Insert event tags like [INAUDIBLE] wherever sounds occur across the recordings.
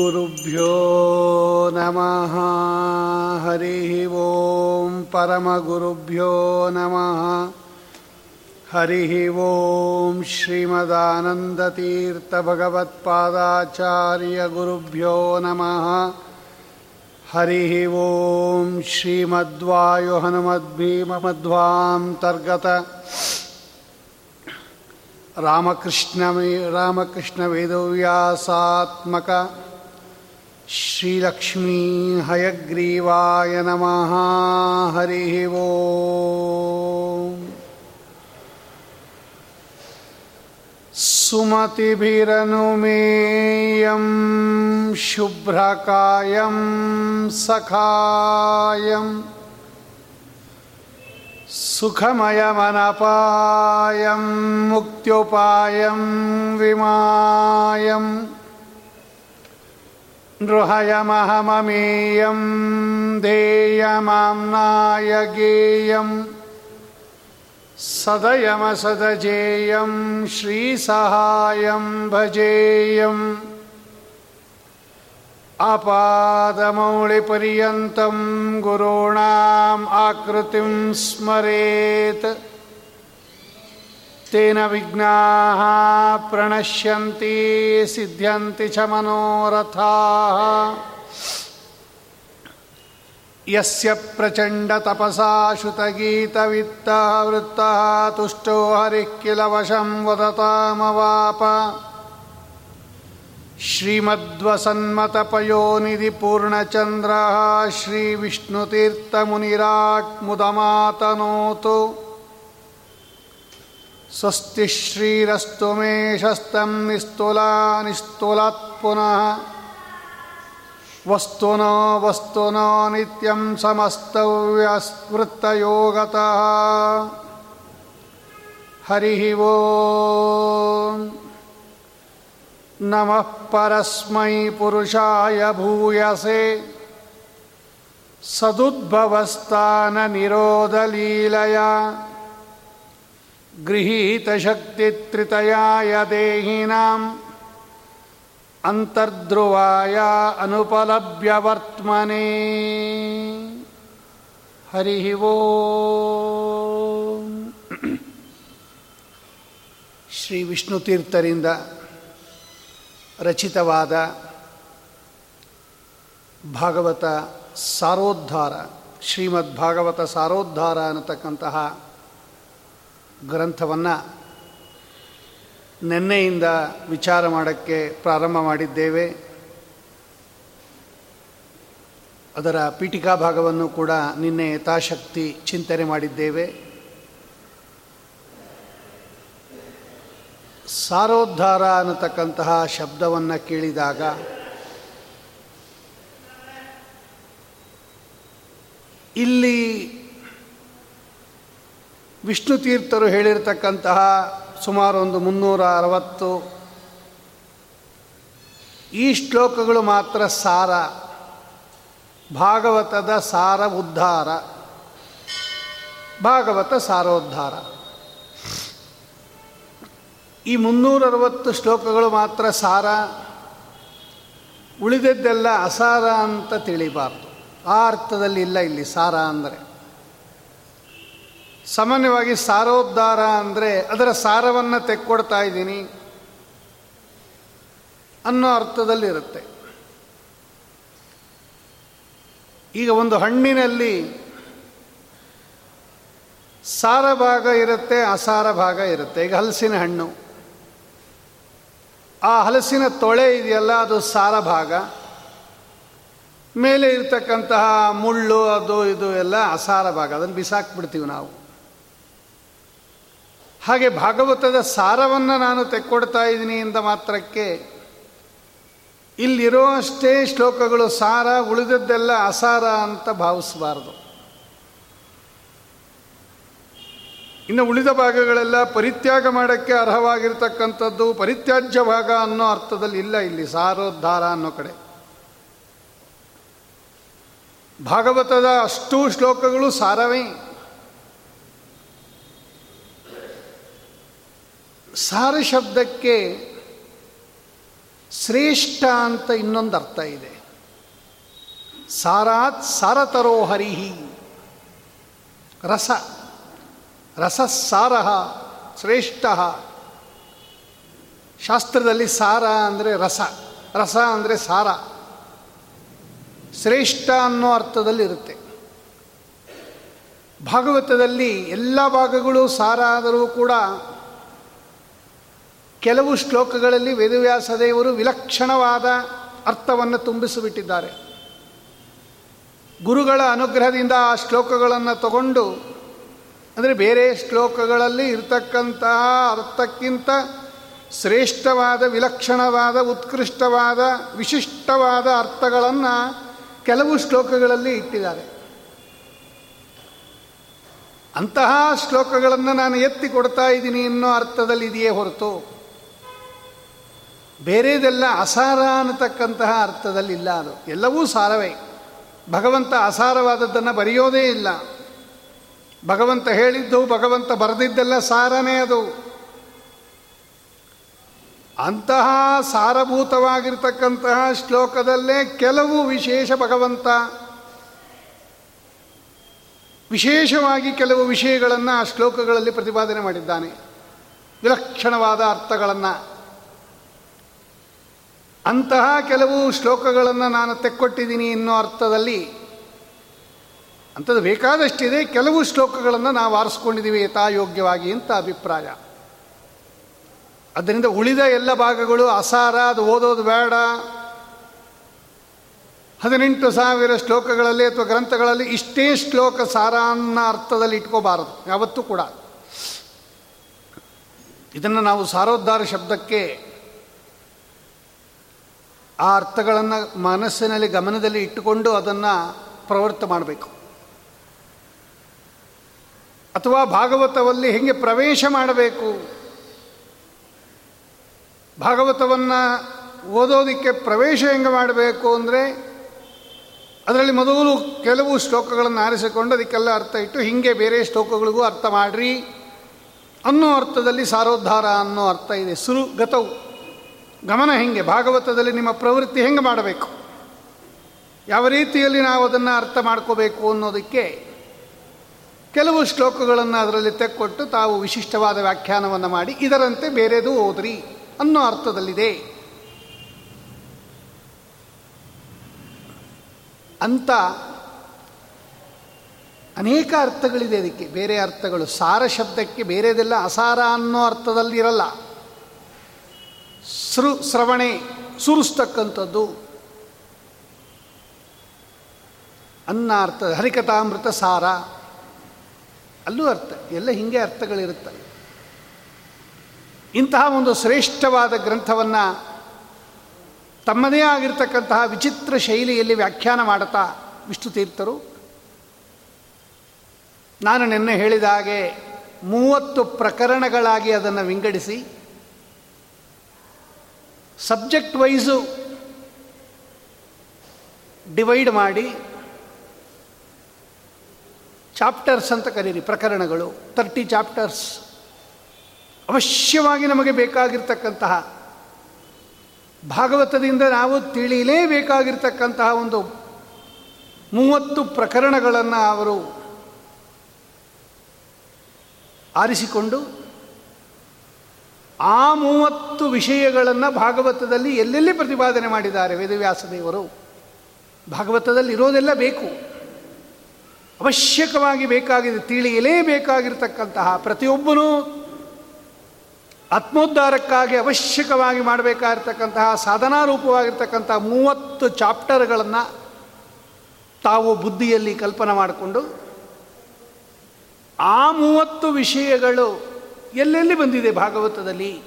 श्रीगुरुभ्यो नमः। हरिः ॐ परमगुरुभ्यो नमः। हरिः ॐ श्रीमदानन्दतीर्थभगवत्पादाचार्यगुरुभ्यो नमः। हरिः ॐ श्रीमद्वायुहनुमद्भीममध्वान्तर्गत रामकृष्णमे रामकृष्णवेदव्यासात्मक श्रीलक्ष्मी हयग्रीवाय नमः हरिः वो सुमतिभिरनुमेयं शुभ्रकायं सखायम् सुखमयमनपायं मुक्त्युपायं विमायं नृहयमहममेयं धेयमाम्नाय गेयं सदयमसदजेयं श्रीसहायं भजेयम्। आपादमौलिपर्यन्तं गुरूणाम् आकृतिं स्मरेत् तेन विघ्नाः प्रणश्यन्ति सिद्ध्यन्ति च मनोरथाः। यस्य प्रचण्डतपसा श्रुतगीतवित्तः वृत्तः तुष्टो हरिः किल वशं वदतामवाप। श्रीमद्वसन्मतपयोनिधिपूर्णचन्द्रः श्रीविष्णुतीर्थमुनिराट् स्वस्ति श्रीरस्तुमेषस्तुलानिस्तुलात्पुनः वस्तुनो वस्तुनो नित्यं समस्तव्यस्तृत्तयो गतः हरिः वो नमः परस्मै पुरुषाय भूयसे। सदुद्भवस्ताननिरोधलीलया गृहीतशक्तित्रितयाय देहिनाम् अन्तर्ध्रुवाय अनुपलभ्यवर्त्मने हरिः वो ಶ್ರೀವಿಷ್ಣುತೀರ್ಥರಿಂದ ರಚಿತವಾದ ಭಾಗವತ ಸಾರೋದ್ಧಾರ ಶ್ರೀಮದ್ ಭಾಗವತ ಸಾರೋದ್ಧಾರ ಅನ್ನತಕ್ಕಂತಹ ಗ್ರಂಥವನ್ನು ನಿನ್ನೆಯಿಂದ ವಿಚಾರ ಮಾಡೋಕ್ಕೆ ಪ್ರಾರಂಭ ಮಾಡಿದ್ದೇವೆ. ಅದರ ಪೀಠಿಕಾ ಭಾಗವನ್ನು ಕೂಡ ನಿನ್ನೆ ಯಥಾಶಕ್ತಿ ಚಿಂತನೆ ಮಾಡಿದ್ದೇವೆ. ಸಾರೋದ್ಧಾರ ಅನ್ನತಕ್ಕಂತಹ ಶಬ್ದವನ್ನು ಕೇಳಿದಾಗ ಇಲ್ಲಿ ವಿಷ್ಣು ತೀರ್ಥರು ಹೇಳಿರ್ತಕ್ಕಂತಹ ಸುಮಾರು ಒಂದು ಮುನ್ನೂರ ಅರವತ್ತು ಈ ಶ್ಲೋಕಗಳು ಮಾತ್ರ ಸಾರ. ಭಾಗವತದ ಸಾರ ಉದ್ಧಾರ ಭಾಗವತ ಸಾರೋದ್ಧಾರ. ಈ ಮುನ್ನೂರ ಅರವತ್ತು ಶ್ಲೋಕಗಳು ಮಾತ್ರ ಸಾರ. ಉಳಿದದ್ದೆಲ್ಲ ಅಸಾರ ಅಂತ ತಿಳಿಬಾರ್ದು. ಆ ಅರ್ಥದಲ್ಲಿ ಇಲ್ಲ ಇಲ್ಲಿ ಸಾರ ಅಂದರೆ. ಸಾಮಾನ್ಯವಾಗಿ ಸಾರೋದ್ಧಾರ ಅಂದರೆ ಅದರ ಸಾರವನ್ನು ತೆಕ್ಕೊಡ್ತಾ ಇದ್ದೀನಿ ಅನ್ನೋ ಅರ್ಥದಲ್ಲಿರುತ್ತೆ ಈಗ ಒಂದು ಹಣ್ಣಿನಲ್ಲಿ ಸಾರ ಭಾಗ ಇರುತ್ತೆ, ಅಸಾರ ಭಾಗ ಇರುತ್ತೆ. ಈಗ ಹಲಸಿನ ಹಣ್ಣು. ಆ ಹಲಸಿನ ತೊಳೆ ಇದೆಯಲ್ಲ, ಅದು ಸಾರ ಭಾಗ. ಮೇಲೆ ಇರ್ತಕ್ಕಂತಹ ಮುಳ್ಳು, ಅದು ಇದು ಎಲ್ಲ ಅಸಾರ ಭಾಗ. ಅದನ್ನು ಬಿಸಾಕ್ಬಿಡ್ತೀವಿ ನಾವು. ಹಾಗೆ ಭಾಗವತದ ಸಾರವನ್ನು ನಾನು ತೆಕ್ಕೊಡ್ತಾ ಇದ್ದೀನಿ ಎಂದ ಮಾತ್ರಕ್ಕೆ, ಇಲ್ಲಿರೋ ಅಷ್ಟೇ ಶ್ಲೋಕಗಳು ಸಾರ, ಉಳಿದದ್ದೆಲ್ಲ ಅಸಾರ ಅಂತ ಭಾವಿಸಬಾರ್ದು. ಇನ್ನು ಉಳಿದ ಭಾಗಗಳೆಲ್ಲ ಪರಿತ್ಯಾಗ ಮಾಡೋಕ್ಕೆ ಅರ್ಹವಾಗಿರ್ತಕ್ಕಂಥದ್ದು ಪರಿತ್ಯಾಜ್ಯ ಭಾಗ ಅನ್ನೋ ಅರ್ಥದಲ್ಲಿ ಇಲ್ಲ ಇಲ್ಲಿ, ಸಾರೋದ್ಧಾರ ಅನ್ನೋ ಕಡೆ. ಭಾಗವತದ ಅಷ್ಟೂ ಶ್ಲೋಕಗಳು ಸಾರವೇ. ಸಾರ ಶಬ್ದಕ್ಕೆ ಶ್ರೇಷ್ಠ ಅಂತ ಇನ್ನೊಂದು ಅರ್ಥ ಇದೆ. ಸಾರಾತ್ ಸಾರತರೋ ಹರಿಹಿ. ರಸ ರಸಸಾರ ಶ್ರೇಷ್ಠ ಶಾಸ್ತ್ರದಲ್ಲಿ ಸಾರ ಅಂದರೆ ರಸ ರಸ ಅಂದರೆ ಸಾರ. ಶ್ರೇಷ್ಠ ಅನ್ನೋ ಅರ್ಥದಲ್ಲಿ ಇರುತ್ತೆ. ಭಾಗವತದಲ್ಲಿ ಎಲ್ಲ ಭಾಗಗಳು ಸಾರ ಆದರೂ ಕೂಡ ಕೆಲವು ಶ್ಲೋಕಗಳಲ್ಲಿ ವೇದವ್ಯಾಸ ದೇವರು ವಿಲಕ್ಷಣವಾದ ಅರ್ಥವನ್ನು ತುಂಬಿಸಿಬಿಟ್ಟಿದ್ದಾರೆ. ಗುರುಗಳ ಅನುಗ್ರಹದಿಂದ ಆ ಶ್ಲೋಕಗಳನ್ನು ತಗೊಂಡು, ಅಂದರೆ ಬೇರೆ ಶ್ಲೋಕಗಳಲ್ಲಿ ಇರತಕ್ಕಂತಹ ಅರ್ಥಕ್ಕಿಂತ ಶ್ರೇಷ್ಠವಾದ, ವಿಲಕ್ಷಣವಾದ, ಉತ್ಕೃಷ್ಟವಾದ, ವಿಶಿಷ್ಟವಾದ ಅರ್ಥಗಳನ್ನು ಕೆಲವು ಶ್ಲೋಕಗಳಲ್ಲಿ ಇಟ್ಟಿದ್ದಾರೆ. ಅಂತಹ ಶ್ಲೋಕಗಳನ್ನು ನಾನು ಎತ್ತಿ ಕೊಡ್ತಾ ಇದ್ದೀನಿ ಅನ್ನೋ ಅರ್ಥದಲ್ಲಿ ಇದೆಯೇ ಹೊರತು ಬೇರೆದೆಲ್ಲ ಅಸಾರ ಅನ್ನತಕ್ಕಂತಹ ಅರ್ಥದಲ್ಲಿ ಇಲ್ಲ ಅದು. ಎಲ್ಲವೂ ಸಾರವೇ. ಭಗವಂತ ಅಸಾರವಾದದ್ದನ್ನು ಬರೆಯೋದೇ ಇಲ್ಲ. ಭಗವಂತ ಹೇಳಿದ್ದು, ಭಗವಂತ ಬರೆದಿದ್ದೆಲ್ಲ ಸಾರನೇ ಅದು. ಅಂತಹ ಸಾರಭೂತವಾಗಿರ್ತಕ್ಕಂತಹ ಶ್ಲೋಕದಲ್ಲೇ ಕೆಲವು ವಿಶೇಷ ಭಗವಂತ. ವಿಶೇಷವಾಗಿ ಕೆಲವು ವಿಷಯಗಳನ್ನು ಆ ಶ್ಲೋಕಗಳಲ್ಲಿ ಪ್ರತಿಪಾದನೆ ಮಾಡಿದ್ದಾನೆ. ವಿಲಕ್ಷಣವಾದ ಅರ್ಥಗಳನ್ನು. ಅಂತಹ ಕೆಲವು ಶ್ಲೋಕಗಳನ್ನು ನಾನು ತೆಕ್ಕೊಟ್ಟಿದ್ದೀನಿ ಎನ್ನುವ ಅರ್ಥದಲ್ಲಿ ಅಂಥದ್ದು ಬೇಕಾದಷ್ಟಿದೆ. ಕೆಲವು ಶ್ಲೋಕಗಳನ್ನು ನಾವು ಆರಿಸ್ಕೊಂಡಿದ್ದೀವಿ ಯಥಾಯೋಗ್ಯವಾಗಿ ಅಂತ ಅಭಿಪ್ರಾಯ. ಅದರಿಂದ ಉಳಿದ ಎಲ್ಲ ಭಾಗಗಳು ಅಸಾರ, ಅದು ಓದೋದು ಬೇಡ. ಹದಿನೆಂಟು ಸಾವಿರ ಶ್ಲೋಕಗಳಲ್ಲಿ ಅಥವಾ ಗ್ರಂಥಗಳಲ್ಲಿ ಇಷ್ಟೇ ಶ್ಲೋಕ ಸಾರ ಅನ್ನೋ ಅರ್ಥದಲ್ಲಿ ಇಟ್ಕೋಬಾರದು. ಯಾವತ್ತೂ ಕೂಡ. ಇದನ್ನು ನಾವು ಸಾರೋದ್ಧಾರ ಶಬ್ದಕ್ಕೆ ಆ ಅರ್ಥಗಳನ್ನು ಮನಸ್ಸಿನಲ್ಲಿ ಗಮನದಲ್ಲಿ ಇಟ್ಟುಕೊಂಡು ಅದನ್ನು ಪ್ರವೃತ್ತ ಮಾಡಬೇಕು. ಅಥವಾ ಭಾಗವತದಲ್ಲಿ ಹೇಗೆ ಪ್ರವೇಶ ಮಾಡಬೇಕು? ಭಾಗವತವನ್ನು ಓದೋದಕ್ಕೆ ಪ್ರವೇಶ ಹೆಂಗೆ ಮಾಡಬೇಕು ಅಂದರೆ ಅದರಲ್ಲಿ ಮೊದಲು ಕೆಲವು ಶ್ಲೋಕಗಳನ್ನು ಆರಿಸಿಕೊಂಡು ಅದಕ್ಕೆಲ್ಲ ಅರ್ಥ ಇಟ್ಟು ಹೀಗೆ ಬೇರೆ ಶ್ಲೋಕಗಳಿಗೂ ಅರ್ಥ ಮಾಡ್ರಿ ಅನ್ನೋ ಅರ್ಥದಲ್ಲಿ ಸಾರೋದ್ಧಾರ ಅನ್ನೋ ಅರ್ಥ ಇದೆ. ಸುರು ಗತವು ಗಮನ ಹೆಂಗೆ? ಭಾಗವತದಲ್ಲಿ ನಿಮ್ಮ ಪ್ರವೃತ್ತಿ ಹೆಂಗೆ ಮಾಡಬೇಕು? ಯಾವ ರೀತಿಯಲ್ಲಿ ನಾವು ಅದನ್ನು ಅರ್ಥ ಮಾಡ್ಕೋಬೇಕು ಅನ್ನೋದಕ್ಕೆ ಕೆಲವು ಶ್ಲೋಕಗಳನ್ನು ಅದರಲ್ಲಿ ತೆಕ್ಕೊಟ್ಟು ತಾವು ವಿಶಿಷ್ಟವಾದ ವ್ಯಾಖ್ಯಾನವನ್ನು ಮಾಡಿ ಇದರಂತೆ ಬೇರೆದು ಓದ್ರಿ ಅನ್ನೋ ಅರ್ಥದಲ್ಲಿದೆ. ಅಂತ ಅನೇಕ ಅರ್ಥಗಳಿದೆ ಅದಕ್ಕೆ ಬೇರೆ ಅರ್ಥಗಳು ಸಾರ ಶಬ್ದಕ್ಕೆ ಬೇರೆದೆಲ್ಲ ಅಸಾರ ಅನ್ನೋ ಅರ್ಥದಲ್ಲಿ ಇರಲ್ಲ ಸೃ ಶ್ರವಣೆ ಸುರಿಸ್ತಕ್ಕಂಥದ್ದು ಅನ್ನಾರ್ಥ ಹರಿಕಥಾಮೃತ ಸಾರ. ಅಲ್ಲೂ ಅರ್ಥ, ಎಲ್ಲ ಹಿಂಗೆ ಅರ್ಥಗಳಿರುತ್ತೆ. ಇಂತಹ ಒಂದು ಶ್ರೇಷ್ಠವಾದ ಗ್ರಂಥವನ್ನು ತಮ್ಮದೇ ಆಗಿರ್ತಕ್ಕಂತಹ ವಿಚಿತ್ರ ಶೈಲಿಯಲ್ಲಿ ವ್ಯಾಖ್ಯಾನ ಮಾಡುತ್ತಾ ವಿಷ್ಣು ತೀರ್ಥರು. ನಾನು ನಿನ್ನೆ ಹೇಳಿದ ಹಾಗೆ ಮೂವತ್ತು ಪ್ರಕರಣಗಳಾಗಿ ಅದನ್ನು ವಿಂಗಡಿಸಿ. ಸಬ್ಜೆಕ್ಟ್ ವೈಸು ಡಿವೈಡ್ ಮಾಡಿ ಚಾಪ್ಟರ್ಸ್ ಅಂತ ಕರೀರಿ, ಪ್ರಕರಣಗಳು. Thirty chapters. ಅವಶ್ಯವಾಗಿ ನಮಗೆ ಬೇಕಾಗಿರ್ತಕ್ಕಂತಹ ಭಾಗವತದಿಂದ ನಾವು ತಿಳಿಯಲೇಬೇಕಾಗಿರ್ತಕ್ಕಂತಹ ಒಂದು ಮೂವತ್ತು ಪ್ರಕರಣಗಳನ್ನು ಅವರು ಆರಿಸಿಕೊಂಡು ಆ ಮೂವತ್ತು ವಿಷಯಗಳನ್ನು ಭಾಗವತದಲ್ಲಿ ಎಲ್ಲೆಲ್ಲಿ ಪ್ರತಿಪಾದನೆ ಮಾಡಿದ್ದಾರೆ ವೇದವ್ಯಾಸ ದೇವರು? ಭಾಗವತದಲ್ಲಿ ಇರೋದೆಲ್ಲ ಬೇಕು. ಅವಶ್ಯಕವಾಗಿ ಬೇಕಾಗಿದೆ ತಿಳಿಯಲೇಬೇಕಾಗಿರ್ತಕ್ಕಂತಹ ಪ್ರತಿಯೊಬ್ಬನೂ ಆತ್ಮೋದ್ಧಾರಕ್ಕಾಗಿ ಅವಶ್ಯಕವಾಗಿ ಮಾಡಬೇಕಾಗಿರ್ತಕ್ಕಂತಹ, ಸಾಧನಾರೂಪವಾಗಿರ್ತಕ್ಕಂತಹ ಮೂವತ್ತು ಚಾಪ್ಟರ್ಗಳನ್ನು ತಾವು ಬುದ್ಧಿಯಲ್ಲಿ ಕಲ್ಪನೆ ಮಾಡಿಕೊಂಡು ಆ ಮೂವತ್ತು ವಿಷಯಗಳು ಎಲ್ಲೆಲ್ಲಿ ಬಂದಿದೆ ಭಾಗವತದಲ್ಲಿ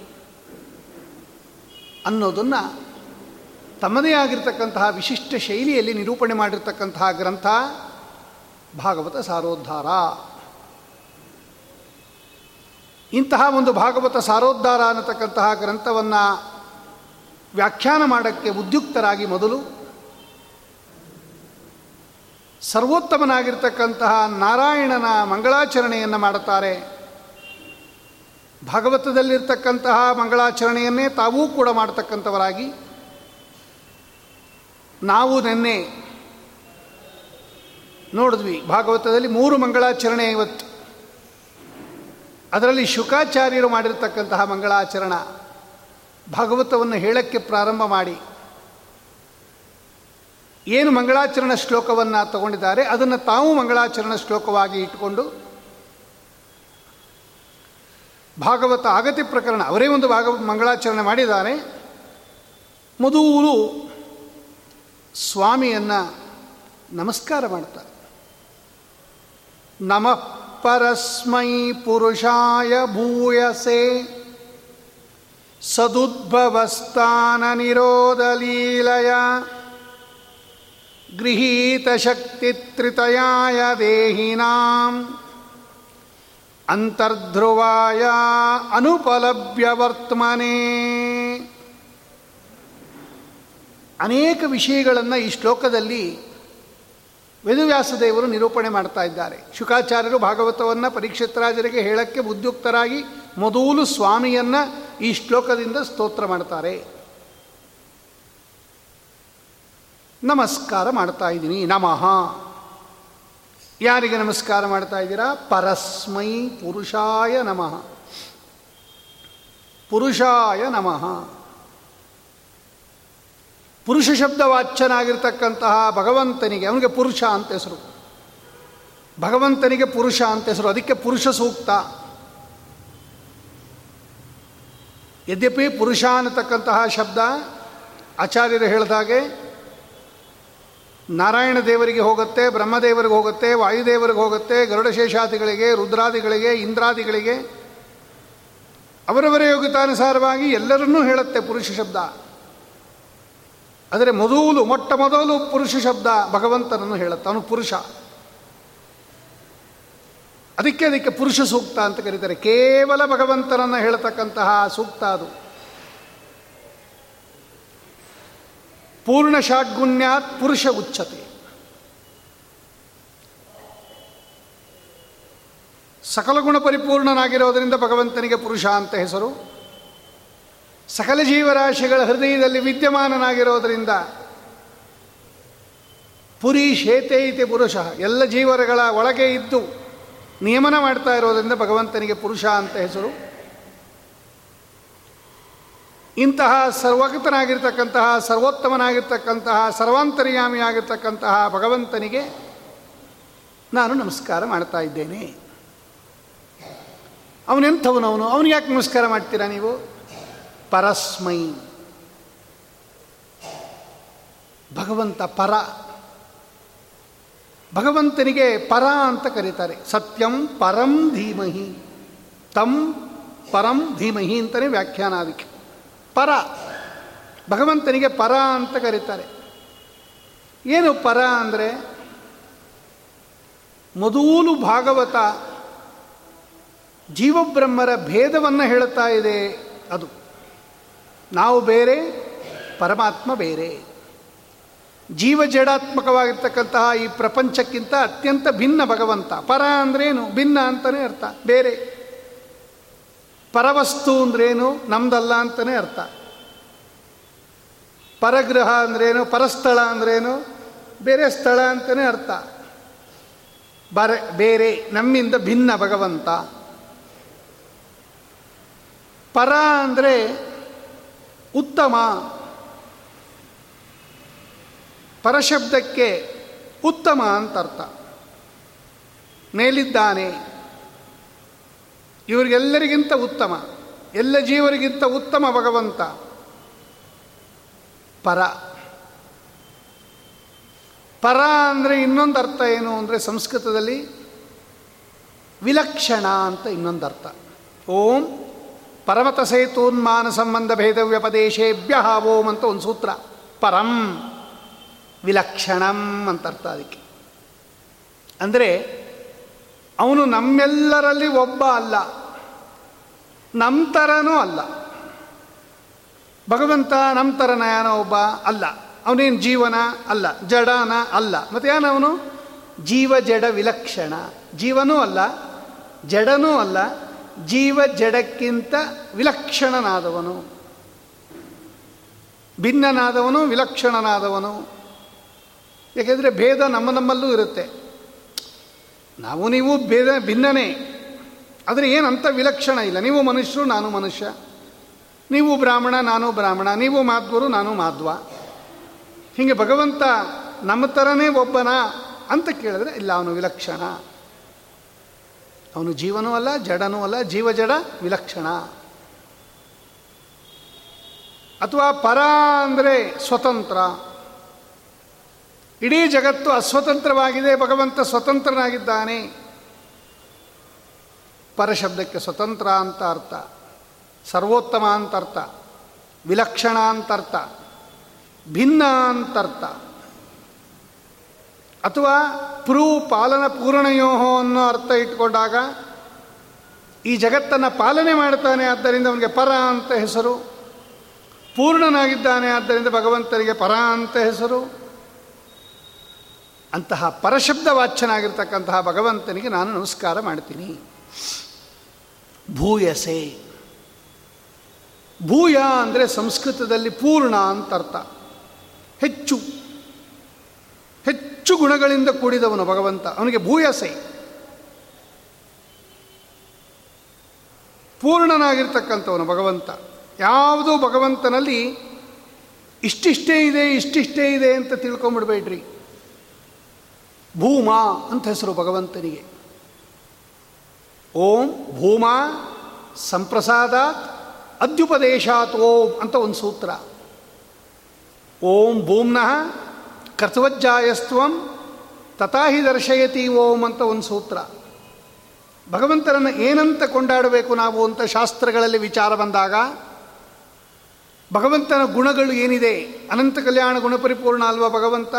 ಅನ್ನೋದನ್ನು ತಮ್ಮದೇ ಆಗಿರ್ತಕ್ಕಂತಹ ವಿಶಿಷ್ಟ ಶೈಲಿಯಲ್ಲಿ ನಿರೂಪಣೆ ಮಾಡಿರ್ತಕ್ಕಂತಹ ಗ್ರಂಥ ಭಾಗವತ ಸಾರೋದ್ಧಾರ. ಇಂತಹ ಒಂದು ಭಾಗವತ ಸಾರೋದ್ಧಾರ ಅನ್ನತಕ್ಕಂತಹ ಗ್ರಂಥವನ್ನು ವ್ಯಾಖ್ಯಾನ ಮಾಡೋಕ್ಕೆ ಉದ್ಯುಕ್ತರಾಗಿ ಮೊದಲು ಸರ್ವೋತ್ತಮನಾಗಿರ್ತಕ್ಕಂತಹ ನಾರಾಯಣನ ಮಂಗಳಾಚರಣೆಯನ್ನು ಮಾಡುತ್ತಾರೆ. ಭಾಗವತದಲ್ಲಿರ್ತಕ್ಕಂತಹ ಮಂಗಳಾಚರಣೆಯನ್ನೇ ತಾವೂ ಕೂಡ ಮಾಡ್ತಕ್ಕಂಥವರಾಗಿ ನಾವು ನಿನ್ನೆ ನೋಡಿದ್ವಿ. ಭಾಗವತದಲ್ಲಿ ಮೂರು ಮಂಗಳಾಚರಣೆ ಇವತ್ತು. ಅದರಲ್ಲಿ ಶುಕಾಚಾರ್ಯರು ಮಾಡಿರ್ತಕ್ಕಂತಹ ಮಂಗಳಾಚರಣ ಭಾಗವತವನ್ನು ಹೇಳಕ್ಕೆ ಪ್ರಾರಂಭ ಮಾಡಿ. ಏನು ಮಂಗಳಾಚರಣ ಶ್ಲೋಕವನ್ನು ತಗೊಂಡಿದ್ದಾರೆ, ಅದನ್ನು ತಾವು ಮಂಗಳಾಚರಣ ಶ್ಲೋಕವಾಗಿ ಇಟ್ಟುಕೊಂಡು ಭಾಗವತ ಆಗತಿ ಪ್ರಕರಣ, ಅವರೇ ಒಂದು ಭಾಗ ಮಂಗಳಾಚರಣೆ ಮಾಡಿದ್ದಾರೆ. ಮಧುವು ಸ್ವಾಮಿಯನ್ನು ನಮಸ್ಕಾರ ಮಾಡ್ತಾರೆ. ನಮಃ ಪರಸ್ಮೈ ಪುರುಷಾಯ ಭೂಯಸೆ, ಸದುದ್ಭವಸ್ಥಾನ ನಿರೋಧಲೀಲಯ ಗೃಹೀತಶಕ್ತಿತ್ರಿತಯಾಯ ದೇಹಿನಾಂ. ಅಂತರ್ಧ್ರುವಾಯ ಅನುಪಲಭ್ಯ ವರ್ತಮಾನೇ ಅನೇಕ ವಿಷಯಗಳನ್ನು ಈ ಶ್ಲೋಕದಲ್ಲಿ ವೇದವ್ಯಾಸದೇವರು ನಿರೂಪಣೆ ಮಾಡ್ತಾ ಇದ್ದಾರೆ. ಶುಕಾಚಾರ್ಯರು ಭಾಗವತವನ್ನು ಪರೀಕ್ಷಿತರಾಜರಿಗೆ ಹೇಳಕ್ಕೆ ಉದ್ಯುಕ್ತರಾಗಿ ಮೊದಲು ಸ್ವಾಮಿಯನ್ನು ಈ ಶ್ಲೋಕದಿಂದ ಸ್ತೋತ್ರ ಮಾಡ್ತಾರೆ. ನಮಸ್ಕಾರ ಮಾಡ್ತಾ ಇದ್ದೀನಿ. ನಮಃ. ಯಾರಿಗೆ ನಮಸ್ಕಾರ ಮಾಡ್ತಾ ಇದ್ದೀರಾ? ಪರಸ್ಮೈ ಪುರುಷಾಯ ನಮಃ. ಪುರುಷಾಯ ನಮಃ. ಪುರುಷ ಶಬ್ದ ವಾಚ್ಯನಾಗಿರ್ತಕ್ಕಂತಹ ಭಗವಂತನಿಗೆ, ಅವನಿಗೆ ಪುರುಷ ಅಂತ ಹೆಸರು. ಭಗವಂತನಿಗೆ ಪುರುಷ ಅಂತ ಹೆಸರು, ಅದಕ್ಕೆ ಪುರುಷ ಸೂಕ್ತ. ಯದ್ಯಪಿ ಪುರುಷ ಅನ್ನತಕ್ಕಂತಹ ಶಬ್ದ ಆಚಾರ್ಯರು ಹೇಳಿದಾಗೆ ನಾರಾಯಣ ದೇವರಿಗೆ ಹೋಗುತ್ತೆ, ಬ್ರಹ್ಮದೇವರಿಗೆ ಹೋಗುತ್ತೆ, ವಾಯುದೇವರಿಗೆ ಹೋಗುತ್ತೆ, ಗರುಡಶೇಷಾದಿಗಳಿಗೆ, ರುದ್ರಾದಿಗಳಿಗೆ, ಇಂದ್ರಾದಿಗಳಿಗೆ. ಅವರವರ ಯೋಗ್ಯತಾನುಸಾರವಾಗಿ ಎಲ್ಲರನ್ನೂ ಹೇಳುತ್ತೆ ಪುರುಷ ಶಬ್ದ. ಆದರೆ ಮೊದಲು, ಮೊಟ್ಟ ಮೊದಲು ಪುರುಷ ಶಬ್ದ ಭಗವಂತನನ್ನು ಹೇಳುತ್ತೆ, ಅವನು ಪುರುಷ. ಅದಕ್ಕೆ ಅದಕ್ಕೆ ಪುರುಷ ಸೂಕ್ತ ಅಂತ ಕರೀತಾರೆ. ಕೇವಲ ಭಗವಂತನನ್ನು ಹೇಳತಕ್ಕಂತಹ ಸೂಕ್ತ ಅದು. ಪೂರ್ಣ ಷಾಡ್ಗುಣ್ಯಾತ್ ಪುರುಷ ಉಚ್ಚತೆ. ಸಕಲ ಗುಣ ಪರಿಪೂರ್ಣನಾಗಿರೋದರಿಂದ ಭಗವಂತನಿಗೆ ಪುರುಷ ಅಂತ ಹೆಸರು. ಸಕಲ ಜೀವರಾಶಿಗಳ ಹೃದಯದಲ್ಲಿ ವಿದ್ಯಮಾನನಾಗಿರೋದರಿಂದ ಪುರಿ ಶೇತೈತಿ ಪುರುಷ. ಎಲ್ಲ ಜೀವರಗಳ ಒಳಗೆ ಇದ್ದು ನಿಯಮನ ಮಾಡ್ತಾ ಇರೋದರಿಂದ ಭಗವಂತನಿಗೆ ಪುರುಷ ಅಂತ ಹೆಸರು. ಇಂತಹ ಸರ್ವಗತನಾಗಿರ್ತಕ್ಕಂತಹ ಸರ್ವೋತ್ತಮನಾಗಿರ್ತಕ್ಕಂತಹ, ಸರ್ವಾಂತರ್ಯಾಮಿಯಾಗಿರ್ತಕ್ಕಂತಹ ಭಗವಂತನಿಗೆ ನಾನು ನಮಸ್ಕಾರ ಮಾಡ್ತಾ ಇದ್ದೇನೆ. ಅವನೆಂಥವನವನು? ಅವನು ಯಾಕೆ ನಮಸ್ಕಾರ ಮಾಡ್ತೀರಾ ನೀವು? ಪರಸ್ಮೈ. ಭಗವಂತ ಪರ. ಭಗವಂತನಿಗೆ ಪರ ಅಂತ ಕರೀತಾರೆ. ಸತ್ಯಂ ಪರಂ ಧೀಮಹಿ. ತಂ ಪರಂ ಧೀಮಹಿ ಅಂತಲೇ ವ್ಯಾಖ್ಯಾನ ಅದಕ್ಕೆ. ಪರ, ಭಗವಂತನಿಗೆ ಪರ ಅಂತ ಕರೀತಾರೆ. ಏನು ಪರ ಅಂದರೆ, ಮೊದಲು ಭಾಗವತ ಜೀವಬ್ರಹ್ಮರ ಭೇದವನ್ನು ಹೇಳ್ತಾ ಇದೆ ಅದು. ನಾವು ಬೇರೆ, ಪರಮಾತ್ಮ ಬೇರೆ. ಜೀವ ಜಡಾತ್ಮಕವಾಗಿರ್ತಕ್ಕಂತಹ ಈ ಪ್ರಪಂಚಕ್ಕಿಂತ ಅತ್ಯಂತ ಭಿನ್ನ ಭಗವಂತ. ಪರ ಅಂದ್ರೇನು? ಭಿನ್ನ ಅಂತಲೇ ಅರ್ಥ. ಬೇರೆ. ಪರವಸ್ತು ಅಂದ್ರೇನು? ನಮ್ದಲ್ಲ ಅಂತಲೇ ಅರ್ಥ. ಪರಗ್ರಹ ಅಂದ್ರೇನು? ಪರಸ್ಥಳ ಅಂದ್ರೇನು? ಬೇರೆ ಸ್ಥಳ ಅಂತಲೇ ಅರ್ಥ. ಬರ, ಬೇರೆ, ನಮ್ಮಿಂದ ಭಿನ್ನ ಭಗವಂತ. ಪರ ಅಂದರೆ ಉತ್ತಮ. ಪರಶಬ್ದಕ್ಕೆ ಉತ್ತಮ ಅಂತ ಅರ್ಥ. ಮೇಲಿದ್ದಾನೆ. ಇವರಿಗೆಲ್ಲರಿಗಿಂತ ಉತ್ತಮ, ಎಲ್ಲ ಜೀವರಿಗಿಂತ ಉತ್ತಮ ಭಗವಂತ. ಪರ. ಪರ ಅಂದರೆ ಇನ್ನೊಂದು ಅರ್ಥ ಏನು ಅಂದರೆ ಸಂಸ್ಕೃತದಲ್ಲಿ ವಿಲಕ್ಷಣ ಅಂತ ಇನ್ನೊಂದು ಅರ್ಥ. ಓಂ ಪರಮತ ಸೇತೂನ್ಮಾನ ಸಂಬಂಧ ಭೇದವ್ಯಪದೇಶೇಭ್ಯ ಓಂ ಅಂತ ಒಂದು ಸೂತ್ರ. ಪರಂ ವಿಲಕ್ಷಣಂ ಅಂತ ಅರ್ಥ ಅದಕ್ಕೆ. ಅಂದರೆ ಅವನು ನಮ್ಮೆಲ್ಲರಲ್ಲಿ ಒಬ್ಬ ಅಲ್ಲ. ನಮ್ಮ ಥರನೂ ಅಲ್ಲ. ಭಗವಂತ ನಮ್ಮ ಥರನ ಯಾನೋ ಒಬ್ಬ ಅಲ್ಲ. ಅವನೇನು ಜೀವನ ಅಲ್ಲ, ಜಡಾನ ಅಲ್ಲ. ಮತ್ತು ಅವನು? ಜೀವ, ಜಡ, ವಿಲಕ್ಷಣ. ಜೀವನೂ ಅಲ್ಲ, ಜಡನೂ ಅಲ್ಲ, ಜೀವ, ಜಡಕ್ಕಿಂತ ವಿಲಕ್ಷಣನಾದವನು. ಭಿನ್ನನಾದವನು, ವಿಲಕ್ಷಣನಾದವನು. ಯಾಕೆಂದರೆ ಭೇದ ನಮ್ಮ ನಮ್ಮಲ್ಲೂ ಇರುತ್ತೆ. ನಾವು ನೀವು ಭೇದ ಭಿನ್ನನೇ. ಆದರೆ ಏನಂತ ವಿಲಕ್ಷಣ ಇಲ್ಲ. ನೀವು ಮನುಷ್ಯರು, ನಾನು ಮನುಷ್ಯ. ನೀವು ಬ್ರಾಹ್ಮಣ, ನಾನು ಬ್ರಾಹ್ಮಣ. ನೀವು ಮಾಧ್ವರು ನಾನು ಮಾಧ್ವ ಹೀಗೆ ಭಗವಂತ ನಮ್ಮ ಥರನೇ ಒಬ್ಬನ ಅಂತ ಕೇಳಿದ್ರೆ, ಇಲ್ಲ, ಅವನು ವಿಲಕ್ಷಣ. ಅವನು ಜೀವನೂ ಅಲ್ಲ, ಜಡನೂ ಅಲ್ಲ, ಜೀವ ಜಡ ವಿಲಕ್ಷಣ. ಅಥವಾ ಪರ ಅಂದರೆ ಸ್ವತಂತ್ರ. ಇಡೀ ಜಗತ್ತು ಅಸ್ವತಂತ್ರವಾಗಿದೆ, ಭಗವಂತ ಸ್ವತಂತ್ರನಾಗಿದ್ದಾನೆ. ಪರಶಬ್ದಕ್ಕೆ ಸ್ವತಂತ್ರ ಅಂತ ಅರ್ಥ. ಸರ್ವೋತ್ತಮ ಅಂತ ಅರ್ಥ. ವಿಲಕ್ಷಣ ಅಂತ ಅರ್ಥ. ಭಿನ್ನ ಅಂತ ಅರ್ಥ. ಅಥವಾ ಪ್ರೂ ಪಾಲನ ಪೂರ್ಣಯೋಹೋ ಅನ್ನೋ ಅರ್ಥ ಇಟ್ಕೊಂಡಾಗ ಈ ಜಗತ್ತನ್ನು ಪಾಲನೆ ಮಾಡ್ತಾನೆ ಆದ್ದರಿಂದ ಅವನಿಗೆ ಪರ ಅಂತ ಹೆಸರು. ಪೂರ್ಣನಾಗಿದ್ದಾನೆ ಆದ್ದರಿಂದ ಭಗವಂತನಿಗೆ ಪರ ಅಂತ ಹೆಸರು. ಅಂತಹ ಪರಶಬ್ದ ವಾಚ್ಯನಾಗಿರ್ತಕ್ಕಂತಹ ಭಗವಂತನಿಗೆ ನಾನು ನಮಸ್ಕಾರ ಮಾಡ್ತೀನಿ. ಭೂಯಸೆ. ಭೂಯ ಅಂದರೆ ಸಂಸ್ಕೃತದಲ್ಲಿ ಪೂರ್ಣ ಅಂತ ಅರ್ಥ. ಹೆಚ್ಚು. ಹೆಚ್ಚು ಗುಣಗಳಿಂದ ಕೂಡಿದವನು ಭಗವಂತ. ಅವನಿಗೆ ಭೂಯಸೆ. ಪೂರ್ಣನಾಗಿರ್ತಕ್ಕಂಥವನು ಭಗವಂತ. ಯಾವುದೋ ಭಗವಂತನಲ್ಲಿ ಇಷ್ಟಿಷ್ಟೇ ಇದೆ ಇಷ್ಟಿಷ್ಟೇ ಇದೆ ಅಂತ ತಿಳ್ಕೊಂಬಿಡ್ಬೇಡ್ರಿ. ಭೂಮಾ ಅಂತ ಹೆಸರು ಭಗವಂತನಿಗೆ. ಓಂ ಭೂಮಾ ಸಂಪ್ರಸಾದಾತ್ ಅದ್ಯುಪದೇಶಾತ್ ಓಂ ಅಂತ ಒಂದು ಸೂತ್ರ. ಓಂ ಭೂಮ್ನಃ ಕರ್ತವಜ್ಜಾಯಸ್ತ್ವಂ ತಥಾಹಿ ದರ್ಶಯತಿ ಓಂ ಅಂತ ಒಂದು ಸೂತ್ರ. ಭಗವಂತನನ್ನು ಏನಂತ ಕೊಂಡಾಡಬೇಕು ನಾವು ಅಂತ ಶಾಸ್ತ್ರಗಳಲ್ಲಿ ವಿಚಾರ ಬಂದಾಗ, ಭಗವಂತನ ಗುಣಗಳು ಏನಿದೆ? ಅನಂತ ಕಲ್ಯಾಣ ಗುಣಪರಿಪೂರ್ಣ ಅಲ್ವಾ ಭಗವಂತ?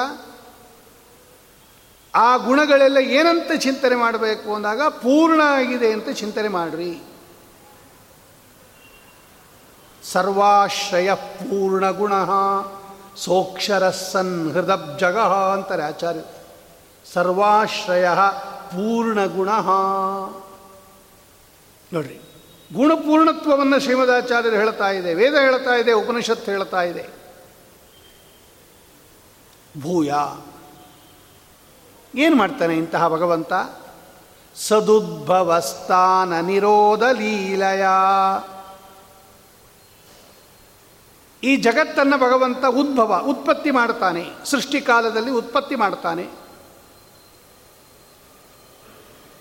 ಆ ಗುಣಗಳೆಲ್ಲ ಏನಂತ ಚಿಂತನೆ ಮಾಡಬೇಕು ಅಂದಾಗ ಪೂರ್ಣ ಆಗಿದೆ ಅಂತ ಚಿಂತನೆ ಮಾಡ್ರಿ. ಸರ್ವಾಶ್ರಯ ಪೂರ್ಣ ಗುಣ ಸೋಕ್ಷರ ಹೃದಬ್ಜಗ ಅಂತಾರೆ ಆಚಾರ್ಯ ಸರ್ವಾಶ್ರಯ ಪೂರ್ಣ ಗುಣ. ನೋಡ್ರಿ ಗುಣಪೂರ್ಣತ್ವವನ್ನು ಶ್ರೀಮದಾಚಾರ್ಯರು ಹೇಳ್ತಾ ಇದೆ, ವೇದ ಹೇಳ್ತಾ ಇದೆ, ಉಪನಿಷತ್ತು ಹೇಳ್ತಾ ಇದೆ. ಭೂಯ ಏನು ಮಾಡ್ತಾನೆ ಇಂತಹ ಭಗವಂತ? ಸದುದ್ಭವಸ್ಥಾನ ನಿರೋಧ ಲೀಲಯ. ಈ ಜಗತ್ತನ್ನು ಭಗವಂತ ಉದ್ಭವ, ಉತ್ಪತ್ತಿ ಮಾಡ್ತಾನೆ. ಸೃಷ್ಟಿಕಾಲದಲ್ಲಿ ಉತ್ಪತ್ತಿ ಮಾಡ್ತಾನೆ.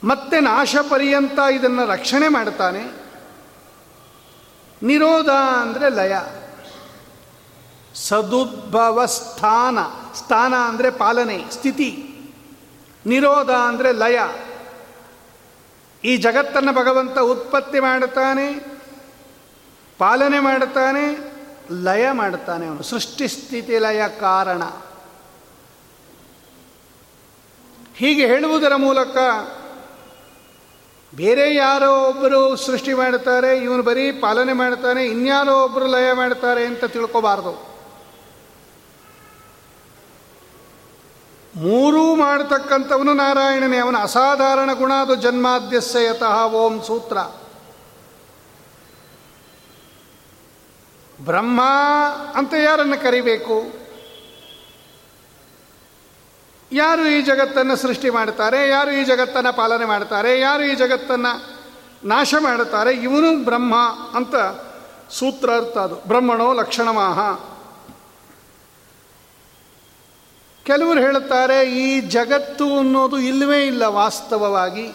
ಮತ್ತೆ ನಾಶ ಪರ್ಯಂತ ಇದನ್ನು ರಕ್ಷಣೆ ಮಾಡ್ತಾನೆ. ನಿರೋಧ ಅಂದರೆ ಲಯ. ಸದುದ್ಭವ ಸ್ಥಾನ ಸ್ಥಾನ ಅಂದರೆ ಪಾಲನೆ, ಸ್ಥಿತಿ. ನಿರೋಧ ಅಂದರೆ ಲಯ. ಈ ಜಗತ್ತನ್ನು ಭಗವಂತ ಉತ್ಪತ್ತಿ ಮಾಡುತ್ತಾನೆ, ಪಾಲನೆ ಮಾಡುತ್ತಾನೆ, ಲಯ ಮಾಡುತ್ತಾನೆ ಅವನು. ಸೃಷ್ಟಿ ಸ್ಥಿತಿ ಲಯ ಕಾರಣ. ಹೀಗೆ ಹೇಳುವುದರ ಮೂಲಕ ಬೇರೆ ಯಾರೋ ಒಬ್ಬರು ಸೃಷ್ಟಿ ಮಾಡುತ್ತಾರೆ, ಇವನು ಬರೀ ಪಾಲನೆ ಮಾಡ್ತಾನೆ ಇನ್ಯಾರೋ ಒಬ್ಬರು ಲಯ ಮಾಡ್ತಾರೆ ಅಂತ ತಿಳ್ಕೋಬಾರ್ದು. ಮೂರೂ ಮಾಡತಕ್ಕಂಥವನು ನಾರಾಯಣನೇ. ಅವನ ಅಸಾಧಾರಣ ಗುಣ ಅದು ಜನ್ಮಾದ್ಯಸ್ಯ ಯತಃ ಓಂ ಸೂತ್ರ. ಬ್ರಹ್ಮ ಅಂತ ಯಾರನ್ನು ಕರಿಬೇಕು? ಯಾರು ಈ ಜಗತ್ತನ್ನು ಸೃಷ್ಟಿ ಮಾಡ್ತಾರೆ ಯಾರು ಈ ಜಗತ್ತನ್ನು ಪಾಲನೆ ಮಾಡ್ತಾರೆ ಯಾರು ಈ ಜಗತ್ತನ್ನು ನಾಶ ಮಾಡುತ್ತಾರೆ? ಇವನು ಬ್ರಹ್ಮ ಅಂತ ಸೂತ್ರ ಅರ್ಥ ಅದು. ಬ್ರಹ್ಮಣೋ ಲಕ್ಷಣಮಾಹ ಕೆಲವರು ಹೇಳುತ್ತಾರೆ, ಈ ಜಗತ್ತು ಅನ್ನೋದು ಇಲ್ಲವೇ ಇಲ್ಲ ವಾಸ್ತವವಾಗಿ.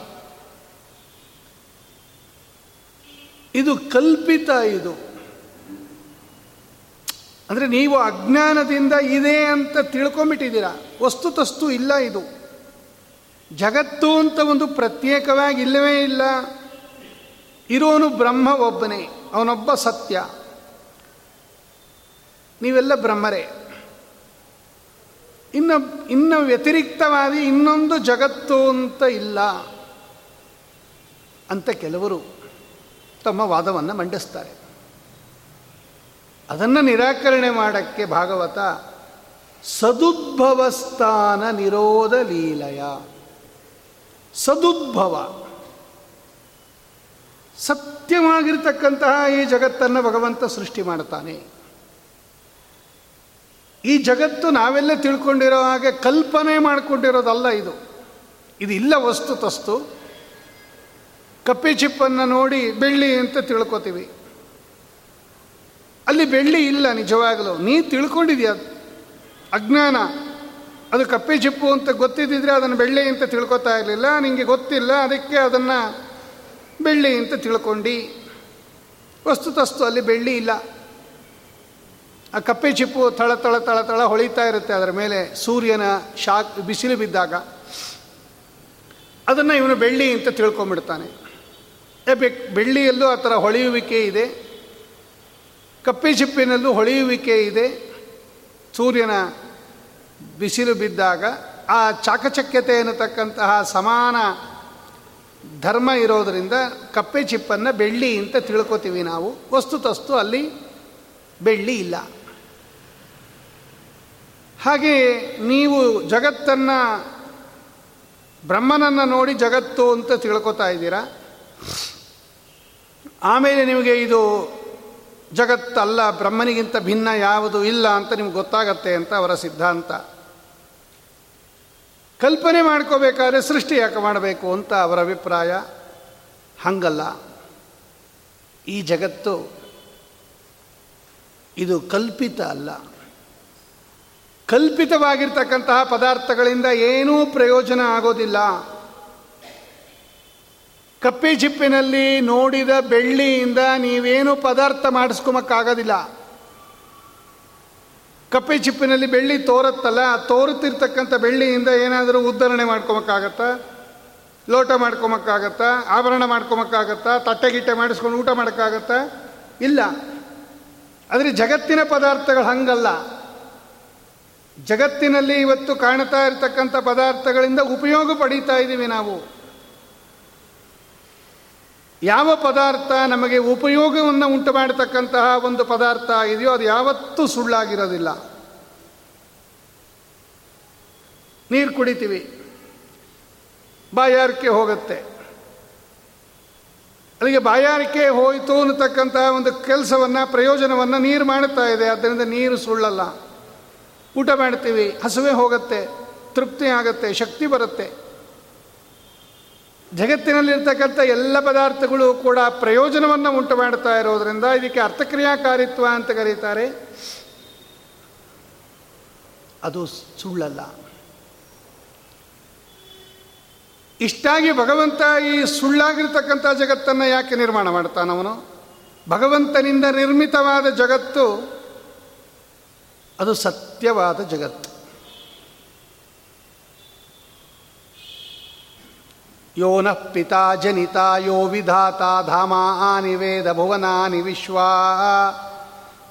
ಇದು ಕಲ್ಪಿತ ಇದು. ಅಂದರೆ ನೀವು ಅಜ್ಞಾನದಿಂದ ಇದೆ ಅಂತ ತಿಳ್ಕೊಂಬಿಟ್ಟಿದ್ದೀರಾ ವಸ್ತುತಸ್ತು ಇಲ್ಲ ಇದು. ಜಗತ್ತು ಅಂತ ಒಂದು ಪ್ರತ್ಯೇಕವಾಗಿ ಇಲ್ಲವೇ ಇಲ್ಲ. ಇರೋನು ಬ್ರಹ್ಮ ಒಬ್ಬನೇ, ಅವನೊಬ್ಬ ಸತ್ಯ. ನೀವೆಲ್ಲ ಬ್ರಹ್ಮರೇ. ಇನ್ನು ಇನ್ನು ವ್ಯತಿರಿಕ್ತವಾಗಿ ಇನ್ನೊಂದು ಜಗತ್ತು ಅಂತ ಇಲ್ಲ ಅಂತ ಕೆಲವರು ತಮ್ಮ ವಾದವನ್ನು ಮಂಡಿಸ್ತಾರೆ. ಅದನ್ನು ನಿರಾಕರಣೆ ಮಾಡೋಕ್ಕೆ ಭಾಗವತ ಸದುದ್ಭವಸ್ಥಾನ ನಿರೋಧ ಲೀಲಯ. ಸದುದ್ಭವ. ಸತ್ಯವಾಗಿರ್ತಕ್ಕಂತಹ ಈ ಜಗತ್ತನ್ನು ಭಗವಂತ ಸೃಷ್ಟಿ ಮಾಡ್ತಾನೆ. ಈ ಜಗತ್ತು ನಾವೆಲ್ಲ ತಿಳ್ಕೊಂಡಿರೋ ಹಾಗೆ ಕಲ್ಪನೆ ಮಾಡಿಕೊಂಡಿರೋದಲ್ಲ ಇದು. ಇದು ಇಲ್ಲ ವಸ್ತು ತಸ್ತು. ಕಪ್ಪೆ ಚಿಪ್ಪನ್ನು ನೋಡಿ ಬೆಳ್ಳಿ ಅಂತ ತಿಳ್ಕೊತೀವಿ. ಅಲ್ಲಿ ಬೆಳ್ಳಿ ಇಲ್ಲ ನಿಜವಾಗಲೂ. ನೀ ತಿಳ್ಕೊಂಡಿದ್ಯಾ? ಅಜ್ಞಾನ. ಅದು ಕಪ್ಪೆ ಚಿಪ್ಪು ಅಂತ ಗೊತ್ತಿದ್ದಿದ್ರೆ ಅದನ್ನು ಬೆಳ್ಳಿ ಅಂತ ತಿಳ್ಕೊತಾ ಇರಲಿಲ್ಲ. ನಿಮಗೆ ಗೊತ್ತಿಲ್ಲ, ಅದಕ್ಕೆ ಅದನ್ನು ಬೆಳ್ಳಿ ಅಂತ ತಿಳ್ಕೊಂಡು. ವಸ್ತುತಸ್ತು ಅಲ್ಲಿ ಬೆಳ್ಳಿ ಇಲ್ಲ. ಆ ಕಪ್ಪೆ ಚಿಪ್ಪು ತಳ ತಳ ತಳ ತಳ ಹೊಳಿತಾ ಇರುತ್ತೆ ಅದರ ಮೇಲೆ ಸೂರ್ಯನ ಶಾಕ್ ಬಿಸಿಲು ಬಿದ್ದಾಗ ಅದನ್ನು ಇವನು ಬೆಳ್ಳಿ ಅಂತ ತಿಳ್ಕೊಂಬಿಡ್ತಾನೆ ಬೆಳ್ಳಿಯಲ್ಲೂ ಆ ಥರ ಹೊಳೆಯುವಿಕೆ ಇದೆ. ಕಪ್ಪೆ ಚಿಪ್ಪಿನಲ್ಲೂ ಹೊಳೆಯುವಿಕೆ ಇದೆ. ಸೂರ್ಯನ ಬಿಸಿಲು ಬಿದ್ದಾಗ ಆ ಚಾಕಚಕ್ಯತೆ ಅನ್ನತಕ್ಕಂತಹ ಸಮಾನ ಧರ್ಮ ಇರೋದರಿಂದ ಕಪ್ಪೆ ಚಿಪ್ಪನ್ನು ಬೆಳ್ಳಿ ಅಂತ ತಿಳ್ಕೊತೀವಿ ನಾವು. ವಸ್ತುತಸ್ತು ಅಲ್ಲಿ ಬೆಳ್ಳಿ ಇಲ್ಲ. ಹಾಗೆ ನೀವು ಜಗತ್ತನ್ನು, ಬ್ರಹ್ಮನನ್ನು ನೋಡಿ ಜಗತ್ತು ಅಂತ ತಿಳ್ಕೊತಾ ಇದ್ದೀರಾ? ಆಮೇಲೆ ನಿಮಗೆ ಇದು ಜಗತ್ತಲ್ಲ, ಬ್ರಹ್ಮನಿಗಿಂತ ಭಿನ್ನ ಯಾವುದು ಇಲ್ಲ ಅಂತ ನಿಮ್ಗೆ ಗೊತ್ತಾಗತ್ತೆ ಅಂತ ಅವರ ಸಿದ್ಧಾಂತ. ಕಲ್ಪನೆ ಮಾಡ್ಕೋಬೇಕಾದ್ರೆ ಸೃಷ್ಟಿ ಯಾಕೆ ಮಾಡಬೇಕು ಅಂತ ಅವರ ಅಭಿಪ್ರಾಯ? ಹಂಗಲ್ಲ. ಈ ಜಗತ್ತು ಇದು ಕಲ್ಪಿತ ಅಲ್ಲ. ಕಲ್ಪಿತವಾಗಿರ್ತಕ್ಕಂತಹ ಪದಾರ್ಥಗಳಿಂದ ಏನೂ ಪ್ರಯೋಜನ ಆಗೋದಿಲ್ಲ. ಕಪ್ಪೆ ಚಿಪ್ಪಿನಲ್ಲಿ ನೋಡಿದ ಬೆಳ್ಳಿಯಿಂದ ನೀವೇನು ಪದಾರ್ಥ ಮಾಡಿಸ್ಕೊಮಕ್ಕಾಗೋದಿಲ್ಲ. ಕಪ್ಪೆ ಚಿಪ್ಪಿನಲ್ಲಿ ಬೆಳ್ಳಿ ತೋರುತ್ತಲ್ಲ ತೋರುತ್ತಿರ್ತಕ್ಕಂಥ ಬೆಳ್ಳಿಯಿಂದ ಏನಾದರೂ ಉದ್ಧರಣೆ ಮಾಡ್ಕೊಮಕ್ಕಾಗತ್ತಾ? ಲೋಟ ಮಾಡ್ಕೊಮಕ್ಕಾಗತ್ತಾ? ಆಭರಣ ಮಾಡ್ಕೊಮಕ್ಕಾಗತ್ತಾ? ತಟ್ಟೆ ಗಿಟ್ಟೆ ಮಾಡಿಸ್ಕೊಂಡು ಊಟ ಮಾಡೋಕ್ಕಾಗತ್ತಾ? ಇಲ್ಲ. ಆದರೆ ಜಗತ್ತಿನ ಪದಾರ್ಥಗಳು ಹಂಗಲ್ಲ. ಜಗತ್ತಿನಲ್ಲಿ ಇವತ್ತು ಕಾಣ್ತಾ ಇರತಕ್ಕಂಥ ಪದಾರ್ಥಗಳಿಂದ ಉಪಯೋಗ ಪಡೀತಾ ಇದ್ದೀವಿ ನಾವು. ಯಾವ ಪದಾರ್ಥ ನಮಗೆ ಉಪಯೋಗವನ್ನು ಉಂಟು ಮಾಡತಕ್ಕಂತಹ ಒಂದು ಪದಾರ್ಥ ಇದೆಯೋ ಅದು ಯಾವತ್ತೂ ಸುಳ್ಳಾಗಿರೋದಿಲ್ಲ. ನೀರು ಕುಡಿತೀವಿ. ಬಾಯಾರಿಕೆ ಹೋಗುತ್ತೆ. ಅಲ್ಲಿಗೆ ಬಾಯಾರಿಕೆ ಹೋಯಿತು ಅನ್ನತಕ್ಕಂತಹ ಒಂದು ಕೆಲಸವನ್ನು, ಪ್ರಯೋಜನವನ್ನು ನೀರು ಮಾಡುತ್ತಾ ಇದೆ. ಆದ್ದರಿಂದ ನೀರು ಸುಳ್ಳಲ್ಲ. ಊಟ ಮಾಡ್ತೀವಿ, ಹಸುವೆ ಹೋಗುತ್ತೆ, ತೃಪ್ತಿ ಆಗುತ್ತೆ, ಶಕ್ತಿ ಬರುತ್ತೆ. ಜಗತ್ತಿನಲ್ಲಿರ್ತಕ್ಕಂಥ ಎಲ್ಲ ಪದಾರ್ಥಗಳು ಕೂಡ ಪ್ರಯೋಜನವನ್ನು ಉಂಟು ಮಾಡ್ತಾ ಇರೋದ್ರಿಂದ ಇದಕ್ಕೆ ಅರ್ಥಕ್ರಿಯಾಕಾರಿತ್ವ ಅಂತ ಕರೀತಾರೆ. ಅದು ಸುಳ್ಳಲ್ಲ. ಇಷ್ಟಾಗಿ ಭಗವಂತ ಈ ಸುಳ್ಳಾಗಿರ್ತಕ್ಕಂಥ ಜಗತ್ತನ್ನು ಯಾಕೆ ನಿರ್ಮಾಣ ಮಾಡ್ತಾನವನು? ಭಗವಂತನಿಂದ ನಿರ್ಮಿತವಾದ ಜಗತ್ತು ಅದು ಸತ್ಯವಾದ ಜಗತ್ತು. ಯೋ ನ ಪಿತಾ ಜನಿತ, ಯೋ ವಿಧಾತ ಧಾಮಾನಿ ವೇದ ಭುವನಾನಿ ವಿಶ್ವ.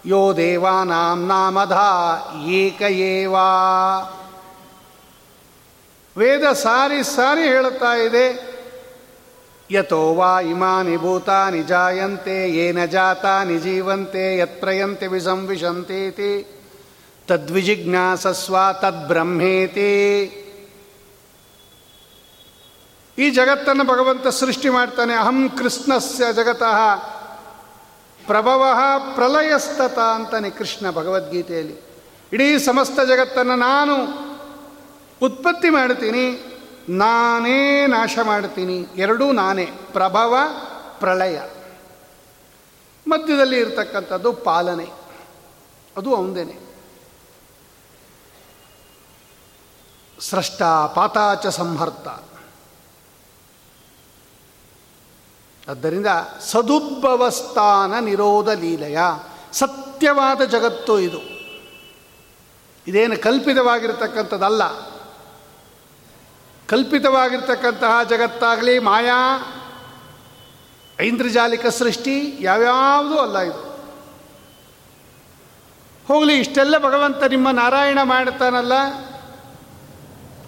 ಯೋ ದೇವಾನಾಂ ನಾಮಧಾ ಏಕ ವೇದ ಸಾರಿ ಸಾರಿ ಹೇಳುತ್ತಾ ಇದೆ, ಯಥೋ ವಾ ಇಮಾನಿ ಭೂತಾನಿ ಜಾಯಂತೆ, ಏನ ಜಾತಾನಿ ಜೀವಂತೆ ಯತ್ಪ್ರಯಂತೆ ವಿಸಂವಿಶಂತೀತಿ. ತದ್ವಿಜಿಜ್ಞಾಸಸ್ವ ತದ್ಬ್ರಹ್ಮೇತಿ ಈ ಜಗತ್ತನ್ನು ಭಗವಂತ ಸೃಷ್ಟಿ ಮಾಡ್ತಾನೆ. ಅಹಂ ಕೃಷ್ಣಸ್ಯ ಜಗತಃ ಪ್ರಭವ ಪ್ರಲಯಸ್ತತ ಅಂತಾನೆ ಕೃಷ್ಣ ಭಗವದ್ಗೀತೆಯಲ್ಲಿ. ಇಡೀ ಸಮಸ್ತ ಜಗತ್ತನ್ನು ನಾನು ಉತ್ಪತ್ತಿ ಮಾಡ್ತೀನಿ, ನಾನೇ ನಾಶ ಮಾಡ್ತೀನಿ, ಎರಡೂ ನಾನೇ, ಪ್ರಭವ ಪ್ರಳಯ ಮಧ್ಯದಲ್ಲಿ ಇರತಕ್ಕಂಥದ್ದು ಪಾಲನೆ. ಅದು ಅವಂದೇನೆ ಸ್ರಷ್ಟ ಪಾತಾಚ ಸಂಹರ್ತ. ಆದ್ದರಿಂದ ಸದುದ್ಭವಸ್ಥಾನ ನಿರೋಧ ಲೀಲೆಯ ಸತ್ಯವಾದ ಜಗತ್ತು ಇದು. ಇದೇನು ಕಲ್ಪಿತವಾಗಿರ್ತಕ್ಕಂಥದ್ದಲ್ಲ. ಕಲ್ಪಿತವಾಗಿರ್ತಕ್ಕಂತಹ ಜಗತ್ತಾಗಲಿ ಮಾಯಾ, ಐಂದ್ರಜಾಲಿಕ ಸೃಷ್ಟಿ, ಯಾವ್ಯಾವುದೂ ಅಲ್ಲ ಇದು. ಹೋಗಲಿ, ಇಷ್ಟೆಲ್ಲ ಭಗವಂತ ನಿಮ್ಮ ನಾರಾಯಣ ಮಾಡ್ತಾನಲ್ಲ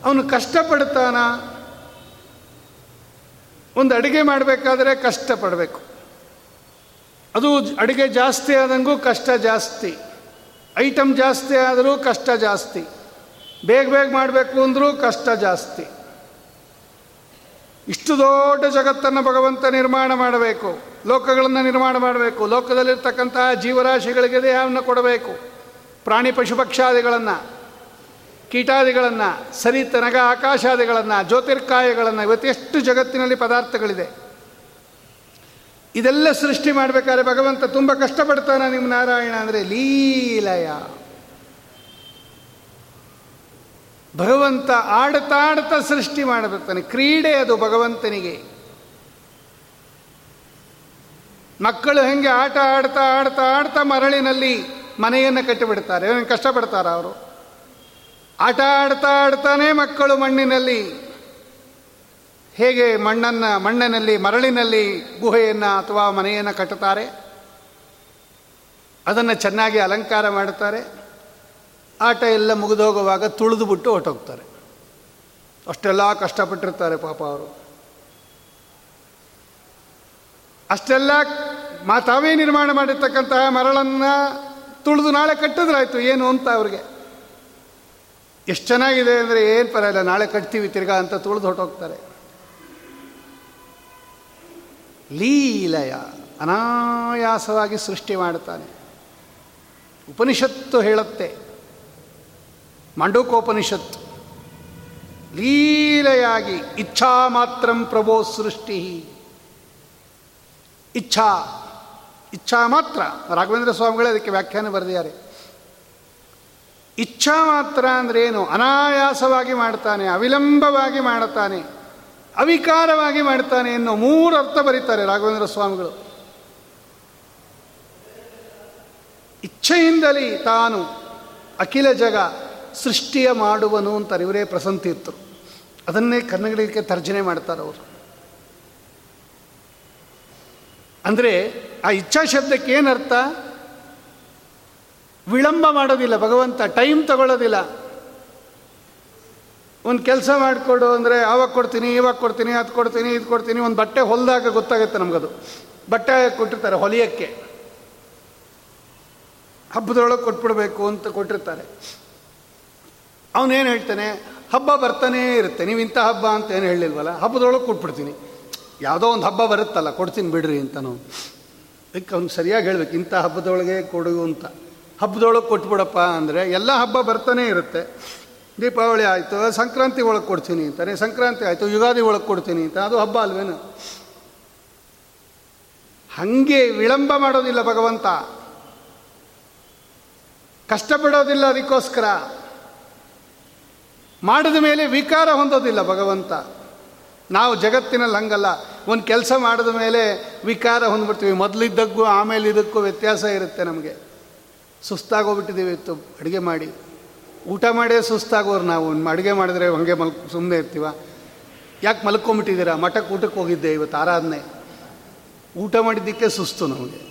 ಅವನು ಕಷ್ಟಪಡ್ತಾನ? ಒಂದು ಅಡುಗೆ ಮಾಡಬೇಕಾದ್ರೆ ಕಷ್ಟಪಡಬೇಕು. ಅದು ಅಡುಗೆ ಜಾಸ್ತಿ ಆದಂಗೂ ಕಷ್ಟ ಜಾಸ್ತಿ. ಐಟಮ್ ಜಾಸ್ತಿ ಆದರೂ ಕಷ್ಟ ಜಾಸ್ತಿ. ಬೇಗ ಬೇಗ ಮಾಡಬೇಕು ಅಂದರೂ ಕಷ್ಟ ಜಾಸ್ತಿ. ಇಷ್ಟು ದೊಡ್ಡ ಜಗತ್ತನ್ನು ಭಗವಂತ ನಿರ್ಮಾಣ ಮಾಡಬೇಕು. ಲೋಕಗಳನ್ನು ನಿರ್ಮಾಣ ಮಾಡಬೇಕು. ಲೋಕದಲ್ಲಿರ್ತಕ್ಕಂತಹ ಜೀವರಾಶಿಗಳಿಗೆ ದೇಹವನ್ನು ಕೊಡಬೇಕು. ಪ್ರಾಣಿ ಪಶು ಪಕ್ಷಾದಿಗಳನ್ನು. ಕೀಟಾದಿಗಳನ್ನು ಸರಿ ತನಗ ಆಕಾಶಾದಿಗಳನ್ನು, ಜ್ಯೋತಿರ್ಕಾಯಗಳನ್ನು ಇವತ್ತೆಷ್ಟು ಜಗತ್ತಿನಲ್ಲಿ ಪದಾರ್ಥಗಳಿದೆ. ಇದೆಲ್ಲ ಸೃಷ್ಟಿ ಮಾಡಬೇಕಾದ್ರೆ ಭಗವಂತ ತುಂಬ ಕಷ್ಟಪಡ್ತಾನೆ ನಿಮ್ಮ ನಾರಾಯಣ ಅಂದರೆ ಲೀಲಯ. ಭಗವಂತ ಆಡ್ತಾಡ್ತಾ ಸೃಷ್ಟಿ ಮಾಡಬೇಕಾನೆ, ಕ್ರೀಡೆ ಅದು ಭಗವಂತನಿಗೆ. ಮಕ್ಕಳು ಹೆಂಗೆ ಆಟ ಆಡ್ತಾ ಆಡ್ತಾ ಆಡ್ತಾ ಮರಳಿನಲ್ಲಿ ಮನೆಯನ್ನು ಕಟ್ಟಿಬಿಡ್ತಾರೆ ಕಷ್ಟಪಡ್ತಾರ ಅವರು? ಆಟ ಆಡ್ತಾ ಆಡ್ತಾನೆ ಮಕ್ಕಳು ಮಣ್ಣಿನಲ್ಲಿ. ಹೇಗೆ ಮಣ್ಣನ್ನು, ಮಣ್ಣಿನಲ್ಲಿ, ಮರಳಿನಲ್ಲಿ ಗುಹೆಯನ್ನು ಅಥವಾ ಮನೆಯನ್ನು ಕಟ್ಟುತ್ತಾರೆ? ಅದನ್ನು ಚೆನ್ನಾಗಿ ಅಲಂಕಾರ ಮಾಡುತ್ತಾರೆ. ಆಟ ಎಲ್ಲ ಮುಗಿದೋಗುವಾಗ ತುಳಿದು ಬಿಟ್ಟು ಹೊಟ್ಟೋಗ್ತಾರೆ ಅಷ್ಟೆಲ್ಲ ಕಷ್ಟಪಟ್ಟಿರ್ತಾರೆ ಪಾಪ ಅವರು. ಅಷ್ಟೆಲ್ಲ ಮಾ, ತಾವೇ ನಿರ್ಮಾಣ ಮಾಡಿರ್ತಕ್ಕಂತಹ ಮರಳನ್ನು ತುಳಿದು ನಾಳೆ ಕಟ್ಟಿದ್ರಾಯ್ತು. ಏನು ಅಂತ ಅವ್ರಿಗೆ? ಎಷ್ಟು ಚೆನ್ನಾಗಿದೆ ಅಂದರೆ ಏನು ಪರವಾಗಿಲ್ಲ, ನಾಳೆ ಕಟ್ತೀವಿ, ತಿರ್ಗಾ ಅಂತ ತುಳಿದು ಹೊಟ್ಟೋಗ್ತಾರೆ ಲೀಲಯ ಅನಾಯಾಸವಾಗಿ ಸೃಷ್ಟಿ ಮಾಡ್ತಾನೆ ಉಪನಿಷತ್ತು ಹೇಳುತ್ತೆ. ಮಂಡೂಕೋಪನಿಷತ್ತು. ಲೀಲೆಯಾಗಿ ಇಚ್ಛಾ ಮಾತ್ರ ಪ್ರಭೋ ಸೃಷ್ಟಿ. ಇಚ್ಛಾ ಇಚ್ಛಾ ಮಾತ್ರ. ರಾಘವೇಂದ್ರ ಸ್ವಾಮಿಗಳೇ ಅದಕ್ಕೆ ವ್ಯಾಖ್ಯಾನ ಬರೆದಿದ್ದಾರೆ. ಇಚ್ಛಾ ಮಾತ್ರ ಅಂದ್ರೆ ಏನು? ಅನಾಯಾಸವಾಗಿ ಮಾಡ್ತಾನೆ, ಅವಿಲಂಬವಾಗಿ ಮಾಡುತ್ತಾನೆ ಅವಿಕಾರವಾಗಿ ಮಾಡ್ತಾನೆ ಎನ್ನುವ ಮೂರು ಅರ್ಥ ಬರೀತಾರೆ ರಾಘವೇಂದ್ರ ಸ್ವಾಮಿಗಳು. ಇಚ್ಛೆಯಿಂದಲೇ ತಾನು ಅಖಿಲ ಜಗ ಸೃಷ್ಟಿಯ ಮಾಡುವನು ಅಂತಾರೆ, ಇವರೇ ಪ್ರಸಂತೀರ್ಥರು ಅದನ್ನೇ ಕನ್ನಡಕ್ಕೆ ತರ್ಜನೆ ಮಾಡ್ತಾರೆ ಅವರು. ಅಂದರೆ ಆ ಇಚ್ಛಾ ಶಬ್ದಕ್ಕೆ ಏನರ್ಥ? ವಿಳಂಬ ಮಾಡೋದಿಲ್ಲ, ಭಗವಂತ ಟೈಮ್ ತಗೊಳ್ಳೋದಿಲ್ಲ. ಒಂದು ಕೆಲಸ ಮಾಡಿಕೊಡು ಅಂದರೆ ಆವಾಗ ಕೊಡ್ತೀನಿ, ಇವಾಗ ಕೊಡ್ತೀನಿ, ಅದು ಕೊಡ್ತೀನಿ, ಇದು ಕೊಡ್ತೀನಿ, ಒಂದು ಬಟ್ಟೆ ಹೊಲ್ದಾಗ ಗೊತ್ತಾಗುತ್ತೆ ನಮಗದು. ಬಟ್ಟೆ ಕೊಟ್ಟಿರ್ತಾರೆ ಹೊಲಿಯಕ್ಕೆ. ಹಬ್ಬದೊಳಗೆ ಕೊಟ್ಬಿಡ್ಬೇಕು ಅಂತ ಕೊಟ್ಟಿರ್ತಾರೆ. ಅವನೇನು ಹೇಳ್ತಾನೆ, ಹಬ್ಬ ಬರ್ತಾನೇ ಇರುತ್ತೆ, ನೀವು ಇಂಥ ಹಬ್ಬ ಅಂತ ಏನು ಹೇಳಿಲ್ವಲ್ಲ ಹಬ್ಬದೊಳಗೆ ಕೊಟ್ಬಿಡ್ತೀನಿ. ಯಾವುದೋ ಒಂದು ಹಬ್ಬ ಬರುತ್ತಲ್ಲ, ಕೊಡ್ತೀನಿ ಬಿಡ್ರಿ ಅಂತ ನಾವು ಅದಕ್ಕೆ ಅವ್ನು ಸರಿಯಾಗಿ ಹೇಳ್ಬೇಕು, ಇಂಥ ಹಬ್ಬದೊಳಗೆ ಕೊಡು ಅಂತ. ಹಬ್ಬದೊಳಗೆ ಕೊಟ್ಬಿಡಪ್ಪ ಅಂದರೆ ಎಲ್ಲ ಹಬ್ಬ ಬರ್ತಾನೆ ಇರುತ್ತೆ. ದೀಪಾವಳಿ ಆಯಿತು, ಸಂಕ್ರಾಂತಿ ಒಳಗೆ ಕೊಡ್ತೀನಿ ಅಂತಾನೆ ಸಂಕ್ರಾಂತಿ ಆಯಿತು, ಯುಗಾದಿ ಒಳಗೆ ಕೊಡ್ತೀನಿ ಅಂತ. ಅದು ಹಬ್ಬ ಅಲ್ವೇನು? ಹಂಗೆ ವಿಳಂಬ ಮಾಡೋದಿಲ್ಲ ಭಗವಂತ. ಕಷ್ಟಪಡೋದಿಲ್ಲ ಅದಕ್ಕೋಸ್ಕರ. ಮಾಡಿದ ಮೇಲೆ ವಿಕಾರ ಹೊಂದೋದಿಲ್ಲ ಭಗವಂತ. ನಾವು ಜಗತ್ತಿನಲ್ಲಿ ಹಂಗಲ್ಲ. ಒಂದು ಕೆಲಸ ಮಾಡಿದ ಮೇಲೆ ವಿಕಾರ ಹೊಂದ್ಬಿಡ್ತೀವಿ. ಮೊದಲಿದ್ದಕ್ಕೂ ಆಮೇಲೆ ಇದಕ್ಕೂ ವ್ಯತ್ಯಾಸ ಇರುತ್ತೆ ನಮಗೆ. ಸುಸ್ತಾಗೋಗ್ಬಿಟ್ಟಿದ್ದೀವಿ ಇತ್ತು ಅಡುಗೆ ಮಾಡಿ. ಊಟ ಮಾಡೇ ಸುಸ್ತಾಗೋರು ನಾವು. ಅಡುಗೆ ಮಾಡಿದ್ರೆ ಹಂಗೆ ಮಲ್ ಸುಮ್ಮನೆ ಇರ್ತೀವ. ಯಾಕೆ ಮಲ್ಕೊಂಬಿಟ್ಟಿದ್ದೀರಾ? ಮಠಕ್ಕೆ ಊಟಕ್ಕೆ ಹೋಗಿದ್ದೆ ಇವತ್ತು ಆರಾಧನೆ. ಊಟ ಮಾಡಿದ್ದಕ್ಕೆ ಸುಸ್ತು ನಮಗೆ.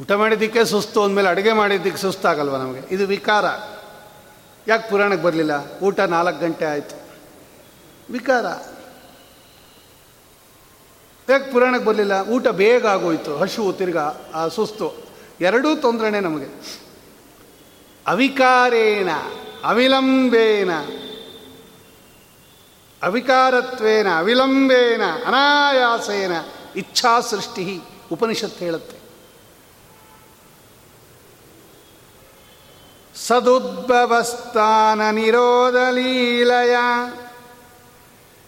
ಊಟ ಮಾಡಿದ್ದಕ್ಕೆ ಸುಸ್ತು ಅಂದಮೇಲೆ ಅಡುಗೆ ಮಾಡಿದ್ದಕ್ಕೆ ಸುಸ್ತಾಗಲ್ವ ನಮಗೆ. ಇದು ವಿಕಾರ. ಯಾಕೆ ಪುರಾಣಕ್ಕೆ ಬರಲಿಲ್ಲ? ಊಟ ನಾಲ್ಕು ಗಂಟೆ ಆಯಿತು. ವಿಕಾರ. ಯಾಕೆ ಪುರಾಣಕ್ಕೆ ಬರಲಿಲ್ಲ? ಊಟ ಬೇಗ ಆಗೋಯ್ತು. ಹಶು ತಿರ್ಗಾ, ಆ ಸುಸ್ತು. ಎರಡೂ ತೊಂದರೆನೇ ನಮಗೆ. ಅವಿಕಾರೇನ, ಅವಿಲಂಬೇನ, ಅವಿಕಾರತ್ವೇನ, ಅವಿಲಂಬೇನ, ಅನಾಯಾಸೇನ ಇಚ್ಛಾ ಸೃಷ್ಟಿ ಉಪನಿಷತ್ತು ಹೇಳುತ್ತೆ. ಸದುದ್ಭವಸ್ಥಾನ ನಿರೋಧ ಲೀಲಯ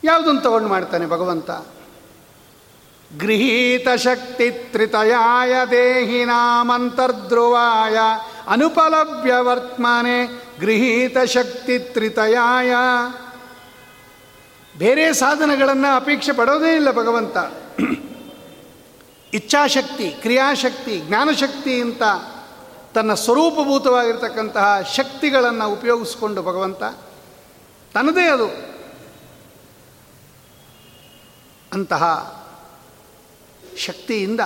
ಯಾವುದನ್ನು ತಗೊಂಡು ಮಾಡ್ತಾನೆ ಭಗವಂತ? ಗೃಹೀತ ಶಕ್ತಿ ತ್ರಿತಯಾಯ ದೇಹಿನಾಮಂತರ್ಧ್ರುವಾಯ ಶಕ್ತಿ ತ್ರಿತಯಾಯ ಬೇರೆ ಸಾಧನಗಳನ್ನು ಅಪೇಕ್ಷೆ ಪಡೋದೇ ಇಲ್ಲ ಭಗವಂತ. ಇಚ್ಛಾಶಕ್ತಿ, ಕ್ರಿಯಾಶಕ್ತಿ, ಜ್ಞಾನಶಕ್ತಿ ಅಂತ ತನ್ನ ಸ್ವರೂಪಭೂತವಾಗಿರ್ತಕ್ಕಂತಹ ಶಕ್ತಿಗಳನ್ನು ಉಪಯೋಗಿಸಿಕೊಂಡು ಭಗವಂತ, ತನ್ನದೇ ಅದು. ಅಂತಹ ಶಕ್ತಿಯಿಂದ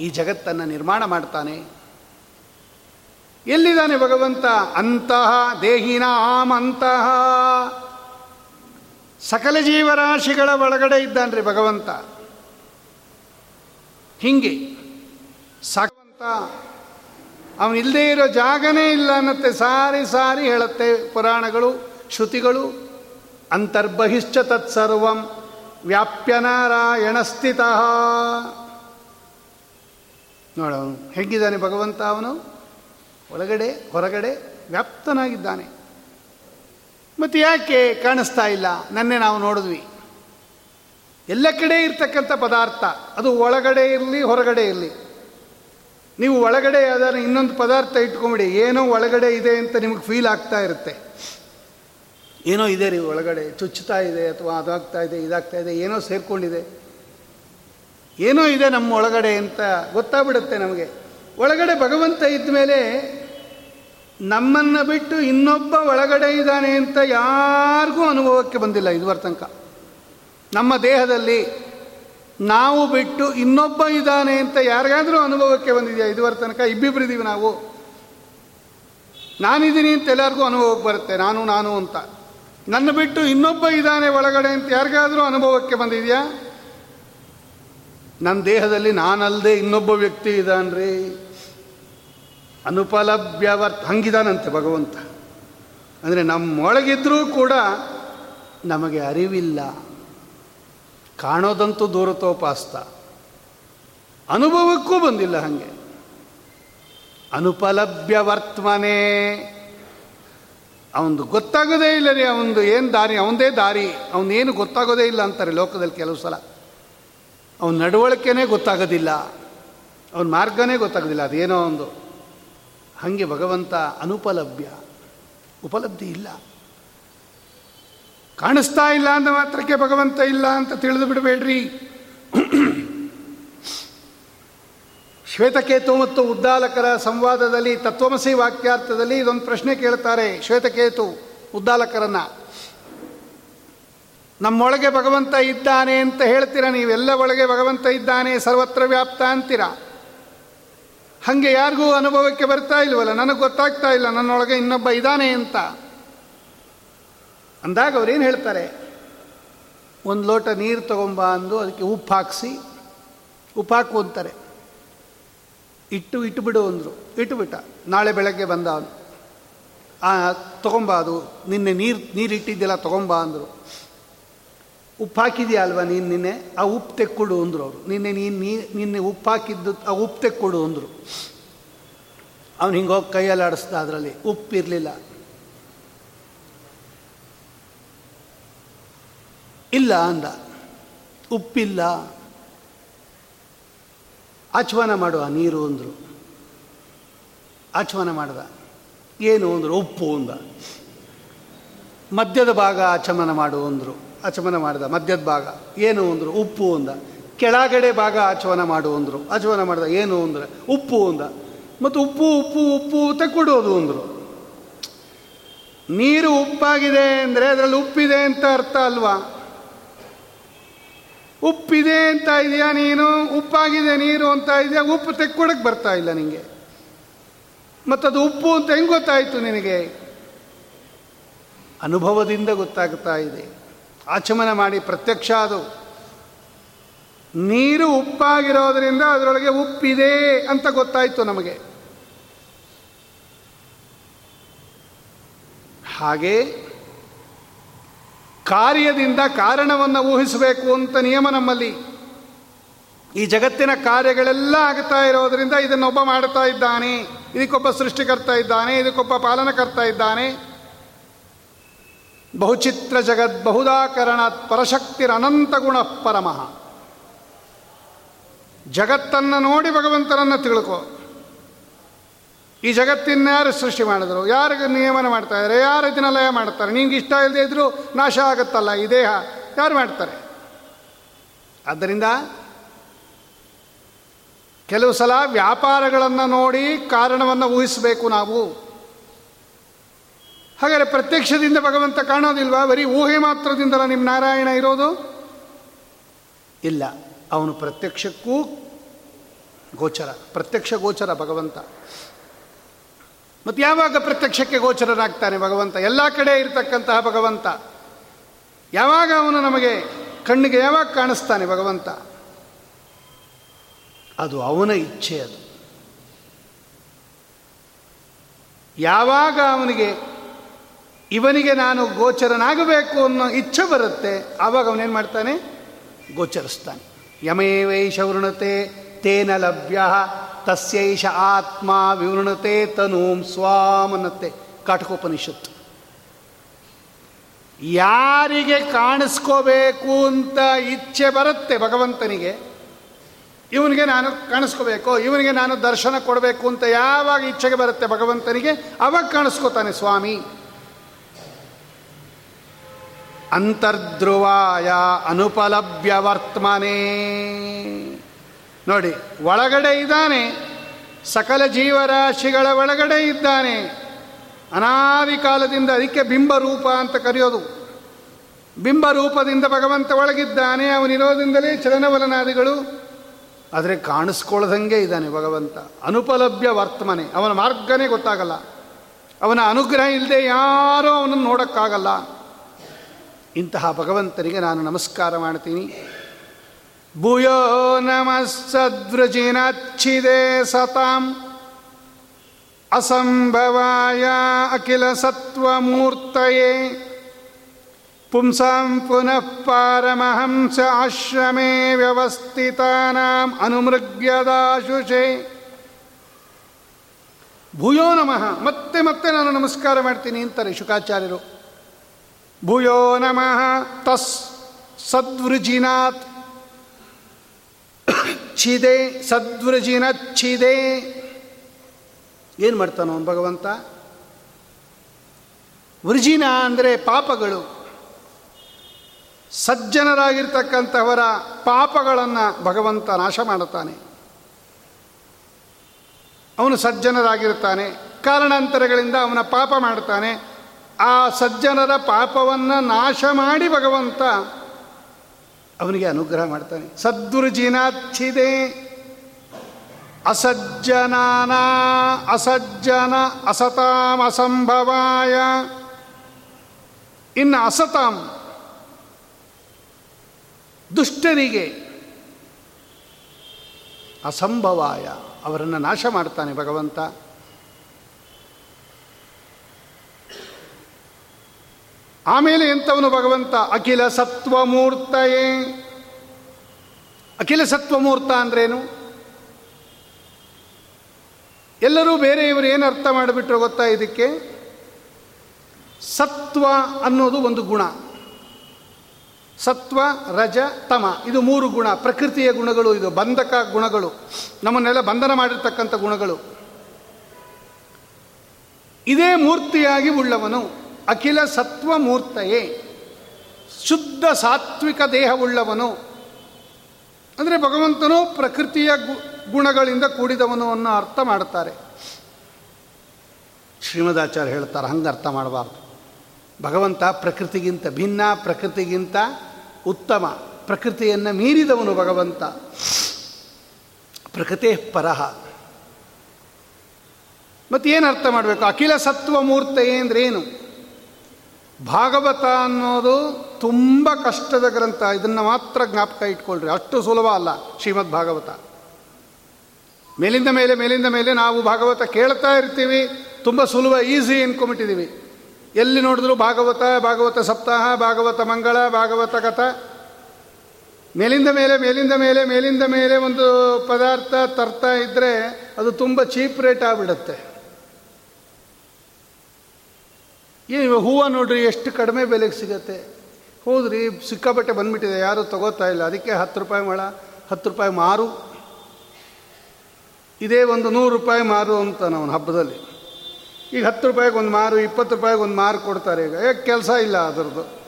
ಈ ಜಗತ್ತನ್ನು ನಿರ್ಮಾಣ ಮಾಡ್ತಾನೆ. ಎಲ್ಲಿದ್ದಾನೆ ಭಗವಂತ? ಅಂತಹ ದೇಹಿನ ಅಂತಹ ಸಕಲ ಜೀವರಾಶಿಗಳ ಒಳಗಡೆ ಇದ್ದಾನ್ರಿ ಭಗವಂತ. ಹಿಂಗೆ ಸಾಕಂತ ಅವನಿಲ್ಲದೆ ಇರೋ ಜಾಗನೇ ಇಲ್ಲ ಅನ್ನತ್ತೆ. ಸಾರಿ ಸಾರಿ ಹೇಳುತ್ತೆ ಪುರಾಣಗಳು, ಶ್ರುತಿಗಳು. ಅಂತರ್ಬಹಿಶ್ಚ ತತ್ಸರ್ವಂ. ವ್ಯಾಪ್ಯನಾರಾಯಣ ಸ್ಥಿತ ನೋಡವನು ಹೆಂಗಿದ್ದಾನೆ ಭಗವಂತ ಅವನು. ಒಳಗಡೆ, ಹೊರಗಡೆ ವ್ಯಾಪ್ತನಾಗಿದ್ದಾನೆ. ಮತ್ತು ಯಾಕೆ ಕಾಣಿಸ್ತಾ ಇಲ್ಲ? ನನ್ನೆ ನಾವು ನೋಡಿದ್ವಿ. ಎಲ್ಲ ಕಡೆ ಇರ್ತಕ್ಕಂಥ ಪದಾರ್ಥ, ಅದು ಒಳಗಡೆ ಇರಲಿ, ಹೊರಗಡೆ ಇರಲಿ. ನೀವು ಒಳಗಡೆ ಯಾವ್ದಾದ್ರು ಇನ್ನೊಂದು ಪದಾರ್ಥ ಇಟ್ಕೊಂಬಿಡಿ, ಏನೋ ಒಳಗಡೆ ಇದೆ ಅಂತ ನಿಮಗೆ ಫೀಲ್ ಆಗ್ತಾ ಇರುತ್ತೆ. ಏನೋ ಇದೆ ರೀ ಒಳಗಡೆ, ಚುಚ್ಚುತ್ತಾ ಇದೆ ಅಥವಾ ಅದಾಗ್ತಾ ಇದೆ, ಇದಾಗ್ತಾ ಇದೆ, ಏನೋ ಸೇರ್ಕೊಂಡಿದೆ. ಏನೋ ಇದೆ ನಮ್ಮ ಒಳಗಡೆ ಅಂತ ಗೊತ್ತಾಗ್ಬಿಡುತ್ತೆ ನಮಗೆ. ಒಳಗಡೆ ಭಗವಂತ ಇದ್ದಮೇಲೆ ನಮ್ಮನ್ನು ಬಿಟ್ಟು ಇನ್ನೊಬ್ಬ ಒಳಗಡೆ ಇದ್ದಾನೆ ಅಂತ ಯಾರಿಗೂ ಅನುಭವಕ್ಕೆ ಬಂದಿಲ್ಲ ಇದುವರ ತನಕ. ನಮ್ಮ ದೇಹದಲ್ಲಿ ನಾವು ಬಿಟ್ಟು ಇನ್ನೊಬ್ಬ ಇದ್ದಾನೆ ಅಂತ ಯಾರಿಗಾದರೂ ಅನುಭವಕ್ಕೆ ಬಂದಿದೆಯಾ ಇದುವರ ತನಕ? ಇಬ್ಬಿಬ್ಬರಿದ್ದೀವಿ ನಾವು. ನಾನಿದ್ದೀನಿ ಅಂತ ಎಲ್ಲರಿಗೂ ಅನುಭವಕ್ಕೆ ಬರುತ್ತೆ, ನಾನು ನಾನು ಅಂತ. ನನ್ನ ಬಿಟ್ಟು ಇನ್ನೊಬ್ಬ ಇದ್ದಾನೆ ಒಳಗಡೆ ಅಂತ ಯಾರಿಗಾದರೂ ಅನುಭವಕ್ಕೆ ಬಂದಿದೆಯಾ? ನನ್ನ ದೇಹದಲ್ಲಿ ನಾನಲ್ಲದೆ ಇನ್ನೊಬ್ಬ ವ್ಯಕ್ತಿ ಇದ್ದಾನ್ರಿ. ಅನುಪಲಭ್ಯವರ್ಥ ಹಂಗಿದಾನಂತೆ ಭಗವಂತ. ಅಂದರೆ ನಮ್ಮೊಳಗಿದ್ರೂ ಕೂಡ ನಮಗೆ ಅರಿವಿಲ್ಲ. ಕಾಣೋದಂತೂ ದೂರತೋಪಾಸ್ತ. ಅನುಭವಕ್ಕೂ ಬಂದಿಲ್ಲ ಹಾಗೆ. ಅನುಪಲಭ್ಯವರ್ತಮನೆ ಅವನದು ಗೊತ್ತಾಗೋದೇ ಇಲ್ಲ ರೀ ಅವನದು ಏನು ದಾರಿ ಅವನದೇ ದಾರಿ. ಅವನೇನು ಗೊತ್ತಾಗೋದೇ ಇಲ್ಲ ಅಂತಾರೆ ಲೋಕದಲ್ಲಿ ಕೆಲವು ಸಲ. ಅವನ ನಡವಳಿಕೆನೇ ಗೊತ್ತಾಗೋದಿಲ್ಲ. ಅವನ ಮಾರ್ಗನೇ ಗೊತ್ತಾಗೋದಿಲ್ಲ. ಅದೇನೋ ಒಂದು ಹಾಗೆ ಭಗವಂತ ಅನುಪಲಭ್ಯ ಉಪಲಬ್ಧಿ ಇಲ್ಲ. ಕಾಣಿಸ್ತಾ ಇಲ್ಲ ಅಂದ ಮಾತ್ರಕ್ಕೆ ಭಗವಂತ ಇಲ್ಲ ಅಂತ ತಿಳಿದು ಬಿಡಬೇಡ್ರಿ. ಶ್ವೇತಕೇತು ಮತ್ತು ಉದ್ದಾಲಕರ ಸಂವಾದದಲ್ಲಿ ತತ್ವಮಸಿ ವಾಕ್ಯಾರ್ಥದಲ್ಲಿ ಇದೊಂದು ಪ್ರಶ್ನೆ ಕೇಳ್ತಾರೆ ಶ್ವೇತಕೇತು, ಉದ್ದಾಲಕರನ್ನ. ನಮ್ಮೊಳಗೆ ಭಗವಂತ ಇದ್ದಾನೆ ಅಂತ ಹೇಳ್ತೀರ ನೀವೆಲ್ಲ ಒಳಗೆ ಭಗವಂತ ಇದ್ದಾನೆ, ಸರ್ವತ್ರ ವ್ಯಾಪ್ತ ಅಂತೀರ? ಹಾಗೆ ಯಾರಿಗೂ ಅನುಭವಕ್ಕೆ ಬರ್ತಾ ಇಲ್ವಲ್ಲ, ನನಗೆ ಗೊತ್ತಾಗ್ತಾ ಇಲ್ಲ, ನನ್ನೊಳಗೆ ಇನ್ನೊಬ್ಬ ಇದ್ದಾನೆ ಅಂತ. ಅಂದಾಗ ಅವ್ರೇನು ಹೇಳ್ತಾರೆ? ಒಂದು ಲೋಟ ನೀರು ತಗೊಂಬ ಅಂದು ಅದಕ್ಕೆ ಉಪ್ಪು ಹಾಕಿಸಿ, ಉಪ್ಪು ಹಾಕು ಅಂತಾರೆ. ಇಟ್ಟು ಇಟ್ಟು ಬಿಡು ಅಂದರು. ಇಟ್ಟುಬಿಟ್ಟ ನಾಳೆ ಬೆಳಗ್ಗೆ ಬಂದ ತಗೊಂಬ ಅದು. ನಿನ್ನೆ ನೀರು ನೀರು ಇಟ್ಟಿದ್ದೆಲ್ಲ ತಗೊಂಬ ಅಂದರು. ಉಪ್ಪು ಹಾಕಿದೆಯಾ ಅಲ್ವಾ ನೀನು ನಿನ್ನೆ? ಆ ಉಪ್ಪು ತೆಕ್ಕೊಡು ಅಂದರು ಅವರು. ನಿನ್ನೆ ನೀನು, ನೀ, ನಿನ್ನೆ ಉಪ್ಪು ಹಾಕಿದ್ದು, ಆ ಉಪ್ಪು ತೆಕ್ಕೊಡು ಅಂದರು. ಅವನು ಹೋಗಿ ಕೈಯಲ್ಲಿ ಆಡಿಸ್ದ ಅದರಲ್ಲಿ. ಉಪ್ಪು ಇರಲಿಲ್ಲ. ಇಲ್ಲ ಅಂದ. ಉಪ್ಪಿಲ್ಲ. ಆಚಮನ ಮಾಡುವ ನೀರು ಅಂದರು. ಆಚಮನ ಮಾಡ್ದ. ಏನು ಅಂದರು? ಉಪ್ಪು ಅಂದ. ಮಧ್ಯದ ಭಾಗ ಆಚಮನ ಮಾಡು ಅಂದರು. ಆಚಮನ ಮಾಡಿದ. ಮಧ್ಯದ ಭಾಗ. ಏನು ಅಂದರು? ಉಪ್ಪು ಅಂದ. ಕೆಳಗಡೆ ಭಾಗ ಆಚವನ ಮಾಡು ಅಂದರು. ಆಚವನ ಮಾಡ್ದ. ಏನು ಅಂದರೆ? ಉಪ್ಪು ಅಂದ. ಮತ್ತು ಉಪ್ಪು ಉಪ್ಪು ಉಪ್ಪು ಕೊಡೋದು ಅಂದರು. ನೀರು ಉಪ್ಪಾಗಿದೆ ಅಂದರೆ ಅದರಲ್ಲಿ ಉಪ್ಪಿದೆ ಅಂತ ಅರ್ಥ ಅಲ್ವಾ? ಉಪ್ಪಿದೆ ಅಂತ ಇದೆಯಾ ನೀನು? ಉಪ್ಪಾಗಿದೆ ನೀರು ಅಂತ ಇದೆಯಾ? ಉಪ್ಪು ತೆಕ್ಕೊಡಕ್ಕೆ ಬರ್ತಾ ಇಲ್ಲ ನಿನಗೆ ಮತ್ತದು ಉಪ್ಪು ಅಂತ ಹೆಂಗೆ ಗೊತ್ತಾಯಿತು ನಿನಗೆ? ಅನುಭವದಿಂದ ಗೊತ್ತಾಗ್ತಾ ಇದೆ. ಆಚಮನ ಮಾಡಿ ಪ್ರತ್ಯಕ್ಷ ಅದು. ನೀರು ಉಪ್ಪಾಗಿರೋದ್ರಿಂದ ಅದರೊಳಗೆ ಉಪ್ಪಿದೆ ಅಂತ ಗೊತ್ತಾಯಿತು ನಮಗೆ. ಹಾಗೆ ಕಾರ್ಯದಿಂದ ಕಾರಣವನ್ನು ಊಹಿಸಬೇಕು ಅಂತ ನಿಯಮ ನಮ್ಮಲ್ಲಿ. ಈ ಜಗತ್ತಿನ ಕಾರ್ಯಗಳೆಲ್ಲ ಆಗ್ತಾ ಇರೋದರಿಂದ ಇದನ್ನೊಬ್ಬ ಮಾಡ್ತಾ ಇದ್ದಾನೆ, ಇದಕ್ಕೊಬ್ಬ ಸೃಷ್ಟಿಕರ್ತಾ ಇದ್ದಾನೆ, ಇದಕ್ಕೊಬ್ಬ ಪಾಲನಕರ್ತಾ ಇದ್ದಾನೆ. ಬಹುಚಿತ್ರ ಜಗತ್ ಬಹುದಾಕರಣ ಅನಂತ ಗುಣ ಪರಮಃ. ಜಗತ್ತನ್ನು ನೋಡಿ ಭಗವಂತನನ್ನು ತಿಳ್ಕೊ. ಈ ಜಗತ್ತಿನ್ಯಾರು ಸೃಷ್ಟಿ ಮಾಡಿದ್ರು? ಯಾರಿಗೆ ನಿಯಮನ ಮಾಡ್ತಾ ಇದ್ದಾರೆ ಯಾರು ಇದನ್ನ ಲಯ ಮಾಡ್ತಾರೆ? ನಿಮ್ಗೆ ಇಷ್ಟ ಇಲ್ಲದೆ ಇದ್ರು ನಾಶ ಆಗುತ್ತಲ್ಲ ಈ ದೇಹ? ಯಾರು ಮಾಡ್ತಾರೆ? ಆದ್ದರಿಂದ ಕೆಲವು ಸಲ ವ್ಯಾಪಾರಗಳನ್ನು ನೋಡಿ ಕಾರಣವನ್ನು ಊಹಿಸಬೇಕು ನಾವು. ಹಾಗಾದರೆ ಪ್ರತ್ಯಕ್ಷದಿಂದ ಭಗವಂತ ಕಾಣೋದಿಲ್ವಾ? ಬರೀ ಊಹೆ ಮಾತ್ರದಿಂದಲ ನಿಮ್ಮ ನಾರಾಯಣ ಇರೋದು? ಇಲ್ಲ. ಅವನು ಪ್ರತ್ಯಕ್ಷಕ್ಕೂ ಗೋಚರ. ಪ್ರತ್ಯಕ್ಷ ಗೋಚರ ಭಗವಂತ. ಮತ್ತು ಯಾವಾಗ ಪ್ರತ್ಯಕ್ಷಕ್ಕೆ ಗೋಚರನಾಗ್ತಾನೆ ಭಗವಂತ? ಎಲ್ಲ ಕಡೆ ಇರತಕ್ಕಂತಹ ಭಗವಂತ. ಯಾವಾಗ ಅವನು ನಮಗೆ ಕಣ್ಣಿಗೆ ಯಾವಾಗ ಕಾಣಿಸ್ತಾನೆ ಭಗವಂತ? ಅದು ಅವನ ಇಚ್ಛೆ ಅದು. ಯಾವಾಗ ಅವನಿಗೆ ಇವನಿಗೆ ನಾನು ಗೋಚರನಾಗಬೇಕು ಅನ್ನೋ ಇಚ್ಛೆ ಬರುತ್ತೆ, ಆವಾಗ ಅವನೇನು ಮಾಡ್ತಾನೆ? ಗೋಚರಿಸ್ತಾನೆ. ಯಮೇವೈಷ ವೃಣತೆ ತೇನ ಲಭ್ಯ. ತಸ್ಯೈಷ ಆತ್ಮ ವಿವೃಣತೆ ತನೂಂ ಸ್ವಾಮನತೆ ಕಾಟಕೋಪನಿಷತ್ತು ಯಾರಿಗೆ ಕಾಣಿಸ್ಕೋಬೇಕು ಅಂತ ಇಚ್ಛೆ ಬರುತ್ತೆ ಭಗವಂತನಿಗೆ, ಇವನಿಗೆ ನಾನು ಕಾಣಿಸ್ಕೋಬೇಕು, ಇವನಿಗೆ ನಾನು ದರ್ಶನ ಕೊಡಬೇಕು ಅಂತ ಯಾವಾಗ ಇಚ್ಛೆಗೆ ಬರುತ್ತೆ ಭಗವಂತನಿಗೆ, ಅವಾಗ ಕಾಣಿಸ್ಕೋತಾನೆ ಸ್ವಾಮಿ. ಅಂತರ್ಧ್ರುವಾಯ ಅನುಪಲಭ್ಯ ವರ್ತಮನೆ ನೋಡಿ, ಒಳಗಡೆ ಇದ್ದಾನೆ, ಸಕಲ ಜೀವರಾಶಿಗಳ ಒಳಗಡೆ ಇದ್ದಾನೆ. ಅನಾದಿ ಕಾಲದಿಂದ ಅದಕ್ಕೆ ಬಿಂಬರೂಪ ಅಂತ ಕರೆಯೋದು. ಬಿಂಬರೂಪದಿಂದ ಭಗವಂತ ಒಳಗಿದ್ದಾನೆ ಅವನಿರೋದಿಂದಲೇ ಚಲನವಲನಾದಿಗಳು. ಆದರೆ ಕಾಣಿಸ್ಕೊಳ್ಳದಂಗೆ ಇದ್ದಾನೆ ಭಗವಂತ. ಅನುಪಲಭ್ಯ ವರ್ತಮನೆ. ಅವನ ಮಾರ್ಗನೇ ಗೊತ್ತಾಗಲ್ಲ. ಅವನ ಅನುಗ್ರಹ ಇಲ್ಲದೆ ಯಾರೂ ಅವನನ್ನು ನೋಡೋಕ್ಕಾಗಲ್ಲ. ಇಂತಹ ಭಗವಂತನಿಗೆ ನಾನು ನಮಸ್ಕಾರ ಮಾಡ್ತೀನಿ. ಭೂಯೋ ನಮಃ ಸದ್ವೃಜಿನಚ್ಛಿದೆ ಸತಾಂ ಅಸಂಭವಾಯ ಅಖಿಲ ಸತ್ವಮೂರ್ತಯೇ ಪುಂಸಾಂ ಪುನಃ ಪಾರಮಹಂಸ ಆಶ್ರಮೇ ವ್ಯವಸ್ಥಿತಾನಾಂ ಅನುಮೃಗ್ಯದಾಶುಷೆ ಭೂಯೋ ನಮಃ ಮತ್ತೆ ಮತ್ತೆ ನಾನು ನಮಸ್ಕಾರ ಮಾಡ್ತೀನಿ ಅಂತಾರೆ ಶುಕಾಚಾರ್ಯರು। ಭೂಯೋ ನಮಃ ತಸ್ ಸದ್ವೃಜಿನಾತ್ ಛಿದೆ ಸದ್ವೃಜಿನ ಛಿದೆ. ಏನು ಮಾಡ್ತಾನೋ ಭಗವಂತ? ವೃಜಿನ ಅಂದರೆ ಪಾಪಗಳು. ಸಜ್ಜನರಾಗಿರ್ತಕ್ಕಂಥವರ ಪಾಪಗಳನ್ನು ಭಗವಂತ ನಾಶ ಮಾಡುತ್ತಾನೆ. ಅವನು ಸಜ್ಜನರಾಗಿರ್ತಾನೆ. ಕಾರಣಾಂತರಗಳಿಂದ ಅವನ ಪಾಪ ಮಾಡ್ತಾನೆ ಆ ಸಜ್ಜನರ ಪಾಪವನ್ನು ನಾಶ ಮಾಡಿ ಭಗವಂತ ಅವನಿಗೆ ಅನುಗ್ರಹ ಮಾಡ್ತಾನೆ. ಸದ್ಗುರುಜಿನಾಚ್ಛಿದೆ ಅಸಜ್ಜನಾನ ಅಸಜ್ಜನ ಅಸತಾಂ ಅಸಂಭವಾಯ. ಇನ್ನು ಅಸತಾಂ ದುಷ್ಟರಿಗೆ ಅಸಂಭವಾಯ. ಅವರನ್ನು ನಾಶ ಮಾಡ್ತಾನೆ ಭಗವಂತ. ಆಮೇಲೆ ಎಂಥವನು ಭಗವಂತ? ಅಖಿಲ ಸತ್ವಮೂರ್ತಯೇ. ಅಖಿಲ ಸತ್ವಮೂರ್ತ ಅಂದ್ರೇನು? ಎಲ್ಲರೂ ಬೇರೆಯವರು ಏನು ಅರ್ಥ ಮಾಡಿಬಿಟ್ರು ಗೊತ್ತಾ ಇದಕ್ಕೆ? ಸತ್ವ ಅನ್ನೋದು ಒಂದು ಗುಣ. ಸತ್ವ, ರಜ, ತಮ. ಇದು ಮೂರು ಗುಣ. ಪ್ರಕೃತಿಯ ಗುಣಗಳು ಇದು, ಬಂಧಕ ಗುಣಗಳು. ನಮ್ಮನ್ನೆಲ್ಲ ಬಂಧನ ಮಾಡಿರ್ತಕ್ಕಂಥ ಗುಣಗಳು. ಇದೇ ಮೂರ್ತಿಯಾಗಿ ಉಳ್ಳವನು. ಅಖಿಲ ಸತ್ವ ಮೂರ್ತಯೇ ಶುದ್ಧ ಸಾತ್ವಿಕ ದೇಹವುಳ್ಳವನು. ಅಂದರೆ ಭಗವಂತನು ಪ್ರಕೃತಿಯ ಗುಣಗಳಿಂದ ಕೂಡಿದವನು ಅನ್ನೋ ಅರ್ಥ ಮಾಡುತ್ತಾರೆ ಶ್ರೀಮದಾಚಾರ್ಯ ಹೇಳ್ತಾರೆ, ಹಂಗೆ ಅರ್ಥ ಮಾಡಬಾರ್ದು. ಭಗವಂತ ಪ್ರಕೃತಿಗಿಂತ ಭಿನ್ನ, ಪ್ರಕೃತಿಗಿಂತ ಉತ್ತಮ, ಪ್ರಕೃತಿಯನ್ನು ಮೀರಿದವನು ಭಗವಂತ. ಪ್ರಕೃತಿ ಪರಹ. ಮತ್ತೇನು ಅರ್ಥ ಮಾಡಬೇಕು? ಅಖಿಲ ಸತ್ವ ಮೂರ್ತಯೇ ಏನು ಭಾಗವತ ಅನ್ನೋದು ತುಂಬ ಕಷ್ಟದ ಗ್ರಂಥ. ಇದನ್ನು ಮಾತ್ರ ಜ್ಞಾಪಕ ಇಟ್ಕೊಳ್ರಿ. ಅಷ್ಟು ಸುಲಭ ಅಲ್ಲ ಶ್ರೀಮದ್ ಭಾಗವತ. ಮೇಲಿಂದ ಮೇಲೆ ಮೇಲಿಂದ ಮೇಲೆ ನಾವು ಭಾಗವತ ಕೇಳ್ತಾ ಇರ್ತೀವಿ. ತುಂಬ ಸುಲಭ, ಈಸಿ ಅನ್ಕೊಂಬಿಟ್ಟಿದ್ದೀವಿ ಎಲ್ಲಿ ನೋಡಿದ್ರು ಭಾಗವತ ಭಾಗವತ ಸಪ್ತಾಹ, ಭಾಗವತ ಮಂಗಳ, ಭಾಗವತ ಕಥ. ಮೇಲಿಂದ ಮೇಲೆ ಮೇಲಿಂದ ಮೇಲೆ ಮೇಲಿಂದ ಮೇಲೆ ಒಂದು ಪದಾರ್ಥ ತರ್ತಾ ಇದ್ದರೆ ಅದು ತುಂಬ ಚೀಪ್ ರೇಟ್ ಆಗಿಬಿಡುತ್ತೆ. ಏನು ಹೂವು ನೋಡ್ರಿ, ಎಷ್ಟು ಕಡಿಮೆ ಬೆಲೆಗೆ ಸಿಗತ್ತೆ. ಹೋದ್ರಿ, ಸಿಕ್ಕಾಪಟ್ಟೆ ಬಂದ್ಬಿಟ್ಟಿದೆ, ಯಾರು ತಗೋತಾ ಇಲ್ಲ. ಅದಕ್ಕೆ ಹತ್ತು ರೂಪಾಯಿ ಮಳ, ಹತ್ತು ರೂಪಾಯಿ ಮಾರು. ಇದೇ ಒಂದು ನೂರು ರೂಪಾಯಿ ಮಾರು ಅಂತ ನಾವು ಹಬ್ಬದಲ್ಲಿ. ಈಗ ಹತ್ತು ರೂಪಾಯಿಗೆ ಒಂದು ಮಾರು, ಇಪ್ಪತ್ತು ರೂಪಾಯಿಗೆ ಒಂದು ಮಾರು ಕೊಡ್ತಾರೆ ಈಗ. ಯಾಕೆ ಕೆಲಸ ಇಲ್ಲ ಅದರದ್ದು.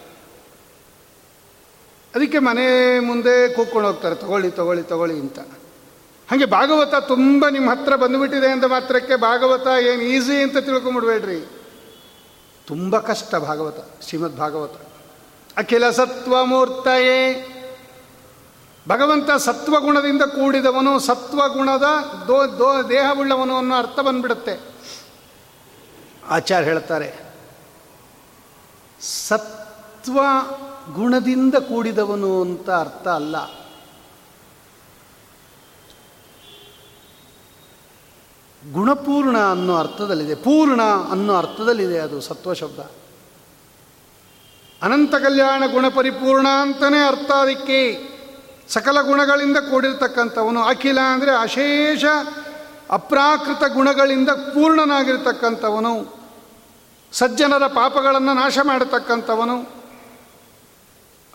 ಅದಕ್ಕೆ ಮನೆ ಮುಂದೆ ಕೂತ್ಕೊಂಡು ಹೋಗ್ತಾರೆ, ತಗೊಳ್ಳಿ ತಗೊಳ್ಳಿ ತಗೊಳ್ಳಿ ಅಂತ. ಹಾಗೆ ಭಾಗವತ ತುಂಬ ನಿಮ್ಮ ಹತ್ರ ಬಂದುಬಿಟ್ಟಿದೆ ಅಂತ ಮಾತ್ರಕ್ಕೆ ಭಾಗವತ ಏನು ಈಸಿ ಅಂತ ತಿಳ್ಕೊಂಬಿಡ್ಬೇಡ್ರಿ. ತುಂಬ ಕಷ್ಟ ಭಾಗವತ, ಶ್ರೀಮದ್ ಭಾಗವತ. ಅಖಿಲ ಸತ್ವಮೂರ್ತಯೇ ಭಗವಂತ ಸತ್ವಗುಣದಿಂದ ಕೂಡಿದವನು, ಸತ್ವಗುಣದ ದೋ ದೋ, ದೇಹವುಳ್ಳವನು ಅನ್ನೋ ಅರ್ಥ ಬಂದ್ಬಿಡುತ್ತೆ. ಆಚಾರ್ಯ ಹೇಳ್ತಾರೆ, ಸತ್ವ ಗುಣದಿಂದ ಕೂಡಿದವನು ಅಂತ ಅರ್ಥ ಅಲ್ಲ. ಗುಣಪೂರ್ಣ ಅನ್ನೋ ಅರ್ಥದಲ್ಲಿದೆ, ಪೂರ್ಣ ಅನ್ನೋ ಅರ್ಥದಲ್ಲಿದೆ ಅದು ಸತ್ವ ಶಬ್ದ. ಅನಂತ ಕಲ್ಯಾಣ ಗುಣಪರಿಪೂರ್ಣ ಅಂತಲೇ ಅರ್ಥ ಅದಕ್ಕೆ. ಸಕಲ ಗುಣಗಳಿಂದ ಕೂಡಿರ್ತಕ್ಕಂಥವನು ಅಖಿಲ ಅಂದರೆ ಅಶೇಷ ಅಪ್ರಾಕೃತ ಗುಣಗಳಿಂದ ಪೂರ್ಣನಾಗಿರ್ತಕ್ಕಂಥವನು. ಸಜ್ಜನರ ಪಾಪಗಳನ್ನು ನಾಶ ಮಾಡತಕ್ಕಂಥವನು.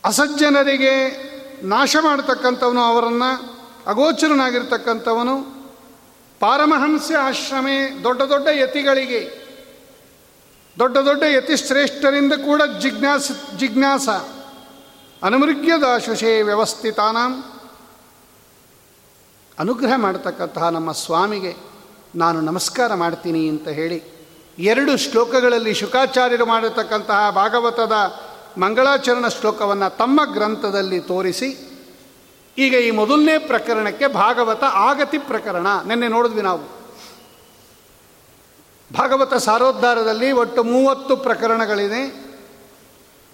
ಅಸಜ್ಜನರಿಗೆ ನಾಶ ಮಾಡತಕ್ಕಂಥವನು ಅವರನ್ನು, ಅಗೋಚರನಾಗಿರ್ತಕ್ಕಂಥವನು. ಪಾರಮಹಂಸ ಆಶ್ರಮೆ ದೊಡ್ಡ ದೊಡ್ಡ ಯತಿಗಳಿಗೆ, ದೊಡ್ಡ ದೊಡ್ಡ ಯತಿಶ್ರೇಷ್ಠರಿಂದ ಕೂಡ ಜಿಜ್ಞಾಸ ಜಿಜ್ಞಾಸ ಅನುಮೃಗ್ಯದಾಶುಷೇ ವ್ಯವಸ್ಥಿತಾನಾಂ. ಅನುಗ್ರಹ ಮಾಡತಕ್ಕಂತಹ ನಮ್ಮ ಸ್ವಾಮಿಗೆ ನಾನು ನಮಸ್ಕಾರ ಮಾಡ್ತೀನಿ ಅಂತ ಹೇಳಿ ಎರಡು ಶ್ಲೋಕಗಳಲ್ಲಿ ಶುಕಾಚಾರ್ಯರು ಮಾಡಿರ್ತಕ್ಕಂತಹ ಭಾಗವತದ ಮಂಗಳಾಚರಣ ಶ್ಲೋಕವನ್ನು ತಮ್ಮ ಗ್ರಂಥದಲ್ಲಿ ತೋರಿಸಿ ಈಗ ಈ ಮೊದಲನೇ ಪ್ರಕರಣಕ್ಕೆ ಭಾಗವತ ಆಗತಿ ಪ್ರಕರಣ. ನಿನ್ನೆ ನೋಡಿದ್ವಿ ನಾವು. ಭಾಗವತ ಸಾರೋದ್ಧಾರದಲ್ಲಿ ಒಟ್ಟು ಮೂವತ್ತು ಪ್ರಕರಣಗಳಿದೆ.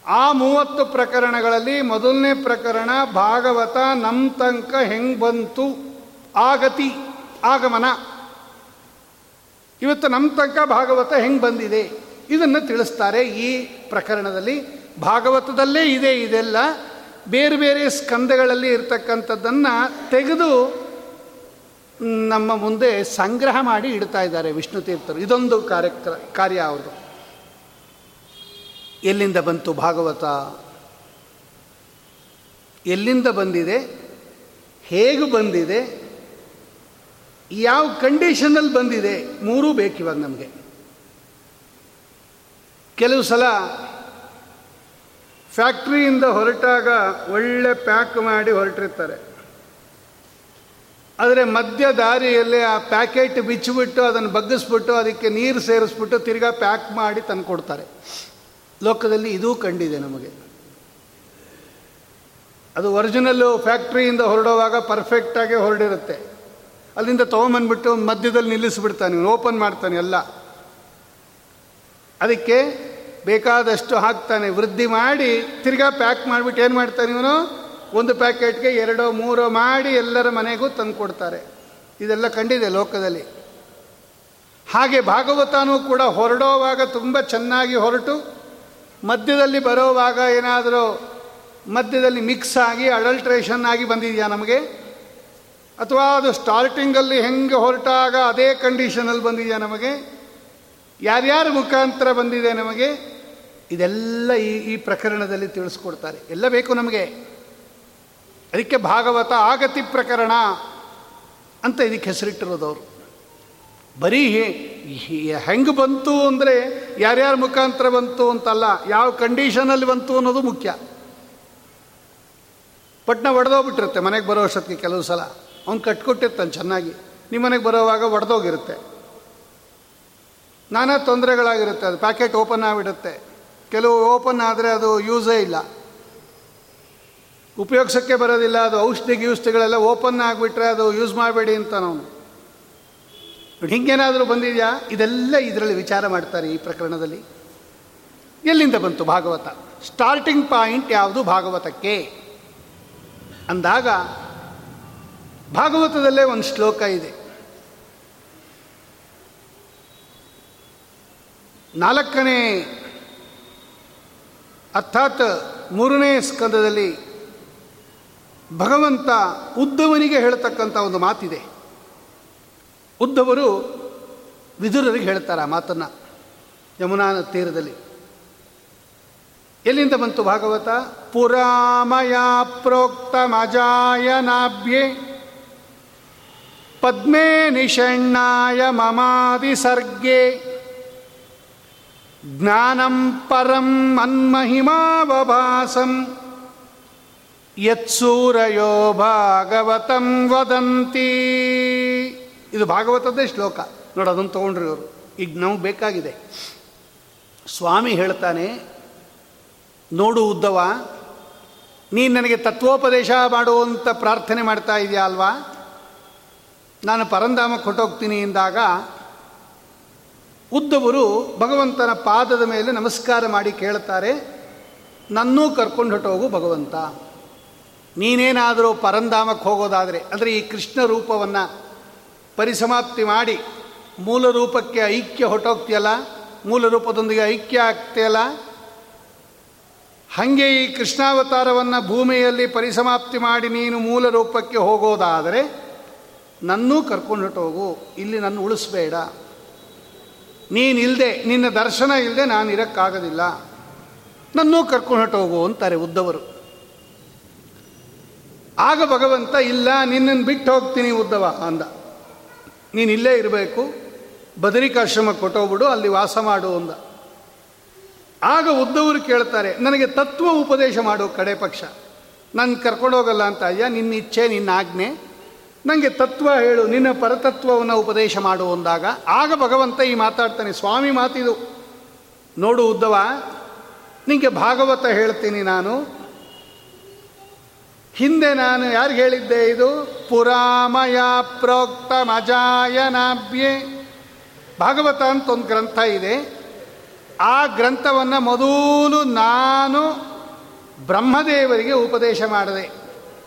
ಆ ಮೂವತ್ತು ಪ್ರಕರಣಗಳಲ್ಲಿ ಮೊದಲನೇ ಪ್ರಕರಣ ಭಾಗವತ ನಮ್ಮ ತನಕ ಹೆಂಗೆ ಬಂತು? ಆಗತಿ, ಆಗಮನ. ಇವತ್ತು ನಮ್ಮ ತನಕ ಭಾಗವತ ಹೆಂಗ್ ಬಂದಿದೆ? ಇದನ್ನು ತಿಳಿಸ್ತಾರೆ ಈ ಪ್ರಕರಣದಲ್ಲಿ. ಭಾಗವತದಲ್ಲೇ ಇದೆ ಇದೆಲ್ಲ. ಬೇರೆ ಬೇರೆ ಸ್ಕಂದಗಳಲ್ಲಿ ಇರ್ತಕ್ಕಂಥದ್ದನ್ನು ತೆಗೆದು ನಮ್ಮ ಮುಂದೆ ಸಂಗ್ರಹ ಮಾಡಿ ಇಡ್ತಾ ಇದ್ದಾರೆ ವಿಷ್ಣು ತೀರ್ಥರು. ಇದೊಂದು ಕಾರ್ಯಕ್ರ, ಕಾರ್ಯ ಅವರು ಎಲ್ಲಿಂದ ಬಂತು ಭಾಗವತ? ಎಲ್ಲಿಂದ ಬಂದಿದೆ? ಹೇಗೆ ಬಂದಿದೆ? ಯಾವ ಕಂಡೀಷನಲ್ಲಿ ಬಂದಿದೆ? ಮೂರೂ ಬೇಕಿವಾಗ ನಮಗೆ. ಕೆಲವು ಸಲ ಫ್ಯಾಕ್ಟ್ರಿಯಿಂದ ಹೊರಟಾಗ ಒಳ್ಳೆ ಪ್ಯಾಕ್ ಮಾಡಿ ಹೊರಟಿರ್ತಾರೆ. ಆದರೆ ಮಧ್ಯ ದಾರಿಯಲ್ಲಿ ಆ ಪ್ಯಾಕೆಟ್ ಬಿಚ್ಚಿಬಿಟ್ಟು ಅದನ್ನು ಬಗ್ಗಿಸ್ಬಿಟ್ಟು ಅದಕ್ಕೆ ನೀರು ಸೇರಿಸ್ಬಿಟ್ಟು ತಿರ್ಗಾ ಪ್ಯಾಕ್ ಮಾಡಿ ತಂದು ಕೊಡ್ತಾರೆ. ಲೋಕದಲ್ಲಿ ಇದೂ ಕಂಡಿದೆ ನಮಗೆ. ಅದು ಒರಿಜಿನಲ್ಲು ಫ್ಯಾಕ್ಟ್ರಿಯಿಂದ ಹೊರಡುವಾಗ ಪರ್ಫೆಕ್ಟಾಗಿ ಹೊರಡಿರುತ್ತೆ. ಅಲ್ಲಿಂದ ತೊಗೊಂಬಂದ್ಬಿಟ್ಟು ಮಧ್ಯದಲ್ಲಿ ನಿಲ್ಲಿಸ್ಬಿಡ್ತಾನೆ, ಓಪನ್ ಮಾಡ್ತಾನೆ ಎಲ್ಲ. ಅದಕ್ಕೆ ಬೇಕಾದಷ್ಟು ಹಾಕ್ತಾನೆ. ವೃದ್ಧಿ ಮಾಡಿ ತಿರ್ಗಾ ಪ್ಯಾಕ್ ಮಾಡಿಬಿಟ್ಟು ಏನು ಮಾಡ್ತಾನೆ ಇವನು? ಒಂದು ಪ್ಯಾಕೆಟ್ಗೆ ಎರಡೋ, ಮೂರೋ ಮಾಡಿ ಎಲ್ಲರ ಮನೆಗೂ ತಂದು ಕೊಡ್ತಾರೆ. ಇದೆಲ್ಲ ಕಂಡಿದೆ ಲೋಕದಲ್ಲಿ. ಹಾಗೆ ಭಾಗವತನೂ ಕೂಡ ಹೊರಡೋವಾಗ ತುಂಬ ಚೆನ್ನಾಗಿ ಹೊರಟು. ಮಧ್ಯದಲ್ಲಿ ಬರೋವಾಗ ಏನಾದರೂ ಮಧ್ಯದಲ್ಲಿ ಮಿಕ್ಸ್ ಆಗಿ ಅಡಲ್ಟ್ರೇಷನ್ ಆಗಿ ಬಂದಿದೆಯಾ ನಮಗೆ? ಅಥವಾ ಅದು ಸ್ಟಾರ್ಟಿಂಗಲ್ಲಿ ಹೆಂಗೆ ಹೊರಟಾಗ ಅದೇ ಕಂಡೀಷನಲ್ಲಿ ಬಂದಿದೆಯಾ ನಮಗೆ? ಯಾರ್ಯಾರ ಮುಖಾಂತರ ಬಂದಿದೆ ನಮಗೆ, ಇದೆಲ್ಲ ಈ ಈ ಪ್ರಕರಣದಲ್ಲಿ ತಿಳಿಸ್ಕೊಡ್ತಾರೆ. ಎಲ್ಲ ಬೇಕು ನಮಗೆ. ಅದಕ್ಕೆ ಭಾಗವತ ಆಗತಿ ಪ್ರಕರಣ ಅಂತ ಇದಕ್ಕೆ ಹೆಸರಿಟ್ಟಿರೋದವರು. ಬರೀ ಹೆಂಗೆ ಬಂತು ಅಂದರೆ ಯಾರ್ಯಾರ ಮುಖಾಂತರ ಬಂತು ಅಂತಲ್ಲ, ಯಾವ ಕಂಡೀಷನಲ್ಲಿ ಬಂತು ಅನ್ನೋದು ಮುಖ್ಯ. ಪಟ್ನ ಒಡೆದೋಗ್ಬಿಟ್ಟಿರುತ್ತೆ ಮನೆಗೆ ಬರೋ ಅಷ್ಟೊತ್ತಿಗೆ ಕೆಲವು ಸಲ. ಅವ್ನು ಕಟ್ಕೊಟ್ಟಿರ್ತಾನೆ ಚೆನ್ನಾಗಿ. ನಿಮ್ಮ ಮನೆಗೆ ಬರೋವಾಗ ಒಡೆದೋಗಿರುತ್ತೆ. ನಾನಾ ತೊಂದರೆಗಳಾಗಿರುತ್ತೆ, ಅದು ಪ್ಯಾಕೆಟ್ ಓಪನ್ ಆಗಿಬಿಡುತ್ತೆ. ಕೆಲವು ಓಪನ್ ಆದರೆ ಅದು ಯೂಸೇ ಇಲ್ಲ. ಉಪಯೋಗಿಸೋಕ್ಕೆ ಬರೋದಿಲ್ಲ, ಅದು ಔಷಧಿ ಗಿಔಷಧಿಗಳೆಲ್ಲ ಓಪನ್ ಆಗಿಬಿಟ್ರೆ ಅದು ಯೂಸ್ ಮಾಡಬೇಡಿ ಅಂತ ನಾವು ಹಿಂಗೇನಾದರೂ ಬಂದಿದೆಯಾ? ಇದೆಲ್ಲ ಇದರಲ್ಲಿ ವಿಚಾರ ಮಾಡ್ತಾರೆ ಈ ಪ್ರಕರಣದಲ್ಲಿ. ಎಲ್ಲಿಂದ ಬಂತು ಭಾಗವತ? ಸ್ಟಾರ್ಟಿಂಗ್ ಪಾಯಿಂಟ್ ಯಾವುದು ಭಾಗವತಕ್ಕೆ? ಅಂದಾಗ ಭಾಗವತದಲ್ಲೇ ಒಂದು ಶ್ಲೋಕ ಇದೆ. ನಾಲ್ಕನೇ ಅರ್ಥಾತ್ ಮೂರನೇ ಸ್ಕಂದದಲ್ಲಿ ಭಗವಂತ ಉದ್ದವನಿಗೆ ಹೇಳ್ತಕ್ಕಂಥ ಒಂದು ಮಾತಿದೆ. ಉದ್ದವರು ವಿದುರರಿಗೆ ಹೇಳ್ತಾರೆ ಆ ಮಾತನ್ನು ಯಮುನಾ ತೀರದಲ್ಲಿ. ಎಲ್ಲಿಂದ ಬಂತು ಭಾಗವತ? ಪುರಾಮಯ ಪ್ರೋಕ್ತ ಮಜಾಯನಾಭ್ಯೆ ಪದ್ಮೇ ನಿಷಣ್ಣಾಯ ಮಮಾದಿ ಸರ್ಗೆ ಜ್ಞಾನಂ ಪರಂ ಮನ್ಮಹಿಮಾವಭಾಸಂ. ಯತ್ಸೂರಯೋ ಭಾಗವತಂ ವದಂತಿ. ಇದು ಭಾಗವತದ್ದೇ ಶ್ಲೋಕ. ನೋಡಿ ಅದನ್ನು ತೊಗೊಂಡ್ರಿ ಅವರು ಈಗ ನಮಗೆ ಬೇಕಾಗಿದೆ. ಸ್ವಾಮಿ ಹೇಳ್ತಾನೆ, ನೋಡು ಉದ್ದವ, ನೀನು ನನಗೆ ತತ್ವೋಪದೇಶ ಮಾಡುವಂಥ ಪ್ರಾರ್ಥನೆ ಮಾಡ್ತಾ ಇದೆಯಾ ಅಲ್ವಾ? ನಾನು ಪರಂಧಾಮಕ್ಕೆ ಹೊಟ್ಟೋಗ್ತೀನಿ ಎಂದಾಗ ಉದ್ದವರು ಭಗವಂತನ ಪಾದದ ಮೇಲೆ ನಮಸ್ಕಾರ ಮಾಡಿ ಕೇಳ್ತಾರೆ ನನ್ನೂ ಕರ್ಕೊಂಡು ಹೊಟ್ಟೋಗು ಭಗವಂತ. ನೀನೇನಾದರೂ ಪರಂಧಾಮಕ್ಕೆ ಹೋಗೋದಾದರೆ, ಅಂದರೆ ಈ ಕೃಷ್ಣ ರೂಪವನ್ನು ಪರಿಸಮಾಪ್ತಿ ಮಾಡಿ, ಮೂಲ ರೂಪಕ್ಕೆ ಐಕ್ಯ ಹೊಟ್ಟೋಗ್ತೀಯಲ್ಲ ಮೂಲ ರೂಪದೊಂದಿಗೆ ಐಕ್ಯ ಆಗ್ತೀಯಲ್ಲ? ಹಾಗೆ ಈ ಕೃಷ್ಣಾವತಾರವನ್ನು ಭೂಮಿಯಲ್ಲಿ ಪರಿಸಮಾಪ್ತಿ ಮಾಡಿ ನೀನು ಮೂಲ ರೂಪಕ್ಕೆ ಹೋಗೋದಾದರೆ, ನನ್ನೂ ಕರ್ಕೊಂಡು ಹೋಗು ಇಲ್ಲಿ ನನ್ನ ಉಳಿಸ್ಬೇಡ. ನೀನಿಲ್ಲದೆ ನಿನ್ನ ದರ್ಶನ ಇಲ್ಲದೆ ನಾನು ಇರೋಕ್ಕಾಗೋದಿಲ್ಲ. ನನ್ನೂ ಕರ್ಕೊಂಡು ಹೋಗು ಅಂತಾರೆ ಉದ್ದವರು. ಆಗ ಭಗವಂತ, ಇಲ್ಲ ನಿನ್ನನ್ನು ಬಿಟ್ಟು ಹೋಗ್ತೀನಿ ಉದ್ದವ ಅಂದ. ನೀನು ಇಲ್ಲೇ ಇರಬೇಕು, ಬದರಿಕಾಶ್ರಮ ಕೊಟ್ಟೋಗ್ಬಿಡು, ಅಲ್ಲಿ ವಾಸ ಮಾಡು ಅಂದ. ಆಗ ಉದ್ದವರು ಕೇಳ್ತಾರೆ, ನನಗೆ ತತ್ವ ಉಪದೇಶ ಮಾಡು ಕಡೆ ಪಕ್ಷ. ನಾನು ಕರ್ಕೊಂಡೋಗಲ್ಲ ಅಂತ, ಅಯ್ಯ, ನಿನ್ನ ಇಚ್ಛೆ, ನಿನ್ನ ಆಜ್ಞೆ ನನಗೆ ತತ್ವ ಹೇಳು, ನಿನ್ನ ಪರತತ್ವವನ್ನು ಉಪದೇಶ ಮಾಡು ಅಂದಾಗ, ಆಗ ಭಗವಂತ ಈ ಮಾತಾಡ್ತಾನೆ, ಸ್ವಾಮಿ ಮಾತಿದು. ನೋಡು ಉದ್ದವ ನಿಮಗೆ ಭಾಗವತ ಹೇಳ್ತೀನಿ ನಾನು. ಹಿಂದೆ ನಾನು ಯಾರಿಗೆ ಹೇಳಿದ್ದೆ ಇದು? ಪುರಾಮಯ ಪ್ರೋಕ್ತ ಮಜಾಯನಾಭ್ಯೆ. ಭಾಗವತ ಅಂತ ಒಂದು ಗ್ರಂಥ ಇದೆ. ಆ ಗ್ರಂಥವನ್ನು ಮೊದಲು ನಾನು ಬ್ರಹ್ಮದೇವರಿಗೆ ಉಪದೇಶ ಮಾಡಿದೆ.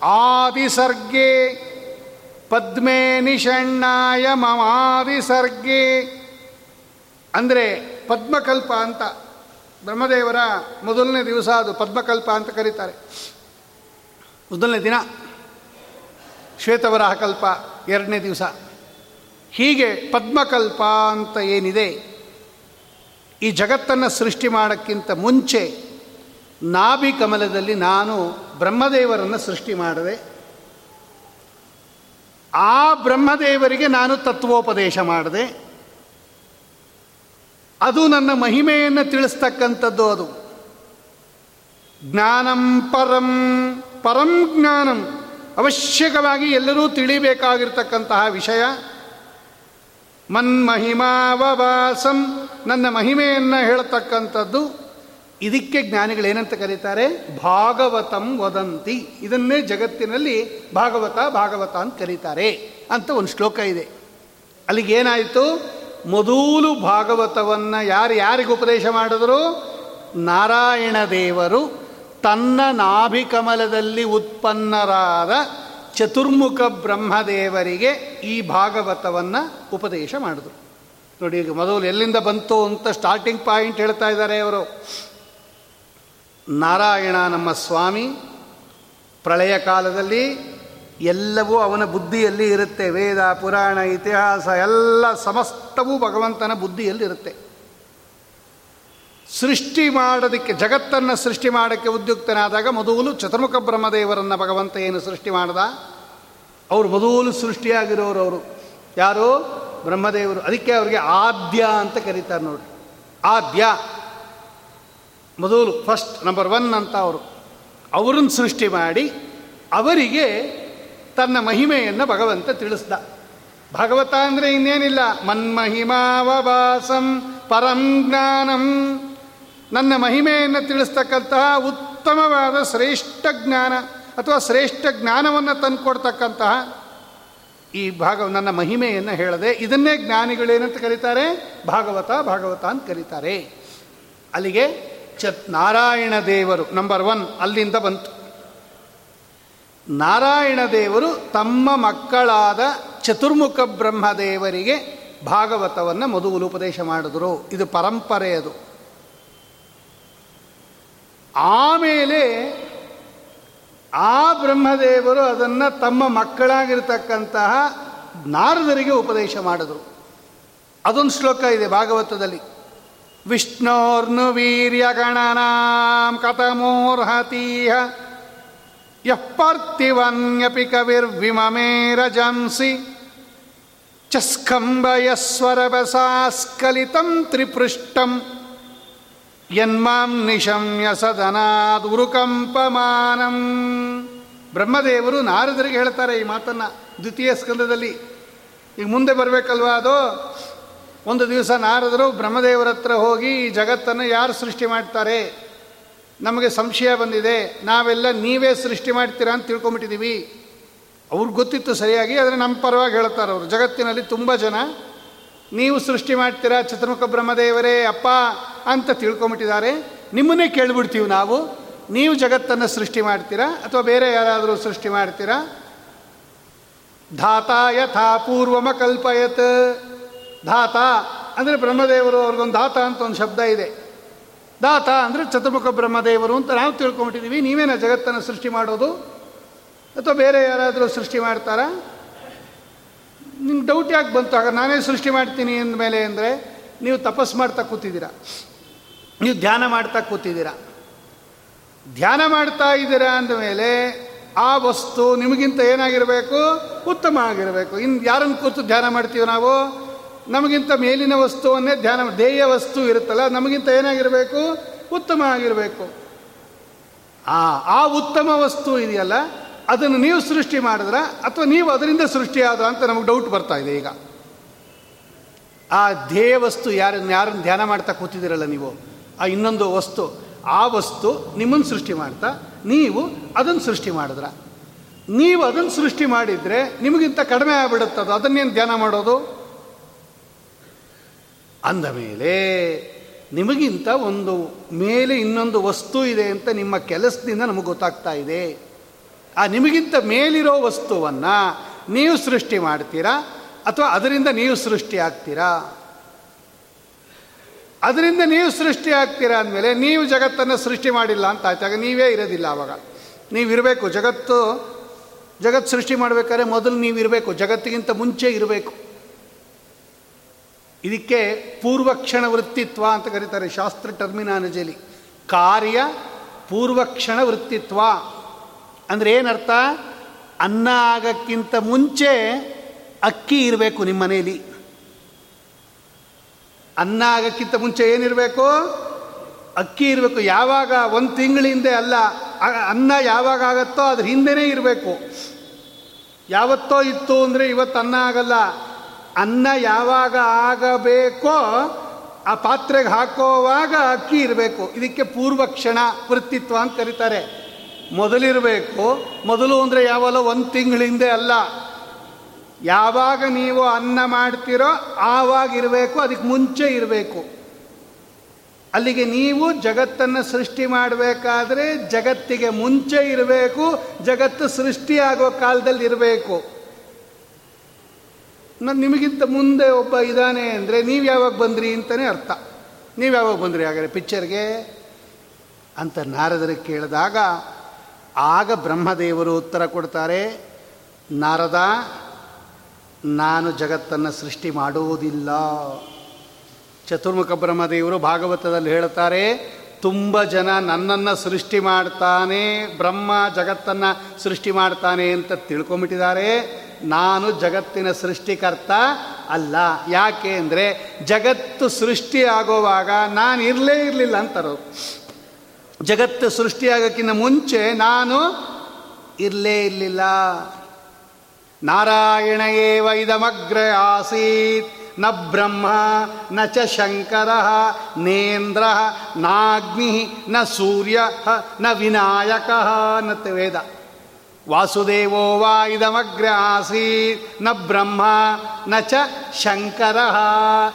ಆದಿಸರ್ಗೆ ಪದ್ಮೇ ನಿಷಣ್ಣಾಯ ಮಮಾದಿಸರ್ಗೆ. ಅಂದರೆ ಪದ್ಮಕಲ್ಪ ಅಂತ ಬ್ರಹ್ಮದೇವರ ಮೊದಲನೇ ದಿವಸ ಅದು ಪದ್ಮಕಲ್ಪ ಅಂತ ಕರೀತಾರೆ. ಮೊದಲನೇ ದಿನ ಶ್ವೇತವರಾಹ ಕಲ್ಪ ಎರಡನೇ ದಿವಸ. ಹೀಗೆ ಪದ್ಮಕಲ್ಪ ಅಂತ ಏನಿದೆ? ಈ ಜಗತ್ತನ್ನು ಸೃಷ್ಟಿ ಮಾಡೋಕ್ಕಿಂತ ಮುಂಚೆ ನಾಭಿ ಕಮಲದಲ್ಲಿ ನಾನು ಬ್ರಹ್ಮದೇವರನ್ನು ಸೃಷ್ಟಿ ಮಾಡಿದೆ ಆ ಬ್ರಹ್ಮದೇವರಿಗೆ ನಾನು ತತ್ವೋಪದೇಶ ಮಾಡಿದೆ. ಅದು ನನ್ನ ಮಹಿಮೆಯನ್ನು ತಿಳಿಸ್ತಕ್ಕಂಥದ್ದು ಅದು. ಜ್ಞಾನಂ ಪರಂ ಪರಂ ಜ್ಞಾನಂ. ಅವಶ್ಯಕವಾಗಿ ಎಲ್ಲರೂ ತಿಳಿಬೇಕಾಗಿರ್ತಕ್ಕಂತಹ ವಿಷಯ. ಮನ್ಮಹಿಮಾವವಾಸಂ ನನ್ನ ಮಹಿಮೆಯನ್ನು ಹೇಳ್ತಕ್ಕಂಥದ್ದು. ಇದಕ್ಕೆ ಜ್ಞಾನಿಗಳೇನಂತ ಕರೀತಾರೆ? ಭಾಗವತಂ ವದಂತಿ. ಇದನ್ನೇ ಜಗತ್ತಿನಲ್ಲಿ ಭಾಗವತ ಭಾಗವತ ಅಂತ ಕರೀತಾರೆ ಅಂತ ಒಂದು ಶ್ಲೋಕ ಇದೆ. ಅಲ್ಲಿಗೇನಾಯಿತು ಮೊದಲು ಭಾಗವತವನ್ನು ಯಾರು ಯಾರಿಗೆ ಉಪದೇಶ ಮಾಡಿದ್ರು? ನಾರಾಯಣ ದೇವರು ತನ್ನ ನಾಭಿಕಮಲದಲ್ಲಿ ಉತ್ಪನ್ನರಾದ ಚತುರ್ಮುಖ ಬ್ರಹ್ಮದೇವರಿಗೆ ಈ ಭಾಗವತವನ್ನು ಉಪದೇಶ ಮಾಡಿದ್ರು. ನೋಡಿ ಈಗ ಮೊದಲು ಎಲ್ಲಿಂದ ಬಂತು ಅಂತ ಸ್ಟಾರ್ಟಿಂಗ್ ಪಾಯಿಂಟ್ ಹೇಳ್ತಾ ಇದ್ದಾರೆ ಅವರು. ನಾರಾಯಣ ನಮ್ಮ ಸ್ವಾಮಿ, ಪ್ರಳಯ ಕಾಲದಲ್ಲಿ ಎಲ್ಲವೂ ಅವನ ಬುದ್ಧಿಯಲ್ಲಿ ಇರುತ್ತೆ. ವೇದ, ಪುರಾಣ, ಇತಿಹಾಸ, ಎಲ್ಲ ಸಮಸ್ತವೂ ಭಗವಂತನ ಬುದ್ಧಿಯಲ್ಲಿ ಇರುತ್ತೆ. ಸೃಷ್ಟಿ ಮಾಡೋದಕ್ಕೆ, ಜಗತ್ತನ್ನು ಸೃಷ್ಟಿ ಮಾಡೋಕ್ಕೆ ಉದ್ಯುಕ್ತನಾದಾಗ ಮೊದಲು ಚತುರ್ಮುಖ ಬ್ರಹ್ಮದೇವರನ್ನು ಭಗವಂತ ಏನು ಸೃಷ್ಟಿ ಮಾಡ್ದ? ಅವರು ಮೊದಲು ಸೃಷ್ಟಿಯಾಗಿರೋರು ಅವರು. ಯಾರು? ಬ್ರಹ್ಮದೇವರು. ಅದಕ್ಕೆ ಅವರಿಗೆ ಆದ್ಯ ಅಂತ ಕರೀತಾರೆ ನೋಡಿ ಆದ್ಯ. ಮೊದಲು ಫಸ್ಟ್ ನಂಬರ್ ಒನ್ ಅಂತ ಅವರು. ಅವರನ್ನು ಸೃಷ್ಟಿ ಮಾಡಿ ಅವರಿಗೆ ತನ್ನ ಮಹಿಮೆಯನ್ನು ಭಗವಂತ ತಿಳಿಸ್ದ. ಭಾಗವತ ಅಂದರೆ ಇನ್ನೇನಿಲ್ಲ. ಮನ್ಮಹಿಮಾವಭಾಸಂ ಪರಂ ಜ್ಞಾನಂ. ನನ್ನ ಮಹಿಮೆಯನ್ನು ತಿಳಿಸ್ತಕ್ಕಂತಹ ಉತ್ತಮವಾದ ಶ್ರೇಷ್ಠ ಜ್ಞಾನ ಅಥವಾ ಶ್ರೇಷ್ಠ ಜ್ಞಾನವನ್ನು ತಂದುಕೊಡ್ತಕ್ಕಂತಹ ಈ ಭಾಗ ನನ್ನ ಮಹಿಮೆಯನ್ನು ಹೇಳದೆ ಇದನ್ನೇ ಜ್ಞಾನಿಗಳೇನಂತ ಕರೀತಾರೆ? ಭಾಗವತ ಭಾಗವತ ಅಂತ ಕರೀತಾರೆ. ಅಲ್ಲಿಗೆ ಚ ನಾರಾಯಣ ದೇವರು ನಂಬರ್ ಒನ್ ಅಲ್ಲಿಂದ ಬಂತು. ನಾರಾಯಣ ದೇವರು ತಮ್ಮ ಮಕ್ಕಳಾದ ಚತುರ್ಮುಖ ಬ್ರಹ್ಮದೇವರಿಗೆ ಭಾಗವತವನ್ನು ಮೊದಲು ಉಪದೇಶ ಮಾಡಿದ್ರು. ಇದು ಪರಂಪರೆ ಅದು. ಆಮೇಲೆ ಆ ಬ್ರಹ್ಮದೇವರು ಅದನ್ನು ತಮ್ಮ ಮಕ್ಕಳಾಗಿರ್ತಕ್ಕಂತಹ ನಾರದರಿಗೆ ಉಪದೇಶ ಮಾಡಿದ್ರು. ಅದೊಂದು ಶ್ಲೋಕ ಇದೆ ಭಾಗವತದಲ್ಲಿ. ವಿಷ್ಣೋರ್ನು ವೀರ್ಯಗಣನಾಂ ಕಥಮೋರ್ಹತೀಹ. ಯಃ ಪಾರ್ಥಿವನ್ಯಪಿ ಕವಿರ್ವಿಮಮೇರಜಂಸಿ. ಚಸ್ಕಂಬಯಸ್ವರಬಸಾಸ್ಕಲಿತಂ ತ್ರಿಪೃಷ್ಟಂ. ಯನ್ಮಾಂ ನಿಶಮ್ಯ ಸದನಾದ್ ಉರುಕಂಪಮಾನಂ. ಬ್ರಹ್ಮದೇವರು ನಾರದರಿಗೆ ಹೇಳ್ತಾರೆ ಈ ಮಾತನ್ನು ದ್ವಿತೀಯ ಸ್ಕಂದದಲ್ಲಿ. ಈಗ ಮುಂದೆ ಬರಬೇಕಲ್ವಾ ಅದು? ಒಂದು ದಿವಸ ನಾರದರು ಬ್ರಹ್ಮದೇವರ ಹತ್ರ ಹೋಗಿ ಈ ಜಗತ್ತನ್ನು ಯಾರು ಸೃಷ್ಟಿ ಮಾಡ್ತಾರೆ? ನಮಗೆ ಸಂಶಯ ಬಂದಿದೆ. ನಾವೆಲ್ಲ ನೀವೇ ಸೃಷ್ಟಿ ಮಾಡ್ತೀರಾ ಅಂತ ತಿಳ್ಕೊಂಬಿಟ್ಟಿದ್ದೀವಿ ಅವ್ರಿಗೆ ಗೊತ್ತಿತ್ತು ಸರಿಯಾಗಿ, ಆದರೆ ನಮ್ಮ ಪರವಾಗಿ ಹೇಳ್ತಾರೆ ಅವರು. ಜಗತ್ತಿನಲ್ಲಿ ತುಂಬ ಜನ, ನೀವು ಸೃಷ್ಟಿ ಮಾಡ್ತೀರಾ ಚತುರ್ಮುಖ ಬ್ರಹ್ಮದೇವರೇ ಅಪ್ಪ ಅಂತ ತಿಳ್ಕೊಂಬಿಟ್ಟಿದ್ದಾರೆ ನಿಮ್ಮನ್ನೇ ಕೇಳಿಬಿಡ್ತೀವಿ ನಾವು. ನೀವು ಜಗತ್ತನ್ನು ಸೃಷ್ಟಿ ಮಾಡ್ತೀರಾ ಅಥವಾ ಬೇರೆ ಯಾರಾದರೂ ಸೃಷ್ಟಿ ಮಾಡ್ತೀರಾ? ಧಾತ ಯಥಾ ಪೂರ್ವಮ ಕಲ್ಪಯತ್ ಧಾತ ಅಂದರೆ ಬ್ರಹ್ಮದೇವರು ಅವ್ರಿಗೊಂದು ದಾತ ಅಂತ ಒಂದು ಶಬ್ದ ಇದೆ. ದಾತ ಅಂದರೆ ಚತುರ್ಮುಖ ಬ್ರಹ್ಮದೇವರು ಅಂತ ನಾವು ತಿಳ್ಕೊಂಬಿಟ್ಟಿದ್ದೀವಿ ನೀವೇನ ಜಗತ್ತನ್ನು ಸೃಷ್ಟಿ ಮಾಡೋದು? ಅಥವಾ ಬೇರೆ ಯಾರಾದರೂ ಸೃಷ್ಟಿ ಮಾಡ್ತಾರಾ? ನಿಮ್ಗೆ ಡೌಟ್ ಯಾಕೆ ಬಂತು? ಆಗ ನಾನೇ ಸೃಷ್ಟಿ ಮಾಡ್ತೀನಿ ಅಂದಮೇಲೆ ಅಂದರೆ ನೀವು ತಪಸ್ ಮಾಡ್ತಾ ಕೂತಿದ್ದೀರಾ. ನೀವು ಧ್ಯಾನ ಮಾಡ್ತಾ ಕೂತಿದ್ದೀರಾ. ಧ್ಯಾನ ಮಾಡ್ತಾ ಇದ್ದೀರಾ ಅಂದಮೇಲೆ ಆ ವಸ್ತು ನಿಮಗಿಂತ ಏನಾಗಿರಬೇಕು? ಉತ್ತಮ ಆಗಿರಬೇಕು. ಇನ್ನು ಯಾರನ್ನು ಕೂತು ಧ್ಯಾನ ಮಾಡ್ತೀವಿ ನಾವು? ನಮಗಿಂತ ಮೇಲಿನ ವಸ್ತುವನ್ನೇ ಧ್ಯಾನ ಧ್ಯೇಯ ವಸ್ತು ಇರುತ್ತಲ್ಲ ನಮಗಿಂತ ಏನಾಗಿರಬೇಕು? ಉತ್ತಮ ಆಗಿರಬೇಕು. ಆ ಆ ಉತ್ತಮ ವಸ್ತು ಇದೆಯಲ್ಲ, ಅದನ್ನು ನೀವು ಸೃಷ್ಟಿ ಮಾಡಿದ್ರ, ಅಥವಾ ನೀವು ಅದರಿಂದ ಸೃಷ್ಟಿಯಾದ ಅಂತ ನಮಗೆ ಡೌಟ್ ಬರ್ತಾ ಇದೆ ಈಗ. ಆ ಧ್ಯೇಯ ವಸ್ತು ಯಾರನ್ನ ಯಾರನ್ನು ಧ್ಯಾನ ಮಾಡ್ತಾ ಕೂತಿದ್ದೀರಲ್ಲ ನೀವು? ಆ ಇನ್ನೊಂದು ವಸ್ತು. ಆ ವಸ್ತು ನಿಮ್ಮನ್ನು ಸೃಷ್ಟಿ ಮಾಡ್ತಾ, ನೀವು ಅದನ್ನು ಸೃಷ್ಟಿ ಮಾಡಿದ್ರ. ನೀವು ಅದನ್ನು ಸೃಷ್ಟಿ ಮಾಡಿದರೆ ನಿಮಗಿಂತ ಕಡಿಮೆ ಆಗ್ಬಿಡುತ್ತದು. ಅದನ್ನೇನು ಧ್ಯಾನ ಮಾಡೋದು? ಅಂದ ಮೇಲೆ, ನಿಮಗಿಂತ ಒಂದು ಮೇಲೆ ಇನ್ನೊಂದು ವಸ್ತು ಇದೆ ಅಂತ ನಿಮ್ಮ ಕೆಲಸದಿಂದ ನಮಗೆ ಗೊತ್ತಾಗ್ತಾ ಇದೆ. ಆ ನಿಮಗಿಂತ ಮೇಲಿರೋ ವಸ್ತುವನ್ನು ನೀವು ಸೃಷ್ಟಿ ಮಾಡ್ತೀರಾ ಅಥವಾ ಅದರಿಂದ ನೀವು ಸೃಷ್ಟಿ ಆಗ್ತೀರಾ? ಅದರಿಂದ ನೀವು ಸೃಷ್ಟಿ ಆಗ್ತೀರಾ ಅಂದಮೇಲೆ ನೀವು ಜಗತ್ತನ್ನು ಸೃಷ್ಟಿ ಮಾಡಿಲ್ಲ ಅಂತ ಆಯ್ತಾಗ ನೀವೇ ಇರೋದಿಲ್ಲ ಆವಾಗ ನೀವಿರಬೇಕು ಜಗತ್ತು ಜಗತ್ತು ಸೃಷ್ಟಿ ಮಾಡಬೇಕಾದ್ರೆ ಮೊದಲು ನೀವಿರಬೇಕು ಜಗತ್ತಿಗಿಂತ ಮುಂಚೆ ಇರಬೇಕು. ಇದಕ್ಕೆ ಪೂರ್ವಕ್ಷಣ ವೃತ್ತಿತ್ವ ಅಂತ ಕರೀತಾರೆ. ಶಾಸ್ತ್ರ ಟರ್ಮಿನಾಲಜಿಯಲ್ಲಿ ಕಾರ್ಯ ಪೂರ್ವಕ್ಷಣ ವೃತ್ತಿತ್ವ. ಅಂದರೆ ಏನರ್ಥ? ಅನ್ನ ಆಗಕ್ಕಿಂತ ಮುಂಚೆ ಅಕ್ಕಿ ಇರಬೇಕು ನಿಮ್ಮ ಮನೆಯಲ್ಲಿ ಅನ್ನ ಆಗಕ್ಕಿಂತ ಮುಂಚೆ ಏನಿರಬೇಕು? ಅಕ್ಕಿ ಇರಬೇಕು. ಯಾವಾಗ? ಒಂದು ತಿಂಗಳ ಹಿಂದೆ ಅಲ್ಲ ಅನ್ನ ಯಾವಾಗ ಆಗತ್ತೋ ಅದ್ರ ಹಿಂದೆನೇ ಇರಬೇಕು. ಯಾವತ್ತೋ ಇತ್ತು ಅಂದರೆ ಇವತ್ತು ಅನ್ನ ಆಗಲ್ಲ. ಅನ್ನ ಯಾವಾಗ ಆಗಬೇಕೋ ಆ ಪಾತ್ರೆಗೆ ಹಾಕೋವಾಗ ಅಕ್ಕಿ ಇರಬೇಕು. ಇದಕ್ಕೆ ಪೂರ್ವಕ್ಷಣ ವೃತ್ತಿತ್ವ ಅಂತ ಕರೀತಾರೆ. ಮೊದಲಿರಬೇಕು. ಮೊದಲು ಅಂದರೆ ಯಾವಲ್ಲ, ಒಂದು ತಿಂಗಳಿಂದೆ ಅಲ್ಲ. ಯಾವಾಗ ನೀವು ಅನ್ನ ಮಾಡ್ತೀರೋ ಆವಾಗ ಇರಬೇಕು, ಅದಕ್ಕೆ ಮುಂಚೆ ಇರಬೇಕು. ಅಲ್ಲಿಗೆ ನೀವು ಜಗತ್ತನ್ನು ಸೃಷ್ಟಿ ಮಾಡಬೇಕಾದ್ರೆ ಜಗತ್ತಿಗೆ ಮುಂಚೆ ಇರಬೇಕು, ಜಗತ್ತು ಸೃಷ್ಟಿಯಾಗೋ ಕಾಲದಲ್ಲಿ ಇರಬೇಕು. ನಾನು ನಿಮಗಿಂತ ಮುಂದೆ ಒಬ್ಬ ಇದ್ದಾನೆ ಅಂದರೆ ನೀವು ಯಾವಾಗ ಬಂದ್ರಿ ಅಂತಲೇ ಅರ್ಥ. ನೀವು ಯಾವಾಗ ಬಂದ್ರಿ? ಹಾಗಾದರೆ ಪಿಕ್ಚರ್ಗೆ ಅಂತ ನಾರದರಿಗೆ ಕೇಳಿದಾಗ, ಆಗ ಬ್ರಹ್ಮದೇವರು ಉತ್ತರ ಕೊಡ್ತಾರೆ, ನಾರದ, ನಾನು ಜಗತ್ತನ್ನು ಸೃಷ್ಟಿ ಮಾಡುವುದಿಲ್ಲ. ಚತುರ್ಮುಖ ಬ್ರಹ್ಮದೇವರು ಭಾಗವತದಲ್ಲಿ ಹೇಳ್ತಾರೆ ತುಂಬ ಜನ ನನ್ನನ್ನು ಸೃಷ್ಟಿ ಮಾಡ್ತಾನೆ, ಬ್ರಹ್ಮ ಜಗತ್ತನ್ನು ಸೃಷ್ಟಿ ಮಾಡ್ತಾನೆ ಅಂತ ತಿಳ್ಕೊಂಬಿಟ್ಟಿದ್ದಾರೆ ನಾನು ಜಗತ್ತಿನ ಸೃಷ್ಟಿಕರ್ತ ಅಲ್ಲ. ಯಾಕೆ ಅಂದರೆ ಜಗತ್ತು ಸೃಷ್ಟಿಯಾಗುವಾಗ ನಾನು ಇರಲೇ ಇರಲಿಲ್ಲ ಅಂತಾರು ಜಗತ್ತು ಸೃಷ್ಟಿಯಾಗೋಕ್ಕಿಂತ ಮುಂಚೆ ನಾನು ಇರಲೇ ಇರಲಿಲ್ಲ. ನಾರಾಯಣ ಏವ ಇದಮಗ್ರ ಆಸೀತ್. ನ ಬ್ರಹ್ಮ, ನ ಚ ಶಂಕರ, ನೇಂದ್ರ, ನಾಗ್ನಿ, ನ ಸೂರ್ಯ, ನ ವಿನಾಯಕ ಅನ್ನತ್ತೆ ವೇದ. ವಾಸುದೇವೋ ವಾ ಇದಮಗ್ರ ಆಸೀತ್ನ ಬ್ರಹ್ಮ, ನ ಚ ಶಂಕರ.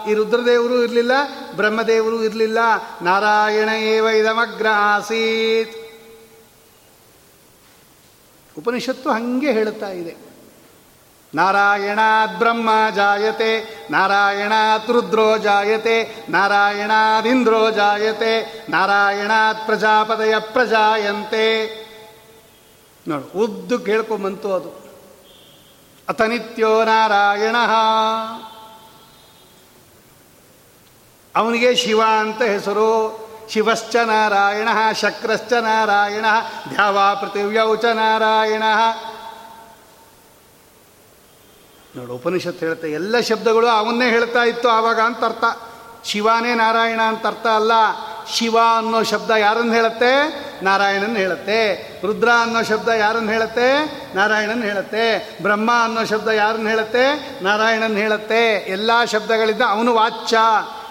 ಈ ರುದ್ರದೇವರು ಇರಲಿಲ್ಲ, ಬ್ರಹ್ಮದೇವರು ಇರಲಿಲ್ಲ, ನಾರಾಯಣ ಏವ ಇದಮಗ್ರ ಆಸೀತ್ ಉಪನಿಷತ್ತು ಹಾಗೆ ಹೇಳುತ್ತಾ ಇದೆ. ನಾರಾಯಣಾತ್ ಬ್ರಹ್ಮ ಜಾಯತೆ, ನಾರಾಯಣಾತ್ ರುದ್ರೋ ಜಾಯತೆ, ನಾರಾಯಣಾದಿಂದ್ರೋ ಜಾಯತೆ, ನಾರಾಯಣಾತ್ ಪ್ರಜಾಪದಯ ಪ್ರಜಾಯಂತೆ. ನೋಡು, ಉದ್ದು ಕೇಳ್ಕೊಂಬಂತು ಅದು. ಅತನಿತ್ಯೋ ನಾರಾಯಣ. ಅವನಿಗೆ ಶಿವ ಅಂತ ಹೆಸರು. ಶಿವಶ್ಚ ನಾರಾಯಣ, ಶಕ್ರಶ್ಚ ನಾರಾಯಣ ಧ್ಯಾವಾ ಪೃಥಿವ್ಯೌ ಚ ನಾರಾಯಣ. ನೋಡು, ಉಪನಿಷತ್ ಹೇಳುತ್ತೆ ಎಲ್ಲ ಶಬ್ದಗಳು ಅವನ್ನೇ ಹೇಳ್ತಾ ಇತ್ತು ಆವಾಗ ಅಂತ ಅರ್ಥ. ಶಿವಾನೇ ನಾರಾಯಣ ಅಂತ ಅರ್ಥ ಅಲ್ಲ. ಶಿವ ಅನ್ನೋ ಶಬ್ದ ಯಾರನ್ನು ಹೇಳುತ್ತೆ? ನಾರಾಯಣನ್ ಹೇಳುತ್ತೆ. ರುದ್ರ ಅನ್ನೋ ಶಬ್ದ ಯಾರನ್ನು ಹೇಳುತ್ತೆ? ನಾರಾಯಣನ್ ಹೇಳುತ್ತೆ. ಬ್ರಹ್ಮ ಅನ್ನೋ ಶಬ್ದ ಯಾರನ್ನು ಹೇಳುತ್ತೆ? ನಾರಾಯಣನ್ ಹೇಳುತ್ತೆ. ಎಲ್ಲ ಶಬ್ದಗಳಿಂದ ಅವನು ವಾಚ್ಯ.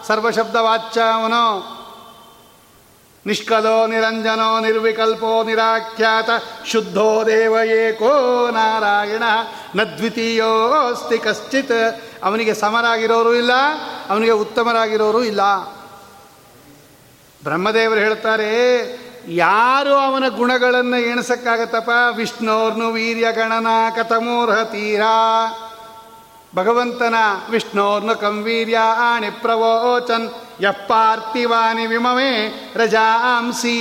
ಸರ್ವಶಬ್ದ ವಾಚ್ಯ ಅವನು. ನಿಷ್ಕಲೋ ನಿರಂಜನೋ ನಿರ್ವಿಕಲ್ಪೋ ನಿರಾಖ್ಯಾತ ಶುದ್ಧೋ ದೇವ ಏಕೋ ನಾರಾಯಣ. ನ ದ್ವಿತೀಯೋಸ್ತಿ ಕಶ್ಚಿತ್. ಅವನಿಗೆ ಸಮರಾಗಿರೋರು ಇಲ್ಲ, ಅವನಿಗೆ ಉತ್ತಮರಾಗಿರೋರು ಇಲ್ಲ. ಬ್ರಹ್ಮದೇವರು ಹೇಳ್ತಾರೆ ಯಾರು ಅವನ ಗುಣಗಳನ್ನು ಎಣಿಸಕ್ಕಾಗತ್ತಪ್ಪ? ವಿಷ್ಣೋರ್ನು ವೀರ್ಯ ಗಣನ ಕಥಮೂರ್ಹ ತೀರಾ ಭಗವಂತನ ವಿಷ್ಣೋರ್ನು ಕಂವೀರ್ಯ ಆಣಿ ಪ್ರವೋಚನ್, ಯಪ್ಪಾರ್ತಿವಾನಿ ವಿಮಮೇ ರಜಾಂಸಿ.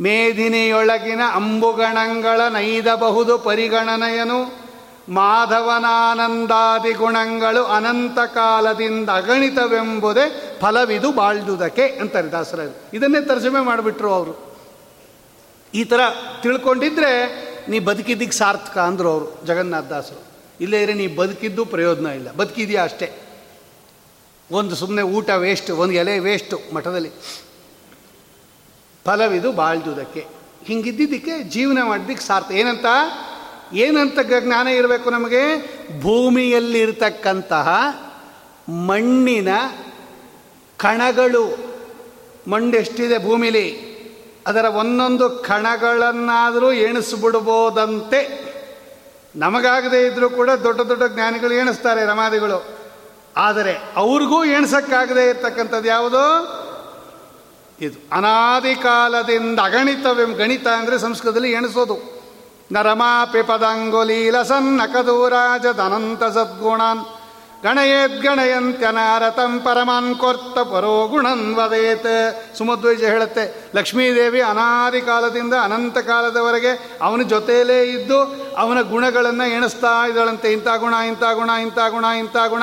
ಮೇದಿನಿಯೊಳಗಿನ ಅಂಬುಗಣಗಳ ನೈದಬಹುದು ಪರಿಗಣನೆಯನು. ಮಾಧವನಾನಂದಾದಿ ಗುಣಗಳು ಅನಂತ ಕಾಲದಿಂದ ಅಗಣಿತವೆಂಬುದೇ ಫಲವಿದು ಬಾಳ್ದುದಕ್ಕೆ ಅಂತಾರೆ ದಾಸರ ಇದನ್ನೇ ತರ್ಜಮೆ ಮಾಡಿಬಿಟ್ರು ಅವರು. ಈ ಥರ ತಿಳ್ಕೊಂಡಿದ್ರೆ ನೀ ಬದುಕಿದ್ದಕ್ಕೆ ಸಾರ್ಥಕ ಅಂದರು ಅವರು ಜಗನ್ನಾಥ ದಾಸರು. ಇಲ್ಲೇ ಇದ್ರೆ ನೀ ಬದುಕಿದ್ದು ಪ್ರಯೋಜನ ಇಲ್ಲ. ಬದುಕಿದೆಯಾ ಅಷ್ಟೇ. ಒಂದು ಸುಮ್ಮನೆ ಊಟ ವೇಸ್ಟು ಒಂದು ಎಲೆ ವೇಸ್ಟು ಮಠದಲ್ಲಿ. ಫಲವಿದು ಬಾಳ್ದುದಕ್ಕೆ. ಹಿಂಗಿದ್ದಿದ್ದಕ್ಕೆ ಜೀವನ ಮಾಡಿದ್ದಕ್ಕೆ ಸಾರ್ಥ. ಏನಂತ? ಏನಂತ ಜ್ಞಾನ ಇರಬೇಕು ನಮಗೆ? ಭೂಮಿಯಲ್ಲಿರ್ತಕ್ಕಂತಹ ಮಣ್ಣಿನ ಕಣಗಳು. ಮಣ್ಣು ಎಷ್ಟಿದೆ ಭೂಮಿಲಿ. ಅದರ ಒಂದೊಂದು ಕಣಗಳನ್ನಾದರೂ ಎಣಿಸ್ಬಿಡ್ಬೋದಂತೆ. ನಮಗಾಗದೇ ಇದ್ದರೂ ಕೂಡ ದೊಡ್ಡ ದೊಡ್ಡ ಜ್ಞಾನಿಗಳು ಎಣಿಸ್ತಾರೆ ರಮಾದಿಗಳು. ಆದರೆ ಅವ್ರಿಗೂ ಎಣಿಸಕ್ಕಾಗದೇ ಇರತಕ್ಕಂಥದ್ದು ಯಾವುದು? ಇದು ಅನಾದಿ ಕಾಲದಿಂದ ಅಗಣಿತವೆಂ ಗಣಿತ ಅಂದರೆ ಸಂಸ್ಕೃತದಲ್ಲಿ ಎಣಿಸೋದು. ನ ರಮಾಪಿ ಪದಂಗುಲೀಲ ಸನ್ನ ಕದೂರಾಜದನಂತ ಸದ್ಗುಣಾನ್ ಗಣಯೇದ್ಗಣಯಂತ್ಯನಾರತಂ ಪರಮಾನ್ ಕೊರ್ತ ಪರೋ ಗುಣನ್ ವದೇತ್ ಸುಮಧ್ವೈಜ ಹೇಳುತ್ತೆ, ಲಕ್ಷ್ಮೀದೇವಿ ಅನಾದಿ ಕಾಲದಿಂದ ಅನಂತ ಕಾಲದವರೆಗೆ ಅವನ ಜೊತೆಯಲ್ಲೇ ಇದ್ದು ಅವನ ಗುಣಗಳನ್ನು ಎಣಿಸ್ತಾ ಇದ್ದಾಳಂತೆ. ಇಂಥ ಗುಣ ಇಂಥ ಗುಣ ಇಂಥ ಗುಣ ಇಂಥ ಗುಣ.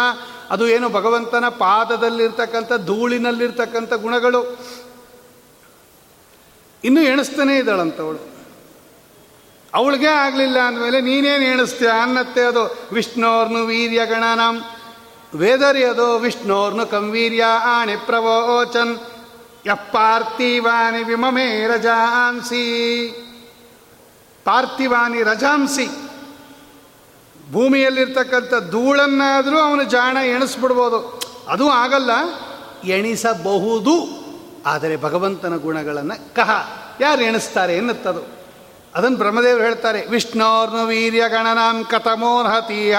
ಅದು ಏನು ಭಗವಂತನ ಪಾದದಲ್ಲಿರ್ತಕ್ಕಂಥ, ಧೂಳಿನಲ್ಲಿರ್ತಕ್ಕಂಥ ಗುಣಗಳು. ಇನ್ನೂ ಎಣಿಸ್ತಾನೇ ಇದ್ದಾಳಂತವಳು. ಅವಳಿಗೆ ಆಗಲಿಲ್ಲ ಅಂದಮೇಲೆ ನೀನೇನು ಎಣಿಸ್ತೀಯ? ಅನ್ನತ್ತೆ ಅದು. ವಿಷ್ಣೋರ್ನು ವೀರ್ಯ ಗಣನಂ. ವೇದರಿ ಅದು. ವಿಷ್ಣೋರ್ನು ಕಂವೀರ್ಯ ಆಣಿ ಪ್ರವೋಚನ್. ಯಪ್ಪಾರ್ಥಿವಾನಿ ವಿಮಮೇ ರಜಾಂಸಿ. ಪಾರ್ಥಿವಾನಿ ರಜಾಂಸಿ. ಭೂಮಿಯಲ್ಲಿರ್ತಕ್ಕಂಥ ಧೂಳನ್ನಾದರೂ ಅವನು ಜಾಣ ಎಣಿಸ್ಬಿಡ್ಬೋದು. ಅದು ಆಗಲ್ಲ. ಎಣಿಸಬಹುದು. ಆದರೆ ಭಗವಂತನ ಗುಣಗಳನ್ನು ಕಹ. ಯಾರು ಎಣಿಸ್ತಾರೆ ಎನ್ನುತ್ತದು? ಅದನ್ನು ಬ್ರಹ್ಮದೇವರು ಹೇಳ್ತಾರೆ, ವಿಷ್ಣೋರ್ನು ವೀರ್ಯ ಗಣನಾಂ ಕಥಮೋರ್ಹತೀಯ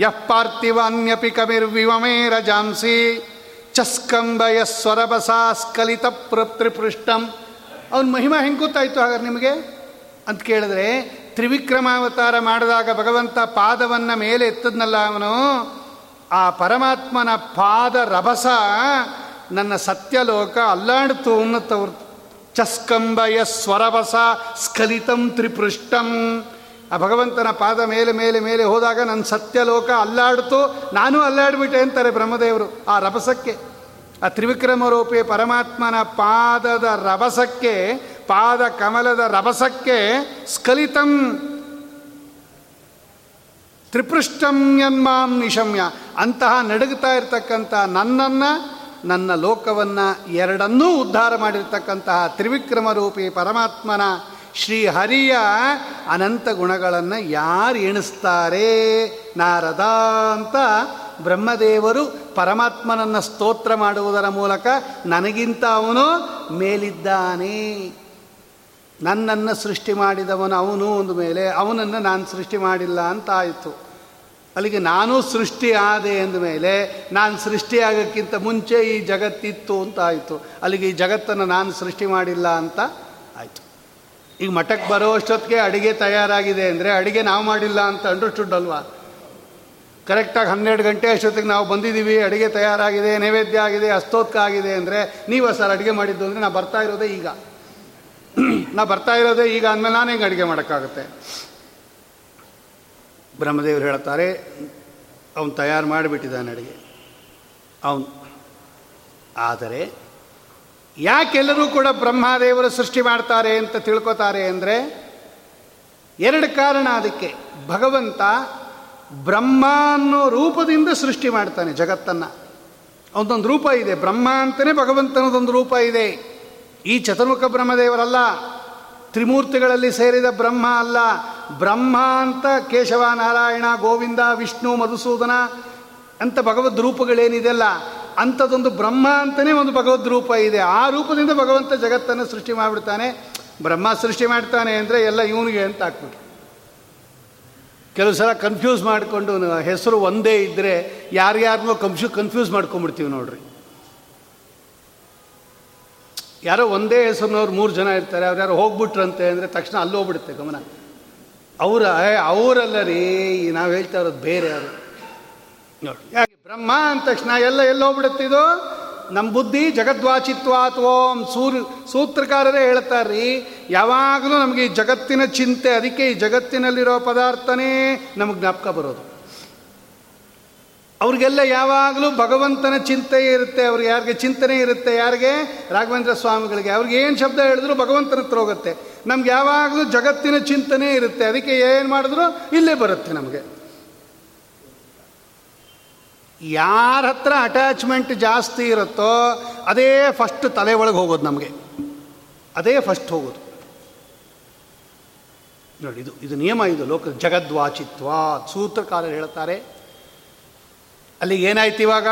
ಯಃ ಪಾರ್ಥಿವಾನ್ಯಪಿ ಕವಿರ್ವಿವಮೇ ರಜಾಂಸಿ ಚಸ್ಕಂಬಯ ಸ್ವರಬಸಾ ಸ್ಕಲಿತ ಪೃತ್ರಿಪೃಷ್ಟಂ ಅವನ ಮಹಿಮಾ ಹೆಂಗೆ ಗೊತ್ತಾಯಿತು ಹಾಗಾದ್ರೆ ನಿಮಗೆ? ಅಂತ ಕೇಳಿದ್ರೆ, ತ್ರಿವಿಕ್ರಮಾವತಾರ ಮಾಡಿದಾಗ ಭಗವಂತ ಪಾದವನ್ನು ಮೇಲೆ ಎತ್ತದ್ನಲ್ಲ ಅವನು? ಆ ಪರಮಾತ್ಮನ ಪಾದ ರಭಸ ನನ್ನ ಸತ್ಯಲೋಕ ಅಲ್ಲಾಡ್ತು ಅನ್ನತ್ತವ್ರು ಚಸ್ಕಂಬಯ ಸ್ವರವಸ ಸ್ಖಲಿತಂ ತ್ರಿಪೃಷ್ಟಂ. ಆ ಭಗವಂತನ ಪಾದ ಮೇಲೆ ಮೇಲೆ ಮೇಲೆ ಹೋದಾಗ ನನ್ನ ಸತ್ಯಲೋಕ ಅಲ್ಲಾಡ್ತು. ನಾನು ಅಲ್ಲಾಡ್ಬಿಟ್ಟೆ ಅಂತಾರೆ ಬ್ರಹ್ಮದೇವರು ಆ ರಭಸಕ್ಕೆ. ಆ ತ್ರಿವಿಕ್ರಮರೂಪಿ ಪರಮಾತ್ಮನ ಪಾದದ ರಭಸಕ್ಕೆ, ಪಾದ ಕಮಲದ ರಭಸಕ್ಕೆ ಸ್ಖಲಿತಂ ತ್ರಿಪೃಷ್ಟಂ ಯನ್ಮಾಂ ನಿಶಮ್ಯ. ಅಂತಹ ನಡುಗ್ತಾ ಇರ್ತಕ್ಕಂಥ ನನ್ನನ್ನು ನನ್ನ ಲೋಕವನ್ನು ಎರಡನ್ನೂ ಉದ್ಧಾರ ಮಾಡಿರ್ತಕ್ಕಂತಹ ತ್ರಿವಿಕ್ರಮ ರೂಪಿ ಪರಮಾತ್ಮನ ಶ್ರೀ ಹರಿಯ ಅನಂತ ಗುಣಗಳನ್ನು ಯಾರು ಎಣಿಸ್ತಾರೆ? ನಾರದ ಅಂತ ಬ್ರಹ್ಮದೇವರು ಪರಮಾತ್ಮನನ್ನು ಸ್ತೋತ್ರ ಮಾಡುವುದರ ಮೂಲಕ ನನಗಿಂತ ಅವನು ಮೇಲಿದ್ದಾನೆ. ನನ್ನನ್ನು ಸೃಷ್ಟಿ ಮಾಡಿದವನು ಅವನು ಒಂದು ಮೇಲೆ ಅವನನ್ನು ನಾನು ಸೃಷ್ಟಿ ಮಾಡಿಲ್ಲ ಅಂತ ಆಯಿತು. ಅಲ್ಲಿಗೆ ನಾನು ಸೃಷ್ಟಿ ಆದೆ ಅಂದ ಮೇಲೆ ನಾನು ಸೃಷ್ಟಿಯಾಗಕ್ಕಿಂತ ಮುಂಚೆ ಈ ಜಗತ್ತಿತ್ತು ಅಂತ ಆಯಿತು. ಅಲ್ಲಿಗೆ ಈ ಜಗತ್ತನ್ನು ನಾನು ಸೃಷ್ಟಿ ಮಾಡಿಲ್ಲ ಅಂತ ಆಯಿತು. ಈಗ ಮಠಕ್ಕೆ ಬರೋ ಅಷ್ಟೊತ್ತಿಗೆ ಅಡುಗೆ ತಯಾರಾಗಿದೆ ಅಂದರೆ ಅಡುಗೆ ನಾವು ಮಾಡಿಲ್ಲ ಅಂತ ಅಂಡರ್ಸ್ಟುಡ್ ಅಲ್ವಾ? ಕರೆಕ್ಟಾಗಿ ಹನ್ನೆರಡು ಗಂಟೆ ಅಷ್ಟೊತ್ತಿಗೆ ನಾವು ಬಂದಿದ್ದೀವಿ, ಅಡುಗೆ ತಯಾರಾಗಿದೆ, ನೈವೇದ್ಯ ಆಗಿದೆ, ಅಸ್ತೋತ್ಕ ಆಗಿದೆ ಅಂದರೆ ನೀವು ಸರ್ ಅಡುಗೆ ಮಾಡಿದ್ದು ಅಂದರೆ ನಾ ಬರ್ತಾ ಇರೋದೇ ಈಗ. [CLEARS THROAT] ನಾ ಬರ್ತಾ ಇರೋದೇ ಈಗ ಅಂದಮೇಲೆ ನಾನು ಹೆಂಗೆ ಅಡುಗೆ ಮಾಡೋಕ್ಕಾಗುತ್ತೆ? ಬ್ರಹ್ಮದೇವರು ಹೇಳ್ತಾರೆ ಅವನು ತಯಾರು ಮಾಡಿಬಿಟ್ಟಿದ್ದಾನೆ ಅಡುಗೆ. ಅವನು, ಆದರೆ ಯಾಕೆಲ್ಲರೂ ಕೂಡ ಬ್ರಹ್ಮದೇವರು ಸೃಷ್ಟಿ ಮಾಡ್ತಾರೆ ಅಂತ ತಿಳ್ಕೊತಾರೆ ಅಂದರೆ, ಎರಡು ಕಾರಣ ಅದಕ್ಕೆ. ಭಗವಂತ ಬ್ರಹ್ಮ ಅನ್ನೋ ರೂಪದಿಂದ ಸೃಷ್ಟಿ ಮಾಡ್ತಾನೆ ಜಗತ್ತನ್ನು. ಅವನದೊಂದು ರೂಪ ಇದೆ. ಬ್ರಹ್ಮ ಅಂತಲೇ ಭಗವಂತನದೊಂದು ರೂಪ ಇದೆ. ಈ ಚತುರ್ಮುಖ ಬ್ರಹ್ಮದೇವರಲ್ಲ, ತ್ರಿಮೂರ್ತಿಗಳಲ್ಲಿ ಸೇರಿದ ಬ್ರಹ್ಮ ಅಲ್ಲ ಬ್ರಹ್ಮ ಅಂತ ಕೇಶವ, ನಾರಾಯಣ, ಗೋವಿಂದ, ವಿಷ್ಣು, ಮಧುಸೂದನ ಅಂತ ಭಗವದ್ ರೂಪಗಳೇನಿದೆಯಲ್ಲ ಅಂಥದ್ದೊಂದು ಬ್ರಹ್ಮ ಅಂತಲೇ ಒಂದು ಭಗವದ್ ರೂಪ ಇದೆ. ಆ ರೂಪದಿಂದ ಭಗವಂತ ಜಗತ್ತನ್ನು ಸೃಷ್ಟಿ ಮಾಡಿಬಿಡ್ತಾನೆ. ಬ್ರಹ್ಮ ಸೃಷ್ಟಿ ಮಾಡ್ತಾನೆ ಅಂದರೆ ಎಲ್ಲ ಇವನಿಗೆ ಅಂತ ಹಾಕ್ಬಿಟ್ಟು ಕೆಲವು ಸಲ ಕನ್ಫ್ಯೂಸ್ ಮಾಡಿಕೊಂಡು ಹೆಸರು ಒಂದೇ ಇದ್ದರೆ ಯಾರ್ಯಾರನ್ನೋ ಕನ್ಫ್ಯೂ ಕನ್ಫ್ಯೂಸ್ ಮಾಡ್ಕೊಂಬಿಡ್ತೀವಿ ನೋಡ್ರಿ. ಯಾರೋ ಒಂದೇ ಹೆಸರಿನವ್ರು ಮೂರು ಜನ ಇರ್ತಾರೆ ಅವ್ರು ಯಾರು ಹೋಗ್ಬಿಟ್ರಂತೆ ಅಂದರೆ ತಕ್ಷಣ ಅಲ್ಲಿ ಹೋಗ್ಬಿಡುತ್ತೆ ಗಮನ. ಅವರ ಅವರಲ್ಲ ರೀ ನಾವು ಹೇಳ್ತಾ ಇರೋದು ಬೇರೆ ಅವರು ನೋಡಿ, ಯಾಕೆ ಬ್ರಹ್ಮ ಅಂದ ತಕ್ಷಣ ಎಲ್ಲ ಎಲ್ಲೋಗ್ಬಿಡುತ್ತಿದು ನಮ್ಮ ಬುದ್ಧಿ ಜಗದ್ವಾಚಿತ್ವಾತ್ ಓಂ ಸೂರ್, ಸೂತ್ರಕಾರರೇ ಹೇಳ್ತಾರ್ರಿ, ಯಾವಾಗಲೂ ನಮಗೆ ಈ ಜಗತ್ತಿನ ಚಿಂತೆ, ಅದಕ್ಕೆ ಈ ಜಗತ್ತಿನಲ್ಲಿರೋ ಪದಾರ್ಥನೇ ನಮಗೆ ಜ್ಞಾಪಕ ಬರೋದು. ಅವ್ರಿಗೆಲ್ಲ ಯಾವಾಗಲೂ ಭಗವಂತನ ಚಿಂತೆ ಇರುತ್ತೆ, ಅವ್ರಿಗೆ ಯಾರಿಗೆ ಚಿಂತನೆ ಇರುತ್ತೆ, ಯಾರಿಗೆ? ರಾಘವೇಂದ್ರ ಸ್ವಾಮಿಗಳಿಗೆ. ಅವ್ರಿಗೆ ಏನು ಶಬ್ದ ಹೇಳಿದ್ರು ಭಗವಂತನ ಹತ್ರ ಹೋಗುತ್ತೆ. ನಮ್ಗೆ ಯಾವಾಗಲೂ ಜಗತ್ತಿನ ಚಿಂತನೆ ಇರುತ್ತೆ. ಅದಕ್ಕೆ ಏನು ಮಾಡಿದ್ರು? ಇಲ್ಲೇ ಬರುತ್ತೆ ನಮಗೆ. ಯಾರ ಹತ್ರ ಅಟ್ಯಾಚ್ಮೆಂಟ್ ಜಾಸ್ತಿ ಇರುತ್ತೋ, ಅದೇ ಫಸ್ಟ್ ತಲೆ ಒಳಗೆ ಹೋಗೋದು ನಮಗೆ. ಅದೇ ಫಸ್ಟ್ ಹೋಗೋದು. ನೋಡಿ, ಇದು ಇದು ನಿಯಮ ಇದು, ಲೋಕ ಜಗದ್ವಾಚಿತ್ವ. ಸೂತ್ರಕಾರರು ಹೇಳ್ತಾರೆ ಅಲ್ಲಿಗೆ ಏನಾಯ್ತು ಇವಾಗ?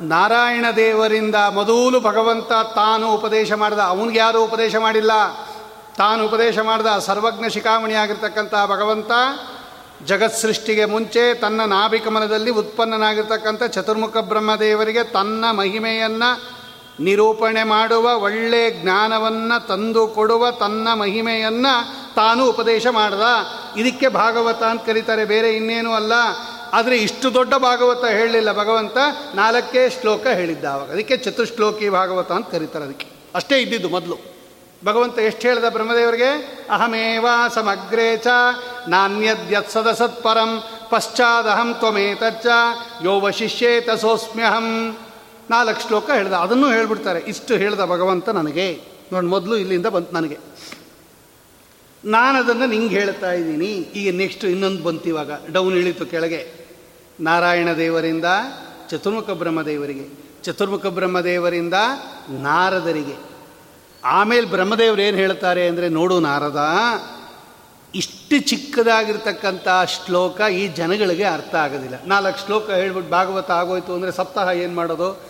ನಾರಾಯಣ ದೇವರಿಂದ ಮೊದಲು ಭಗವಂತ ತಾನು ಉಪದೇಶ ಮಾಡಿದ. ಅವನಿಗೆ ಯಾರು ಉಪದೇಶ ಮಾಡಿಲ್ಲ? ತಾನು ಉಪದೇಶ ಮಾಡಿದ ಸರ್ವಜ್ಞ ಶಿಖಾಮಣಿ ಆಗಿರ್ತಕ್ಕಂಥ ಭಗವಂತ ಜಗತ್ ಸೃಷ್ಟಿಗೆ ಮುಂಚೆ ತನ್ನ ನಾಭಿಕಮನದಲ್ಲಿ ಉತ್ಪನ್ನನಾಗಿರ್ತಕ್ಕಂಥ ಚತುರ್ಮುಖ ಬ್ರಹ್ಮದೇವರಿಗೆ ತನ್ನ ಮಹಿಮೆಯನ್ನು ನಿರೂಪಣೆ ಮಾಡುವ, ಒಳ್ಳೆ ಜ್ಞಾನವನ್ನು ತಂದು ಕೊಡುವ, ತನ್ನ ಮಹಿಮೆಯನ್ನು ತಾನು ಉಪದೇಶ ಮಾಡ್ದ. ಇದಕ್ಕೆ ಭಾಗವತ ಅಂತ ಕರೀತಾರೆ. ಬೇರೆ ಇನ್ನೇನೂ ಅಲ್ಲ. ಆದರೆ ಇಷ್ಟು ದೊಡ್ಡ ಭಾಗವತ ಹೇಳಲಿಲ್ಲ ಭಗವಂತ, ನಾಲ್ಕೇ ಶ್ಲೋಕ ಹೇಳಿದ್ದ ಆವಾಗ ಅದಕ್ಕೆ ಚತುಶ್ಲೋಕಿ ಭಾಗವತ ಅಂತ ಕರೀತಾರೆ ಅದಕ್ಕೆ. ಅಷ್ಟೇ ಇದ್ದಿದ್ದು ಮೊದಲು. ಭಗವಂತ ಎಷ್ಟು ಹೇಳಿದ ಬ್ರಹ್ಮದೇವರಿಗೆ? ಅಹಮೇವಾ ಸಮಗ್ರೇ ಚ ನಾಣ್ಯದ್ಯತ್ ಸದಸತ್ಪರಂ ಪಶ್ಚಾದಹಂ ತ್ವಮೇತಚ್ಚ ಯೋ ವಶಿಷ್ಯೇತ ತಸೋಸ್ಮ್ಯಹಂ ನಾಲ್ಕು ಶ್ಲೋಕ ಹೇಳ್ದ. ಅದನ್ನು ಹೇಳ್ಬಿಡ್ತಾರೆ. ಇಷ್ಟು ಹೇಳ್ದ ಭಗವಂತ ನನಗೆ. ನೋಡಿ ಮೊದಲು ಇಲ್ಲಿಂದ ಬಂತು ನನಗೆ. ನಾನು ಅದನ್ನು ನಿಂಗೆ ಹೇಳ್ತಾ ಇದ್ದೀನಿ. ಈಗ ನೆಕ್ಸ್ಟ್ ಇನ್ನೊಂದು ಬಂತು ಇವಾಗ. ಡೌನ್ ಇಳಿತು ಕೆಳಗೆ. ನಾರಾಯಣ ದೇವರಿಂದ, ಚತುರ್ಮುಖ ಬ್ರಹ್ಮದೇವರಿಗೆ, ಚತುರ್ಮುಖ ಬ್ರಹ್ಮದೇವರಿಂದ ನಾರದರಿಗೆ. ಆಮೇಲೆ ಬ್ರಹ್ಮದೇವರು ಏನು ಹೇಳ್ತಾರೆ ಅಂದರೆ, ನೋಡು ನಾರದ, ಇಷ್ಟು ಚಿಕ್ಕದಾಗಿರ್ತಕ್ಕಂಥ ಶ್ಲೋಕ ಈ ಜನಗಳಿಗೆ ಅರ್ಥ ಆಗೋದಿಲ್ಲ. ನಾಲ್ಕು ಶ್ಲೋಕ ಹೇಳ್ಬಿಟ್ಟು ಭಾಗವತ ಆಗೋಯ್ತು ಅಂದರೆ ಸಪ್ತಾಹ ಏನು ಮಾಡೋದು?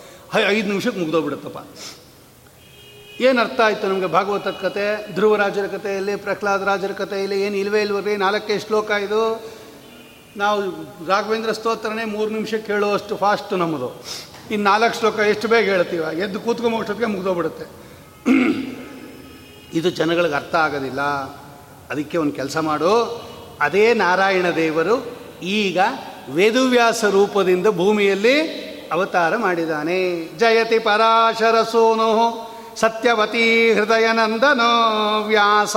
ಐದು ನಿಮಿಷಕ್ಕೆ ಮುಗ್ದೋಗ್ಬಿಡುತ್ತಪ್ಪ. ಏನು ಅರ್ಥ ಆಯಿತು ನಮಗೆ ಭಾಗವತದ ಕತೆ? ಧ್ರುವರಾಜರ ಕಥೆಯಲ್ಲಿ ಪ್ರಹ್ಲಾದ ರಾಜರ ಕಥೆಯಲ್ಲಿ ಏನು ಇಲ್ವೇ ಇಲ್ವರಿ ನಾಲ್ಕೇ ಶ್ಲೋಕ ಇದು? ನಾವು ರಾಘವೇಂದ್ರ ಸ್ತೋತ್ರನೇ ಮೂರು ನಿಮಿಷಕ್ಕೆ ಹೇಳುವಷ್ಟು ಫಾಸ್ಟು ನಮ್ಮದು. ಇನ್ನು ನಾಲ್ಕು ಶ್ಲೋಕ ಎಷ್ಟು ಬೇಗ ಹೇಳ್ತೀವ? ಎದ್ದು ಕೂತ್ಕೊಂಬೋಷ್ಟೊತ್ತಿಗೆ ಮುಗಿದೋಗ್ಬಿಡುತ್ತೆ. [CLEARS THROAT] ಇದು ಜನಗಳಿಗೆ ಅರ್ಥ ಆಗೋದಿಲ್ಲ. ಅದಕ್ಕೆ ಒಂದು ಕೆಲಸ ಮಾಡು. ಅದೇ ನಾರಾಯಣ ದೇವರು ಈಗ ವೇದುವ್ಯಾಸ ರೂಪದಿಂದ ಭೂಮಿಯಲ್ಲಿ ಅವತಾರ ಮಾಡಿದ್ದಾನೆ. ಜಯತಿ ಪರಾಶರ ಸೋನು ಸತ್ಯವತಿ ಹೃದಯನಂದನೋ ವ್ಯಾಸ.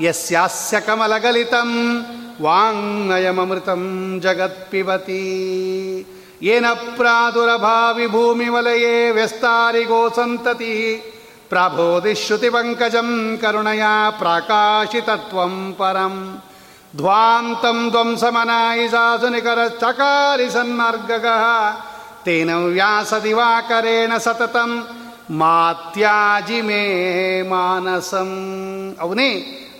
ಯಸ್ಯಾಸ್ಯ ಕಮಲಗಲಿತಂ. ವಾಂಗಯಮೃತಂ ಜಗತ್ಪಿಬತಿ ಏನ ಪ್ರಾದುರಭಾವಿ ಭೂಮಿವಲಯೇ ವ್ಯಸ್ತಾರಿಗೋ ಸಂತತಿ ಪ್ರಾಬೋಧಿಶ್ರುತಿಪಂಕಜಂ ಕರುಣಯ ಪ್ರಾಕಾಶಿತತ್ವಂ ಪರಂ ಧ್ವಾಂತಂ ಧ್ವಂಸಮನಾಯಿ ಸಾಸುನಿಕರಶ್ಚಕಾರಿ ಸನ್ಮಾರ್ಗಗಃ ತೇನ ವ್ಯಾಸದಿವಾಕರೇಣ ಸತತಂ ಮಾತ್ಯಾಜಿ ಮೇ ಮಾನಸಂ ಅವನೇ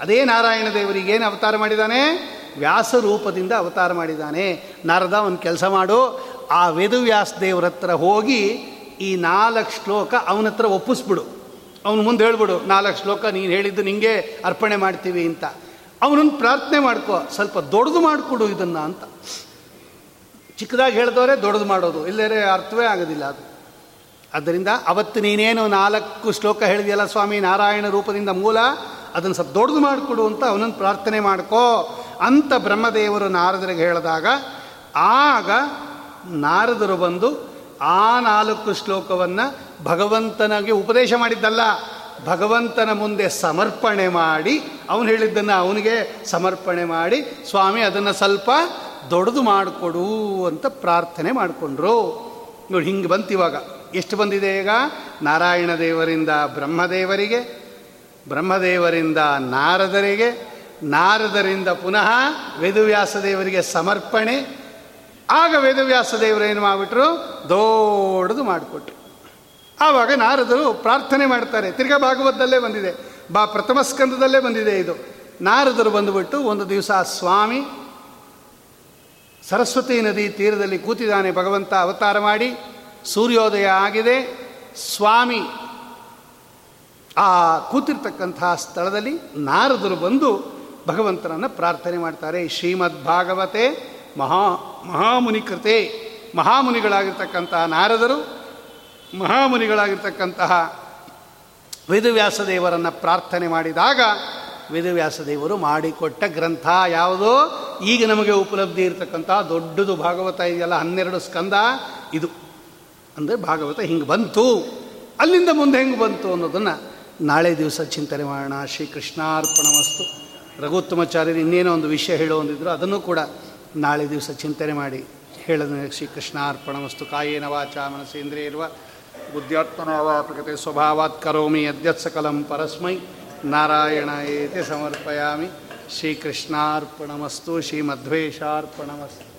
ಅದೇ ನಾರಾಯಣ ದೇವರಿಗೆ ಏನು ಅವತಾರ ಮಾಡಿದ್ದಾನೆ? ವ್ಯಾಸ ರೂಪದಿಂದ ಅವತಾರ ಮಾಡಿದ್ದಾನೆ. ನಾರದ, ಒಂದು ಕೆಲಸ ಮಾಡು. ಆ ವೇದವ್ಯಾಸ ದೇವರ ಹತ್ರ ಹೋಗಿ ಈ ನಾಲ್ಕು ಶ್ಲೋಕ ಅವನ ಹತ್ರ ಒಪ್ಪಿಸ್ಬಿಡು. ಅವನು ಮುಂದೆ ಹೇಳ್ಬಿಡು, ನಾಲ್ಕು ಶ್ಲೋಕ ನೀನು ಹೇಳಿದ್ದು ನಿಂಗೆ ಅರ್ಪಣೆ ಮಾಡ್ತೀವಿ ಅಂತ. ಅವನೊಂದು ಪ್ರಾರ್ಥನೆ ಮಾಡ್ಕೋ, ಸ್ವಲ್ಪ ದೊಡ್ಡದು ಮಾಡಿಕೊಡು ಇದನ್ನು ಅಂತ. ಚಿಕ್ಕದಾಗಿ ಹೇಳಿದವರೇ ದೊಡ್ಡದು ಮಾಡೋದು ಇಲ್ಲದೇ ಅರ್ಥವೇ ಆಗೋದಿಲ್ಲ ಅದು. ಆದ್ದರಿಂದ ಅವತ್ತು ನೀನೇನು ನಾಲ್ಕು ಶ್ಲೋಕ ಹೇಳಿದೆಯಲ್ಲ ಸ್ವಾಮಿ ನಾರಾಯಣ ರೂಪದಿಂದ ಮೂಲ, ಅದನ್ನು ಸ್ವಲ್ಪ ದೊಡ್ಡದು ಮಾಡಿಕೊಡು ಅಂತ ಅವನನ್ನು ಪ್ರಾರ್ಥನೆ ಮಾಡ್ಕೋ. ಅಂತ ಬ್ರಹ್ಮದೇವರು ನಾರದರಿಗೆ ಹೇಳಿದಾಗ, ಆಗ ನಾರದರು ಬಂದು ಆ ನಾಲ್ಕು ಶ್ಲೋಕವನ್ನು ಭಗವಂತನಿಗೆ ಉಪದೇಶ ಮಾಡಿದ್ದಲ್ಲ. ಭಗವಂತನ ಮುಂದೆ ಸಮರ್ಪಣೆ ಮಾಡಿ, ಅವನು ಹೇಳಿದ್ದನ್ನು ಅವನಿಗೆ ಸಮರ್ಪಣೆ ಮಾಡಿ, ಸ್ವಾಮಿ ಅದನ್ನು ಸ್ವಲ್ಪ ದೊಡ್ಡದು ಮಾಡಿಕೊಡು ಅಂತ ಪ್ರಾರ್ಥನೆ ಮಾಡಿಕೊಂಡ್ರು. ನೋಡಿ ಹಿಂಗೆ ಬಂತು ಇವಾಗ. ಎಷ್ಟು ಬಂದಿದೆ ಈಗ? ನಾರಾಯಣ ದೇವರಿಂದ ಬ್ರಹ್ಮದೇವರಿಗೆ, ಬ್ರಹ್ಮದೇವರಿಂದ ನಾರದರಿಗೆ ನಾರದರಿಂದ ಪುನಃ ವೇದವ್ಯಾಸ ದೇವರಿಗೆ ಸಮರ್ಪಣೆ. ಆಗ ವೇದವ್ಯಾಸ ದೇವರು ಏನು ಮಾಡಿಬಿಟ್ರು? ದೊಡ್ಡದು ಮಾಡಿಕೊಟ್ರು. ಆವಾಗ ನಾರದರು ಪ್ರಾರ್ಥನೆ ಮಾಡ್ತಾರೆ. ತಿರ್ಗಾ ಭಾಗವತದಲ್ಲೇ ಬಂದಿದೆ. ಬಾ, ಪ್ರಥಮ ಸ್ಕಂದದಲ್ಲೇ ಬಂದಿದೆ ಇದು. ನಾರದರು ಬಂದುಬಿಟ್ಟು ಒಂದು ದಿವಸ ಸ್ವಾಮಿ ಸರಸ್ವತಿ ನದಿ ತೀರದಲ್ಲಿ ಕೂತಿದ್ದಾನೆ. ಭಗವಂತ ಅವತಾರ ಮಾಡಿ ಸೂರ್ಯೋದಯ ಆಗಿದೆ. ಸ್ವಾಮಿ ಆ ಕೂತಿರ್ತಕ್ಕಂತಹ ಸ್ಥಳದಲ್ಲಿ ನಾರದರು ಬಂದು ಭಗವಂತನನ್ನು ಪ್ರಾರ್ಥನೆ ಮಾಡ್ತಾರೆ. ಶ್ರೀಮದ್ ಭಾಗವತೆ ಮಹಾ ಮಹಾಮುನಿ ಕೃತೆ ಮಹಾಮುನಿಗಳಾಗಿರ್ತಕ್ಕಂತಹ ನಾರದರು, ಮಹಾಮುನಿಗಳಾಗಿರ್ತಕ್ಕಂತಹ ವೇದವ್ಯಾಸದೇವರನ್ನು ಪ್ರಾರ್ಥನೆ ಮಾಡಿದಾಗ ವೇದವ್ಯಾಸದೇವರು ಮಾಡಿಕೊಟ್ಟ ಗ್ರಂಥ ಯಾವುದೋ? ಈಗ ನಮಗೆ ಉಪಲಬ್ಧಿ ಇರತಕ್ಕಂತಹ ದೊಡ್ಡದು ಭಾಗವತ ಇದೆಯಲ್ಲ, ಹನ್ನೆರಡು ಸ್ಕಂದ. ಇದು ಅಂದರೆ ಭಾಗವತ ಹಿಂಗೆ ಬಂತು. ಅಲ್ಲಿಂದ ಮುಂದೆ ಹೆಂಗೆ ಬಂತು ಅನ್ನೋದನ್ನು ನಾಳೆ ದಿವಸ ಚಿಂತನೆ ಮಾಡೋಣ. ಶ್ರೀ ಕೃಷ್ಣಾರ್ಪಣ ವಸ್ತು ರಘುತ್ತಮಾಚಾರ್ಯರು ಇನ್ನೇನೋ ಒಂದು ವಿಷಯ ಹೇಳುವಂದಿದ್ರು ಅದನ್ನು ಕೂಡ ನಾಳೆ ದಿವಸ ಚಿಂತನೆ ಮಾಡಿ ಹೇಳದ ಶ್ರೀ ಕೃಷ್ಣಾರ್ಪಣ ವಸ್ತು ಕಾಯೇನ ವಾಚ ಮನಸೇಂದ್ರಿಯ ಇರುವ ಬುದ್ಧ್ಯಾತ್ಮನವ ಪ್ರಕೃತಿ ಸ್ವಭಾವಾತ್ ಕರೋಮಿ ಯದ್ಯತ್ ಸಕಲಂ ಪರಸ್ಮೈ ನಾರಾಯಣ ಏತಿ ಸಮರ್ಪಯಾಮಿ. ಶ್ರೀಕೃಷ್ಣಾರ್ಪಣಮಸ್ತು ಶ್ರೀಮಧ್ವೇಶಾರ್ಪಣಮಸ್ತು